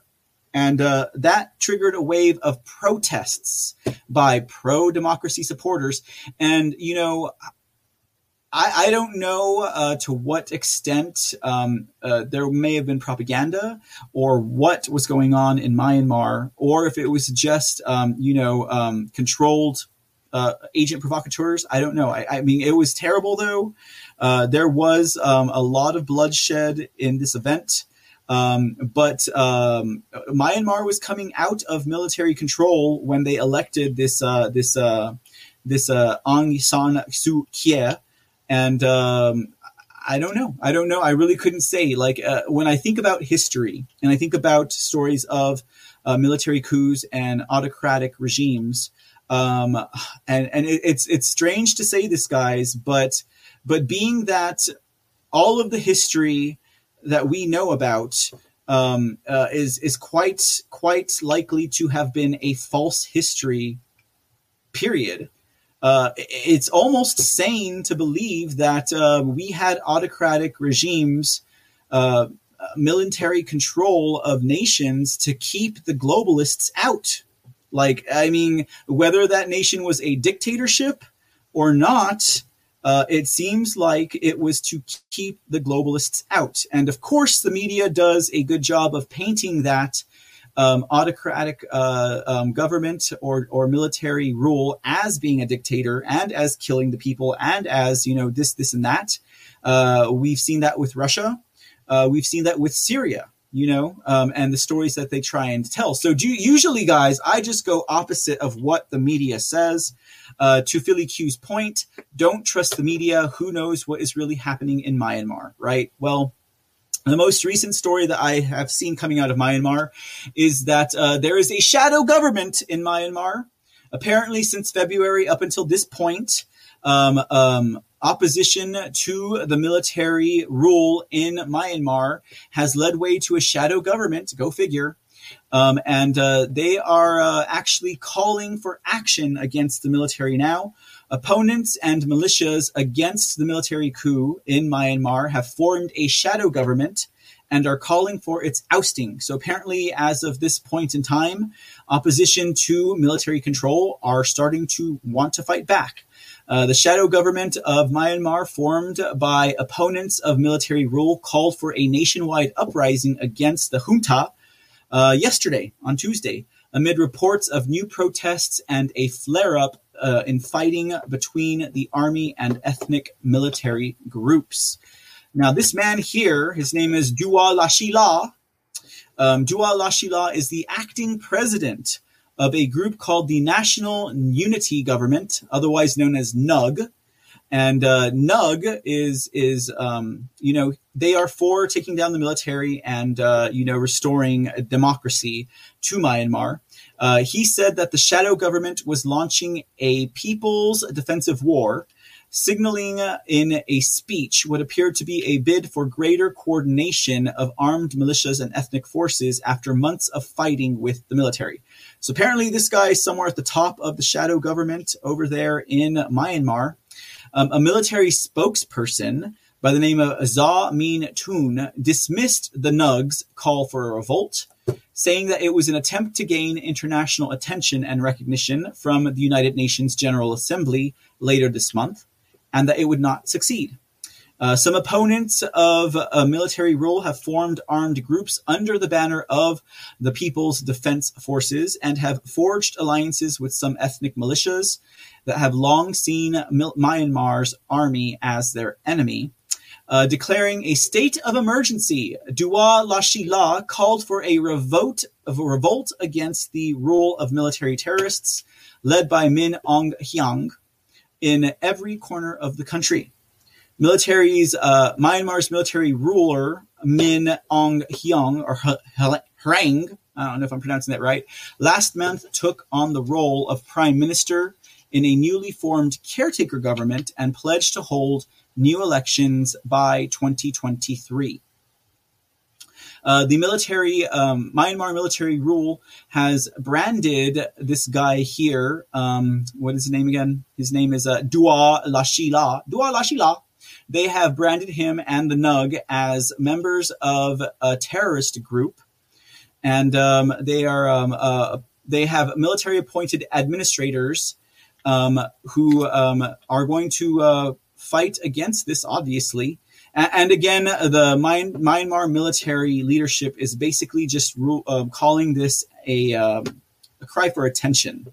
And uh, that triggered a wave of protests by pro democracy supporters. And, you know, I, I don't know uh, to what extent um, uh, there may have been propaganda or what was going on in Myanmar, or if it was just, um, you know, um, controlled uh, agent provocateurs. I don't know. I, I mean, it was terrible, though. Uh, there was um, a lot of bloodshed in this event. Um, but um, Myanmar was coming out of military control when they elected this uh, this uh, this uh, Aung San Suu Kyi, and um, I don't know. I don't know. I really couldn't say. Like uh, when I think about history and I think about stories of uh, military coups and autocratic regimes, um, and and it, it's it's strange to say this, guys, but but being that all of the history that we know about um, uh, is is quite quite likely to have been a false history. Period. Uh, it's almost sane to believe that uh, we had autocratic regimes, uh, military control of nations to keep the globalists out. Like, I mean, whether that nation was a dictatorship or not, uh, it seems like it was to keep the globalists out. And of course, the media does a good job of painting that um, autocratic uh, um, government or, or military rule as being a dictator and as killing the people and as, you know, this, this, and that. Uh, we've seen that with Russia. Uh, we've seen that with Syria you know, um, and the stories that they try and tell. So, do usually, guys, I just go opposite of what the media says. Uh, to Philly Q's point, don't trust the media. Who knows what is really happening in Myanmar, right? Well, the most recent story that I have seen coming out of Myanmar is that uh, there is a shadow government in Myanmar. Apparently, since February up until this point, um, um, opposition to the military rule in Myanmar has led way to a shadow government. Go figure. Um, and uh, they are uh, actually calling for action against the military now. Opponents and militias against the military coup in Myanmar have formed a shadow government and are calling for its ousting. So apparently, as of this point in time, opposition to military control are starting to want to fight back. Uh, the shadow government of Myanmar, formed by opponents of military rule, called for a nationwide uprising against the junta uh, yesterday, on Tuesday, amid reports of new protests and a flare up uh, in fighting between the army and ethnic military groups. Now, this man here, his name is Duwa Lashi La. Um, Duwa Lashi La is the acting president of a group called the National Unity Government, otherwise known as NUG. And uh, NUG is is um, you know they are for taking down the military and uh, you know restoring democracy to Myanmar. Uh, he said that the shadow government was launching a people's defensive war signaling in a speech what appeared to be a bid for greater coordination of armed militias and ethnic forces after months of fighting with the military. So apparently, this guy is somewhere at the top of the shadow government over there in Myanmar. Um, a military spokesperson by the name of Zaw Min Tun dismissed the NUG's call for a revolt, saying that it was an attempt to gain international attention and recognition from the United Nations General Assembly later this month, and that it would not succeed. Uh, some opponents of a military rule have formed armed groups under the banner of the People's Defense Forces and have forged alliances with some ethnic militias that have long seen Myanmar's army as their enemy. uh, declaring a state of emergency. Duwa Lashi La called for a revolt, a revolt against the rule of military terrorists led by Min Aung Hlaing in every corner of the country. Military's uh, Myanmar's military ruler Min Aung Hlaing or Hrang, I don't know if I'm pronouncing that right, last month took on the role of prime minister in a newly formed caretaker government and pledged to hold new elections by 2023. Uh, the military, um, Myanmar military rule has branded this guy here. Um, what is his name again? His name is uh, Duwa Lashi La. Dua Lashila. They have branded him and the Nug as members of a terrorist group, and um, they are um, uh, they have military appointed administrators um, who um, are going to uh, fight against this, obviously. And, again, the Myanmar military leadership is basically just uh, calling this a, uh, a, cry for attention.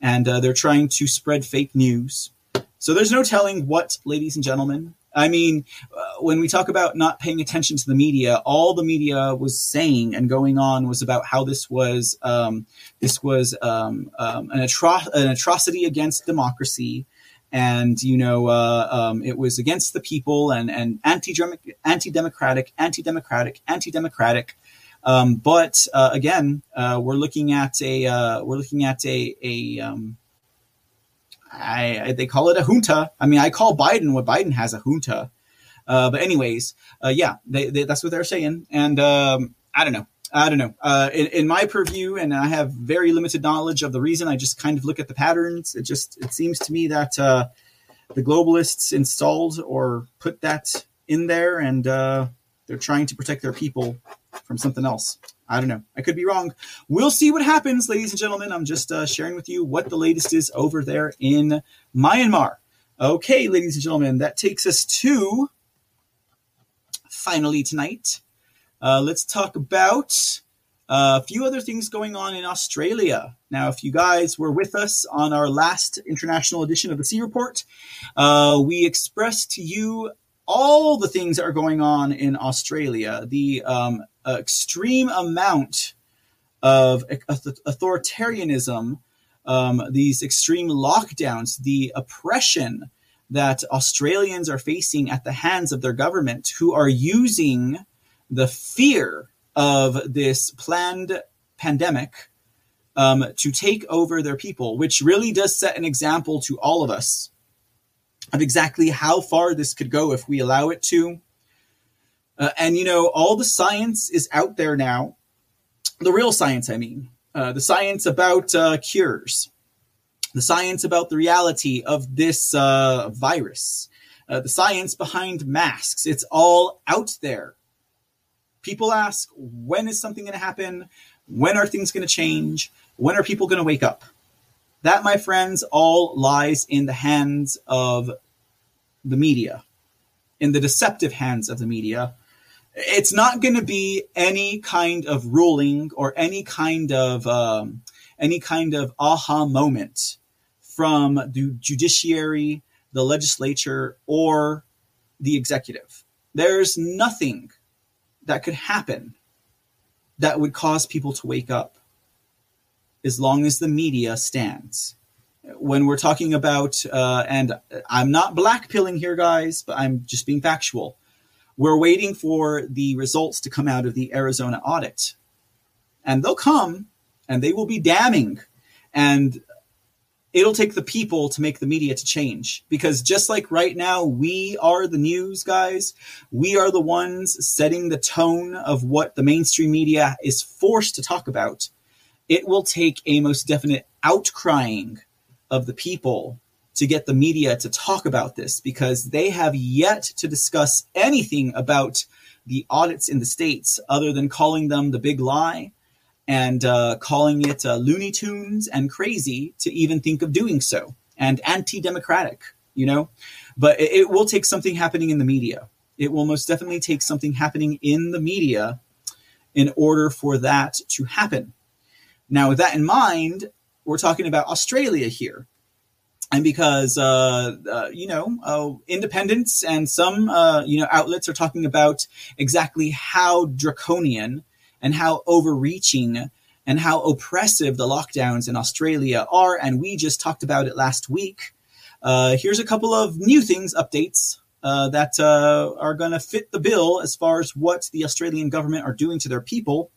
And uh, they're trying to spread fake news. So there's no telling what, ladies and gentlemen. I mean, uh, when we talk about not paying attention to the media, all the media was saying and going on was about how this was um, this was um, um, an, atro- an atrocity against democracy, and you know uh, um, it was against the people and and anti anti democratic anti democratic anti democratic. Um, but uh, again, uh, we're looking at a uh, we're looking at a a um, I, I, they call it a junta. I mean, I call Biden what Biden has a junta. Uh, but anyways, uh, yeah, they, they, that's what they're saying, and um, I don't know. I don't know. Uh, in, in, my purview, and I have very limited knowledge of the reason. I just kind of look at the patterns. It just it seems to me that uh, the globalists installed or put that in there, and uh, they're trying to protect their people from something else. I don't know. I could be wrong. We'll see what happens, ladies and gentlemen. I'm just uh, sharing with you what the latest is over there in Myanmar. Okay, ladies and gentlemen, that takes us to finally tonight uh, let's talk about uh, a few other things going on in Australia. Now, if you guys were with us on our last international edition of the C Report, uh, we expressed to you all the things that are going on in Australia, the um, extreme amount of authoritarianism, um, these extreme lockdowns, the oppression that Australians are facing at the hands of their government, who are using the fear of this planned pandemic um, to take over their people, which really does set an example to all of us of exactly how far this could go if we allow it to. Uh, and you know, all the science is out there now. The real science, I mean, uh, the science about uh, cures, the science about the reality of this uh, virus, uh, the science behind masks. It's all out there. People ask, when is something going to happen? When are things going to change? When are people going to wake up? That, my friends, all lies in the hands of the media, in the deceptive hands of the media. It's not going to be any kind of ruling or any kind of um, any kind of aha moment from the judiciary, the legislature, or the executive. There's nothing that could happen that would cause people to wake up as long as the media stands. When we're talking about, uh, and I'm not blackpilling here, guys, but I'm just being factual. We're waiting for the results to come out of the Arizona audit. And they'll come and they will be damning. And it'll take the people to make the media to change because just like right now we are the news guys we are the ones setting the tone of what the mainstream media is forced to talk about it will take a most definite outcrying of the people to get the media to talk about this because they have yet to discuss anything about the audits in the states other than calling them the big lie and uh, calling it uh, Looney Tunes and crazy to even think of doing so and anti-democratic, you know. But it, it will take something happening in the media. It will most definitely take something happening in the media in order for that to happen. Now, with that in mind, we're talking about Australia here. And because uh, uh, you know uh, independents and some uh, you know outlets are talking about exactly how draconian and how overreaching and how oppressive the lockdowns in Australia are, and we just talked about it last week. Uh, here's a couple of new things, updates uh, that are going to fit the bill as far as what the Australian government are doing to their people.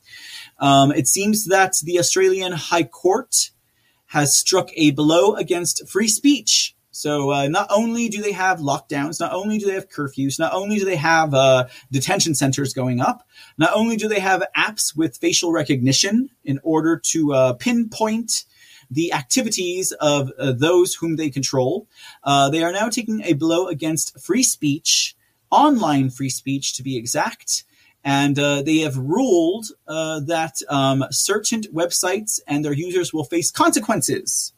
Um, it seems that the Australian High Court has struck a blow against free speech. So uh, not only do they have lockdowns, not only do they have curfews, not only do they have uh, detention centers going up, not only do they have apps with facial recognition in order to uh, pinpoint the activities of uh, those whom they control, uh, they are now taking a blow against free speech, online free speech to be exact. And uh, they have ruled uh, that um, certain websites and their users will face consequences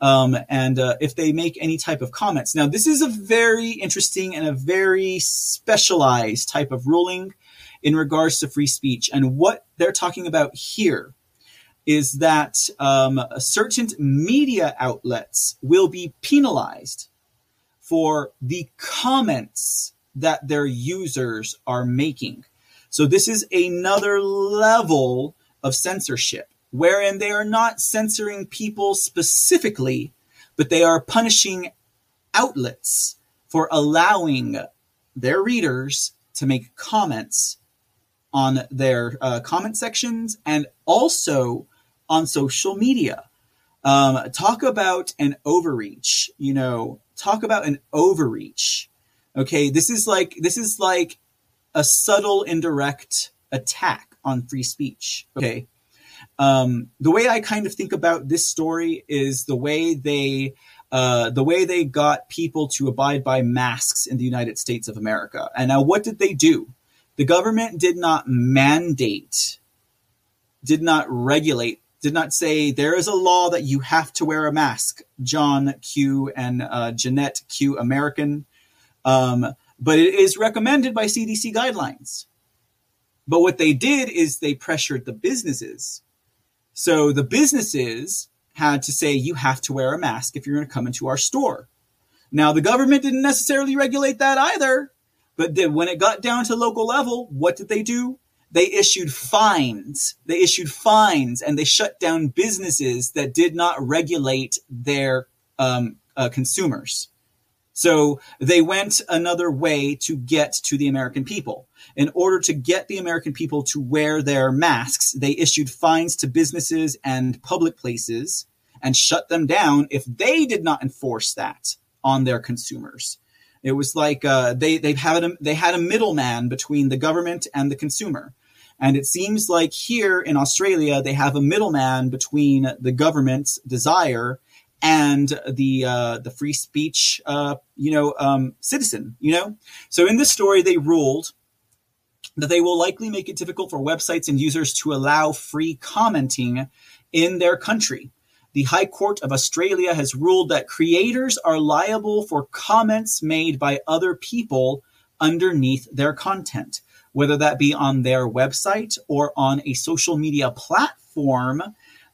um, and uh, if they make any type of comments. Now, this is a very interesting and a very specialized type of ruling in regards to free speech. And what they're talking about here is that um, certain media outlets will be penalized for the comments that their users are making. So this is another level of censorship wherein they are not censoring people specifically, but they are punishing outlets for allowing their readers to make comments on their uh, comment sections and also on social media. Um, talk about an overreach, you know, talk about an overreach. Okay, this is like this is like a subtle indirect attack on free speech. Okay. Um, the way I kind of think about this story is the way they uh, the way they got people to abide by masks in the United States of America. And now, what did they do? The government did not mandate, did not regulate, did not say there is a law that you have to wear a mask. John Q and uh, Jeanette Q American. Um, but it is recommended by CDC guidelines. But what they did is they pressured the businesses. So the businesses had to say, you have to wear a mask if you're going to come into our store. Now, the government didn't necessarily regulate that either. But then when it got down to local level, what did they do? They issued fines. They issued fines and they shut down businesses that did not regulate their um, uh, consumers. So they went another way to get to the American people. In order to get the American people to wear their masks, they issued fines to businesses and public places and shut them down if they did not enforce that on their consumers. It was like uh, they they had a, they had a middleman between the government and the consumer, and it seems like here in Australia they have a middleman between the government's desire and the uh, the free speech uh, you know um, citizen. You know, so in this story they ruled that they will likely make it difficult for websites and users to allow free commenting in their country the High Court of Australia has ruled that creators are liable for comments made by other people underneath their content, whether that be on their website or on a social media platform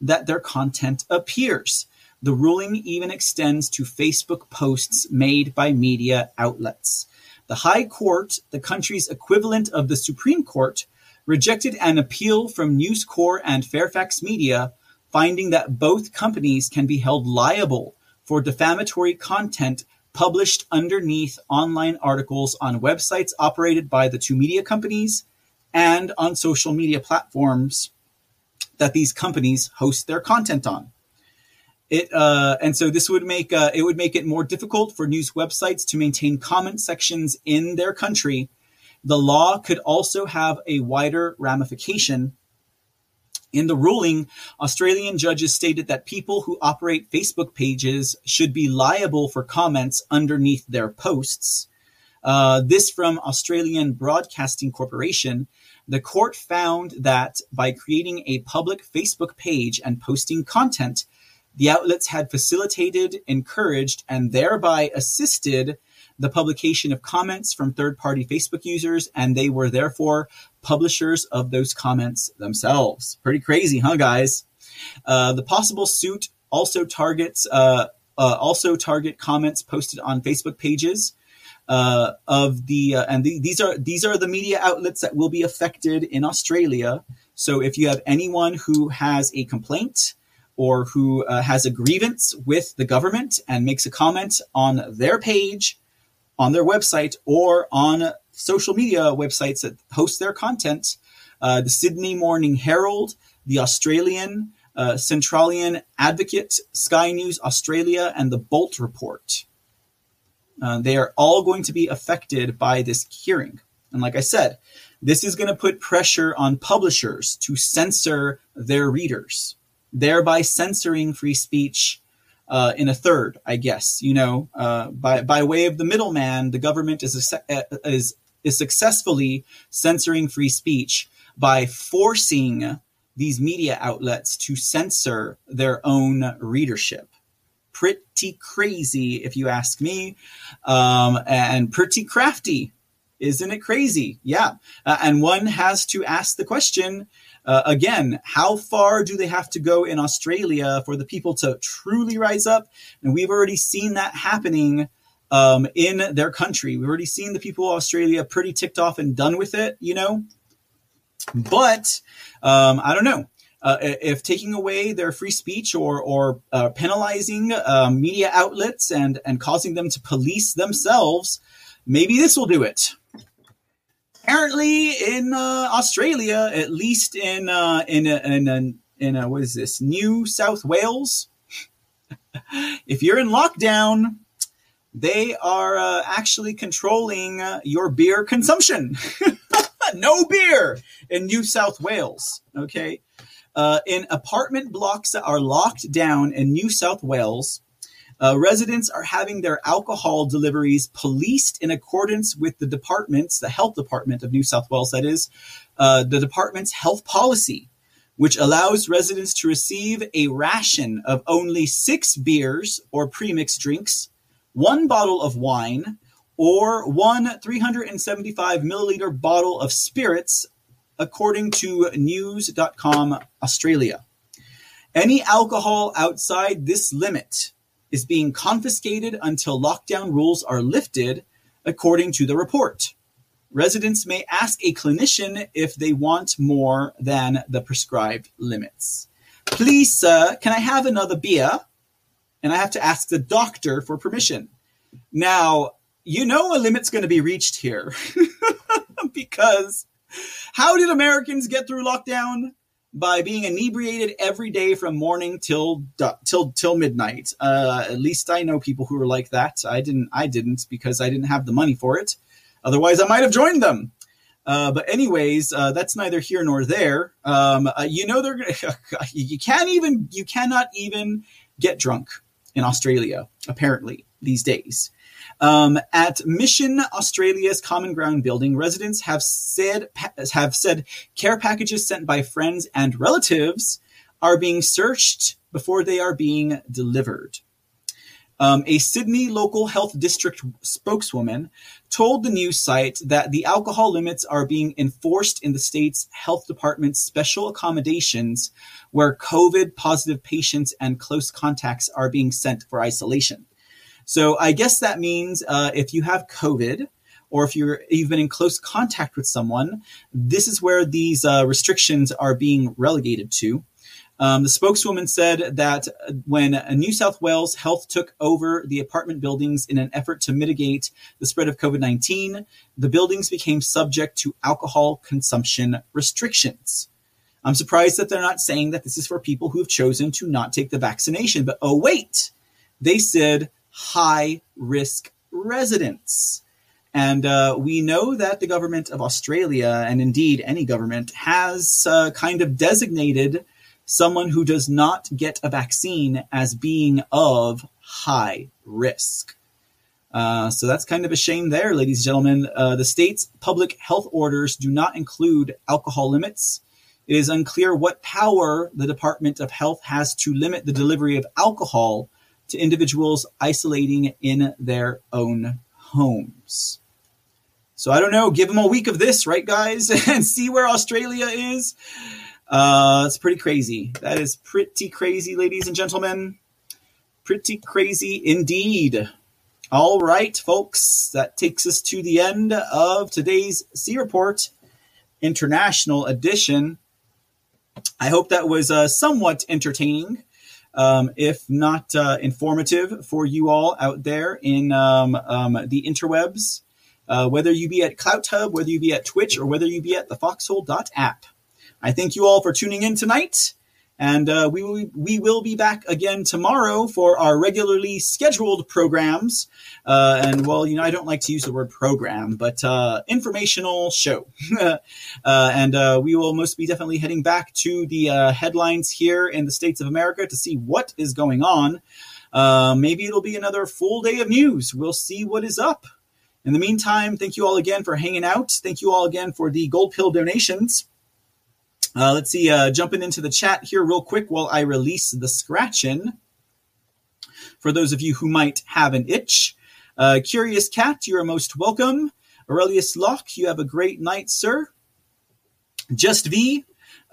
that their content appears. The ruling even extends to Facebook posts made by media outlets. The High Court, the country's equivalent of the Supreme Court, rejected an appeal from News Corp and Fairfax Media finding that both companies can be held liable for defamatory content published underneath online articles on websites operated by the two media companies and on social media platforms that these companies host their content on. It uh, and so this would make uh, it would make it more difficult for news websites to maintain comment sections in their country. The law could also have a wider ramification in the ruling, Australian judges stated that people who operate Facebook pages should be liable for comments underneath their posts. Uh, this from Australian Broadcasting Corporation. The court found that by creating a public Facebook page and posting content, the outlets had facilitated, encouraged, and thereby assisted the publication of comments from third party Facebook users, and they were therefore publishers of those comments themselves. Pretty crazy, huh, guys? Uh, the possible suit also targets uh, uh, also target comments posted on Facebook pages uh, of the uh, and the, these are these are the media outlets that will be affected in Australia. So if you have anyone who has a complaint or who uh, has a grievance with the government and makes a comment on their page, on their website, or on social media websites that host their content, uh, the Sydney Morning Herald, the Australian, uh, Centralian Advocate, Sky News Australia, and the Bolt Report. Uh, they are all going to be affected by this hearing. And like I said, this is going to put pressure on publishers to censor their readers, thereby censoring free speech uh, in a third, I guess. You know, uh, by by way of the middleman, the government is uh, is is successfully censoring free speech by forcing these media outlets to censor their own readership. Pretty crazy, if you ask me, um, and pretty crafty. Isn't it crazy? Yeah. Uh, and one has to ask the question uh, again, how far do they have to go in Australia for the people to truly rise up? And we've already seen that happening um, in their country. We've already seen the people of Australia pretty ticked off and done with it, you know? But um, I don't know. Uh, if taking away their free speech or, or uh, penalizing uh, media outlets and, and causing them to police themselves, maybe this will do it. Apparently, in uh, Australia, at least in uh, in in in, in what is this New South Wales, if you're in lockdown, they are uh, actually controlling your beer consumption. no beer in New South Wales. Okay. Uh, in apartment blocks that are locked down in New South Wales, uh, residents are having their alcohol deliveries policed in accordance with the department's, the health department of New South Wales, that is, uh, the department's health policy, which allows residents to receive a ration of only six beers or premixed drinks, one bottle of wine, or one 375 milliliter bottle of spirits, according to news.com Australia. Any alcohol outside this limit is being confiscated until lockdown rules are lifted, according to the report. Residents may ask a clinician if they want more than the prescribed limits. Please, sir, can I have another beer? And I have to ask the doctor for permission. Now, you know a limit's going to be reached here because how did Americans get through lockdown? By being inebriated every day from morning till till till midnight. Uh, at least I know people who are like that. I didn't. I didn't because I didn't have the money for it. Otherwise, I might have joined them. Uh, but anyways, uh, that's neither here nor there. Um, uh, you know they're gonna, you can't even you cannot even get drunk in Australia apparently these days. Um, at Mission Australia's Common Ground building, residents have said have said care packages sent by friends and relatives are being searched before they are being delivered. Um, a Sydney local health district spokeswoman told the news site that the alcohol limits are being enforced in the state's health department's special accommodations where COVID positive patients and close contacts are being sent for isolation. So I guess that means uh, if you have COVID or if you're you've been in close contact with someone, this is where these uh, restrictions are being relegated to. Um, the spokeswoman said that when New South Wales Health took over the apartment buildings in an effort to mitigate the spread of COVID 19, the buildings became subject to alcohol consumption restrictions. I'm surprised that they're not saying that this is for people who have chosen to not take the vaccination. But oh, wait, they said high risk residents. And uh, we know that the government of Australia, and indeed any government, has uh, kind of designated someone who does not get a vaccine as being of high risk. Uh, so that's kind of a shame there, ladies and gentlemen. Uh, the state's public health orders do not include alcohol limits. It is unclear what power the Department of Health has to limit the delivery of alcohol to individuals isolating in their own homes. So I don't know, give them a week of this, right, guys, and see where Australia is. Uh, it's pretty crazy. That is pretty crazy, ladies and gentlemen. Pretty crazy indeed. All right, folks, that takes us to the end of today's C Report International Edition. I hope that was uh, somewhat entertaining, um, if not uh, informative for you all out there in um, um, the interwebs, uh, whether you be at CloutHub, whether you be at Twitch, or whether you be at the foxhole.app. I thank you all for tuning in tonight. And uh, we, will, we will be back again tomorrow for our regularly scheduled programs. Uh, and well, you know, I don't like to use the word program, but uh, informational show. uh, and uh, we will most be definitely heading back to the uh, headlines here in the States of America to see what is going on. Uh, maybe it'll be another full day of news. We'll see what is up. In the meantime, thank you all again for hanging out. Thank you all again for the gold pill donations. Uh, let's see, uh, jumping into the chat here real quick while I release the scratching. For those of you who might have an itch, uh, Curious Cat, you are most welcome. Aurelius Locke, you have a great night, sir. Just V,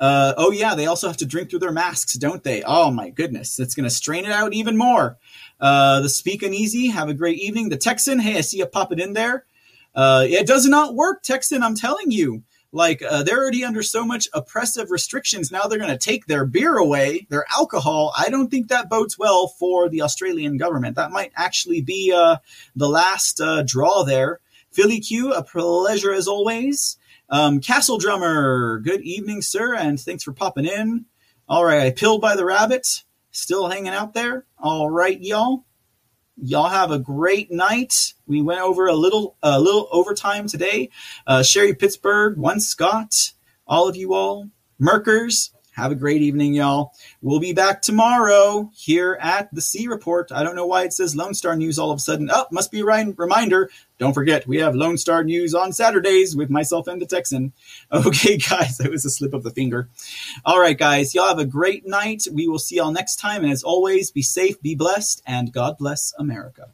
uh, oh yeah, they also have to drink through their masks, don't they? Oh my goodness, it's going to strain it out even more. Uh, the Speak Uneasy, have a great evening. The Texan, hey, I see you popping in there. Uh, it does not work, Texan, I'm telling you. Like uh, they're already under so much oppressive restrictions. Now they're going to take their beer away, their alcohol. I don't think that bodes well for the Australian government. That might actually be uh, the last uh, draw there. Philly Q, a pleasure as always. Um, Castle Drummer, good evening, sir, and thanks for popping in. All right, I pilled by the rabbit, still hanging out there. All right, y'all. Y'all have a great night. We went over a little a little overtime today. Uh, Sherry Pittsburgh, one Scott, all of you all, Merkers. Have a great evening, y'all. We'll be back tomorrow here at the C Report. I don't know why it says Lone Star News all of a sudden. Oh, must be a reminder. Don't forget, we have Lone Star News on Saturdays with myself and the Texan. Okay, guys, that was a slip of the finger. All right, guys, y'all have a great night. We will see y'all next time. And as always, be safe, be blessed, and God bless America.